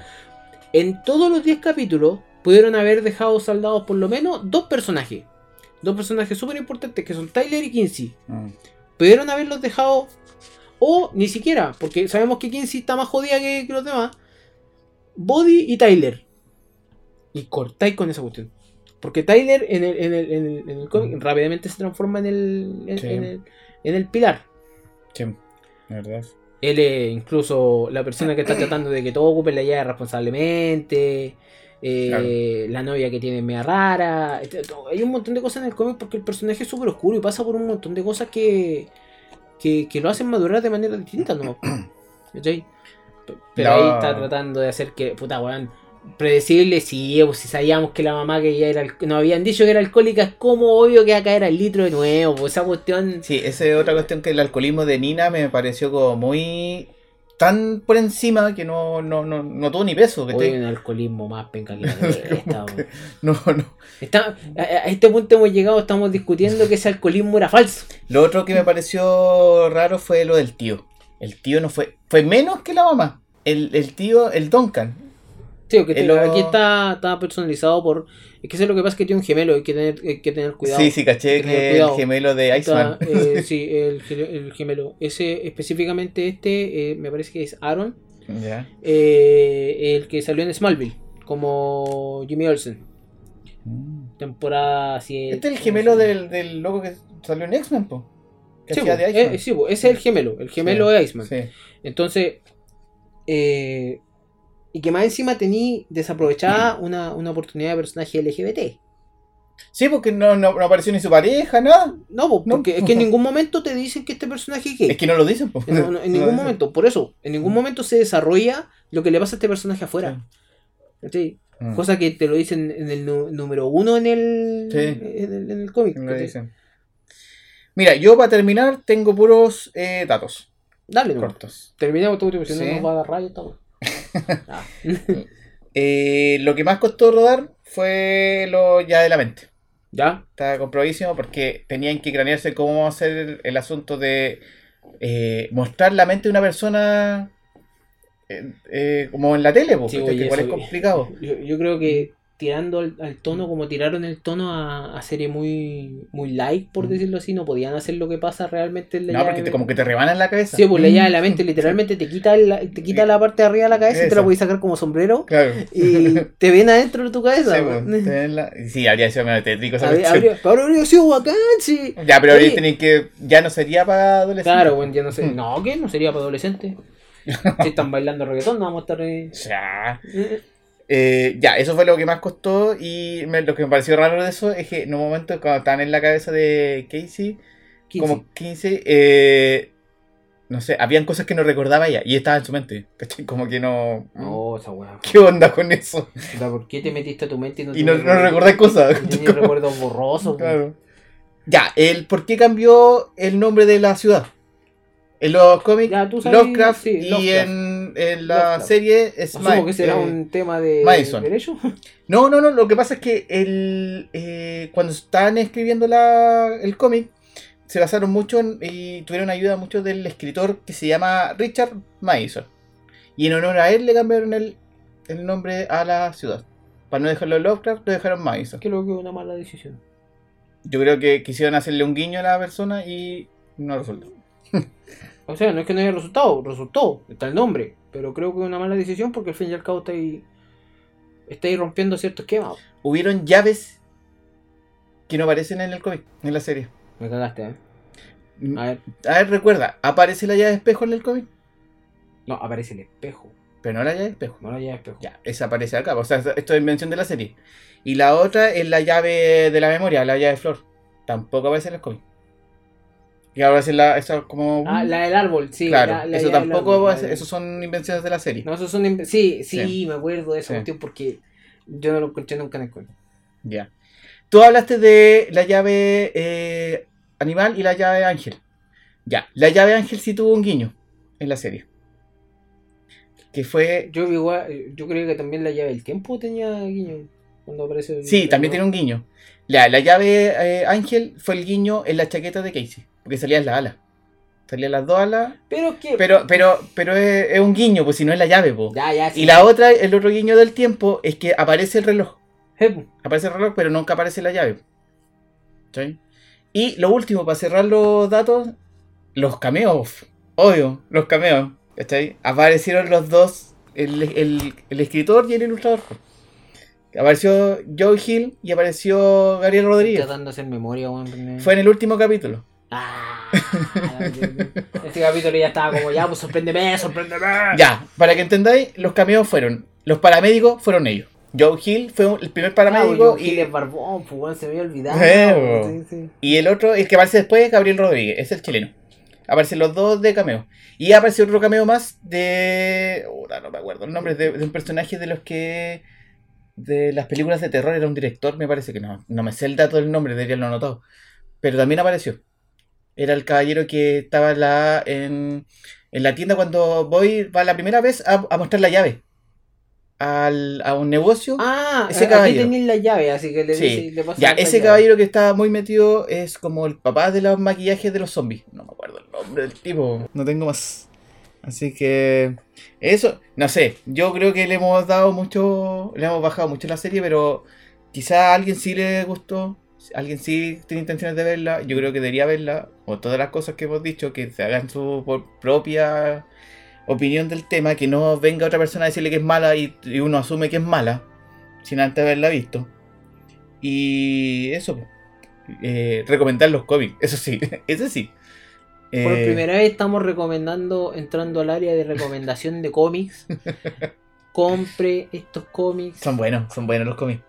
En todos los 10 capítulos pudieron haber dejado saldados por lo menos dos personajes. Dos personajes súper importantes que son Tyler y Kinsey. Mm. Pudieron haberlos dejado. O ni siquiera, porque sabemos que Kinsey está más jodida que, que los demás. Body y Tyler. Y cortáis con esa cuestión. Porque Tyler en el, en el, en el, en el cómic rápidamente se transforma en el, en, Sí. en el, en el pilar. Sí, la verdad. Él es incluso la persona que está <coughs> tratando de que todo ocupe la llave responsablemente. eh, La novia que tiene media rara. este, Hay un montón de cosas en el cómic porque el personaje es súper oscuro y pasa por un montón de cosas que, que, que lo hacen madurar de manera distinta, ¿no? <coughs> P- Pero No. ahí está tratando de hacer que, puta weón, predecible, sí, pues si sabíamos que la mamá que ya era, nos habían dicho que era alcohólica, es como obvio que va a caer al litro de nuevo, pues esa cuestión... Sí, esa es otra cuestión que el alcoholismo de Nina me pareció como muy tan por encima que no, no, no, no tuvo ni peso. Hoy ¿cachai? un alcoholismo más penca que <laughs> cresta, weón. No, no. Está- a, a este punto hemos llegado, estamos discutiendo que ese alcoholismo era falso. Lo otro que me pareció raro fue lo del tío. El tío no fue. Fue menos que la mamá. El, el tío, el Duncan. Sí, porque El te- o- aquí está, está personalizado por... Es que eso es lo que pasa es que tiene un gemelo, hay que tener, hay que tener cuidado. Sí, sí, caché que que el gemelo de Iceman. Está, eh, <laughs> sí, el, el gemelo. Ese específicamente este, eh, me parece que es Aaron, Ya. eh, el que salió en Smallville, como Jimmy Olsen. Mm. Temporada así. Este es el gemelo del, del loco que salió en X-Men, po. Que Sí, po, de Iceman. eh, sí, po, ese es el gemelo, el gemelo Sí, de Iceman. Sí. Entonces, eh, y que más encima tení desaprovechada una, una oportunidad de personaje LGBT. Sí, porque no, no, no apareció ni su pareja, nada. No, po, No. porque es que en ningún momento te dicen que este personaje es gay. Es que no lo dicen, po. En, en ningún momento, por eso, en ningún momento se desarrolla lo que le pasa a este personaje afuera. ¿Cachai? dicen. Mm. Cosa que te lo dicen en el número uno en el, Sí. en el, en el cómic. Lo dicen. Mira, yo para terminar tengo puros eh, datos Dale, cortos. Terminamos porque si Sí. no nos va a dar rayo esta. Ah. <laughs> Eh, lo que más costó rodar fue lo ya de la mente. ¿Ya? Está comprobadísimo porque tenían que cranearse cómo hacer el asunto de eh, mostrar la mente de una persona eh, como en la tele, porque Sí, oye, igual es complicado. Yo, yo creo que tirando al, al tono, como tiraron el tono a, a serie muy, muy light, por Mm. decirlo así, no podían hacer lo que pasa realmente en la No, llave porque te- como que te rebanan la cabeza. Sí, pues la llave de la Mm. mente <laughs> literalmente te quita, el- te quita la parte de arriba de la cabeza y te la puedes sacar como sombrero Claro. y <laughs> te ven adentro de tu cabeza. Sí, pues, la- sí, habría sido medio tétrico esa Habría, habría- habría sido bacán, sí. Ya, pero ahorita tienen que. Ya no sería para adolescentes. Claro, bueno, ya no sé. Mm. No, ¿qué? No sería para adolescentes. <laughs> Si están bailando reggaetón, no vamos a estar. eh, Ya. Eh, ya, eso fue lo que más costó. Y me- lo que me pareció raro de eso es que en un momento, cuando estaban en la cabeza de Casey, 15. como 15, eh, no sé, habían cosas que no recordaba ella y estaba en su mente. ¿cachai? Como que no. No, esa weá. ¿Qué onda con eso? ¿Por qué te metiste a tu mente y no Y no, no recordáis cosas. Recuerdos borrosos. Claro. Ya, el por qué cambió el nombre de la ciudad. En los cómics, Ya, tú sabes, Lovecraft sí, y Lovecraft. en, en la Lovecraft. serie es Asumo que será eh, un tema de Madison. derecho. <laughs> No, no, no, lo que pasa es que el, eh, cuando estaban escribiendo la, el cómic, se basaron mucho en- y tuvieron ayuda mucho del escritor que se llama Richard Mason. Y en honor a él le cambiaron el, el nombre a la ciudad. Para no dejarlo Lovecraft, lo dejaron Mason. Creo que es una mala decisión. Yo creo que quisieron hacerle un guiño a la persona y no resultó. O sea, no es que no haya resultado, resultó, está el nombre. Pero creo que es una mala decisión porque al fin y al cabo está ahí, está ahí rompiendo cierto esquema. Hubieron llaves que no aparecen en el cómic, en la serie. Me cagaste, ¿eh? A ver, A ver, recuerda, ¿aparece la llave de espejo en el cómic? no, aparece el espejo. Pero no la llave de espejo. No la llave de espejo. Ya, esa aparece acá. O sea, esto es invención de la serie. Y la otra es la llave de la memoria, la llave de flor. Tampoco aparece en el cómic. Y ahora es la, esa como... Ah, la del árbol, sí. claro, la- la eso tampoco árbol, Esos son invenciones de la serie. No, esos son. Sí, sí, Sí. me acuerdo de esa Sí. porque yo no lo encontré nunca en el cómic. Ya. Tú hablaste de la llave eh, animal y la llave ángel. Ya, la llave ángel sí tuvo un guiño en la serie. Que fue... Yo, igual, yo creo que también la llave del tiempo tenía guiño cuando aparece. el- Sí, también tiene un guiño. La, la llave eh, ángel fue el guiño en la chaqueta de Casey. Porque salían las alas. Salían las dos alas. Pero que. Pero, pero, pero es, es un guiño, pues si no es la llave, po. Ya, ya, sí. Y la otra, el otro guiño del tiempo, es que aparece el reloj. Eh, Aparece el reloj, pero nunca aparece la llave. ¿Sí? Y lo último, para cerrar los datos, los cameos. Obvio, los cameos. ¿Cachai? Aparecieron los dos, el, el- el escritor y el ilustrador. Apareció Joe Hill y apareció Gabriel Rodríguez. Hacer memoria. Fue en el último capítulo. Ah, este capítulo ya estaba como, ya, pues sorpréndeme, sorpréndeme. Ya, para que entendáis, los cameos fueron. Los paramédicos fueron ellos. Joe Hill fue el primer Ah, paramédico y el barbón, pues se me había olvidado. Eh, Sí, sí. y el otro, el que aparece después, Gabriel Rodríguez, es el chileno. Aparecen los dos de cameo. Y apareció otro cameo más de. puta, no me acuerdo el nombre, de, de un personaje de los que. de las películas de terror, era un director, me parece que no. No me sé el dato del nombre, debería haberlo anotado. Pero también apareció. Era el caballero que estaba en la, en, en la tienda cuando voy, va la primera vez a, a mostrar la llave. Al, a un negocio. Ah, Ese aquí caballero. tenéis la llave, así que le, Sí. le Ya, ese llave. caballero que está muy metido es como el papá de los maquillajes de los zombies. No me acuerdo el nombre del tipo. No tengo más. Así que. Eso, no sé. Yo creo que le hemos dado mucho. Le hemos bajado mucho la serie, pero quizá a alguien sí le gustó. Alguien sí tiene intenciones de verla. Yo creo que debería verla. O todas las cosas que hemos dicho, que se hagan su propia opinión del tema. Que no venga otra persona a decirle que es mala y, y uno asume que es mala. Sin antes haberla visto. Y eso. Eh, recomendar los cómics, <laughs> eso sí, eso sí. Por Eh, primera vez estamos recomendando, entrando al área de recomendación de cómics. <laughs> Compre estos cómics. Son buenos, son buenos los cómics.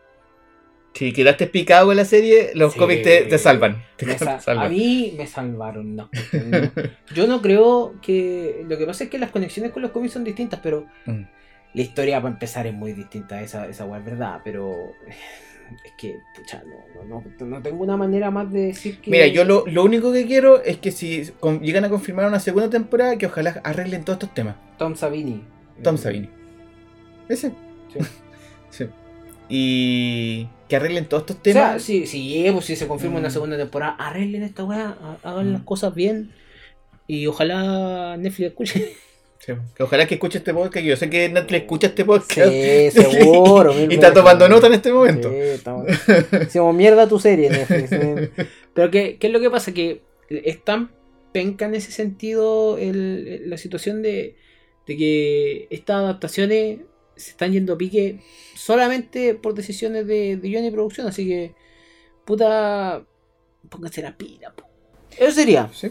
Si quedaste picado con la serie, los Sí. cómics te, te salvan. Te Me <laughs> sa- salvan. a mí me salvaron, no. no. Yo no creo que. Lo que pasa es que las conexiones con los cómics son distintas, pero Mm. la historia para empezar es muy distinta. Esa, esa es verdad, pero. Es que, pucha, no, no, no, no tengo una manera más de decir que. Mira, yo lo, lo único que quiero es que si con- llegan a confirmar una segunda temporada, que ojalá arreglen todos estos temas. Tom Savini. Tom Savini. Ese. Sí. <laughs> Sí. Y que arreglen todos estos O sea, temas. si, pues, si se confirma una Mm. segunda temporada, arreglen esta weá, ha- hagan las Mm. cosas bien. Y ojalá Netflix escuche. Sí, que ojalá que escuche este podcast, que yo sé que Netflix escucha este podcast. Sí, seguro. <laughs> y está tomando nota en este momento. Sí, estamos... <laughs> Hicimos mierda tu serie, Netflix. Pero ¿qué, ¿qué es lo que pasa? Que es tan penca en ese sentido el- la situación de, de que estas adaptaciones se están yendo a pique solamente por decisiones de, de guion y producción. Así que, puta, pónganse la pila. po. Eso sería. Sí.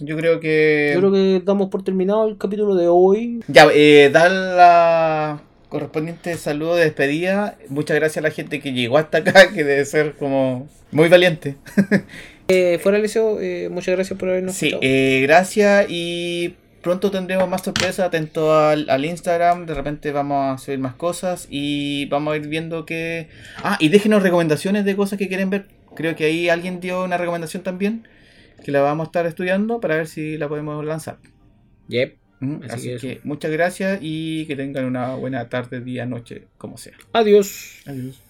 Yo creo que. Yo creo que damos por terminado el capítulo de hoy. Ya, eh, dar la correspondiente saludo de despedida. Muchas gracias a la gente que llegó hasta acá, que debe ser como muy valiente. <laughs> Eh, fuera Liceo, eh, muchas gracias por habernos Sí, eh, gracias y pronto tendremos más sorpresas. Atento al, al Instagram, de repente vamos a subir más cosas y vamos a ir viendo que... Ah, y déjenos recomendaciones de cosas que quieren ver. Creo que ahí alguien dio una recomendación también, que la vamos a estar estudiando para ver si la podemos lanzar. Yep. Mm, Así Así, que que muchas gracias y que tengan una buena tarde, día, noche, como sea. Adiós. Adiós.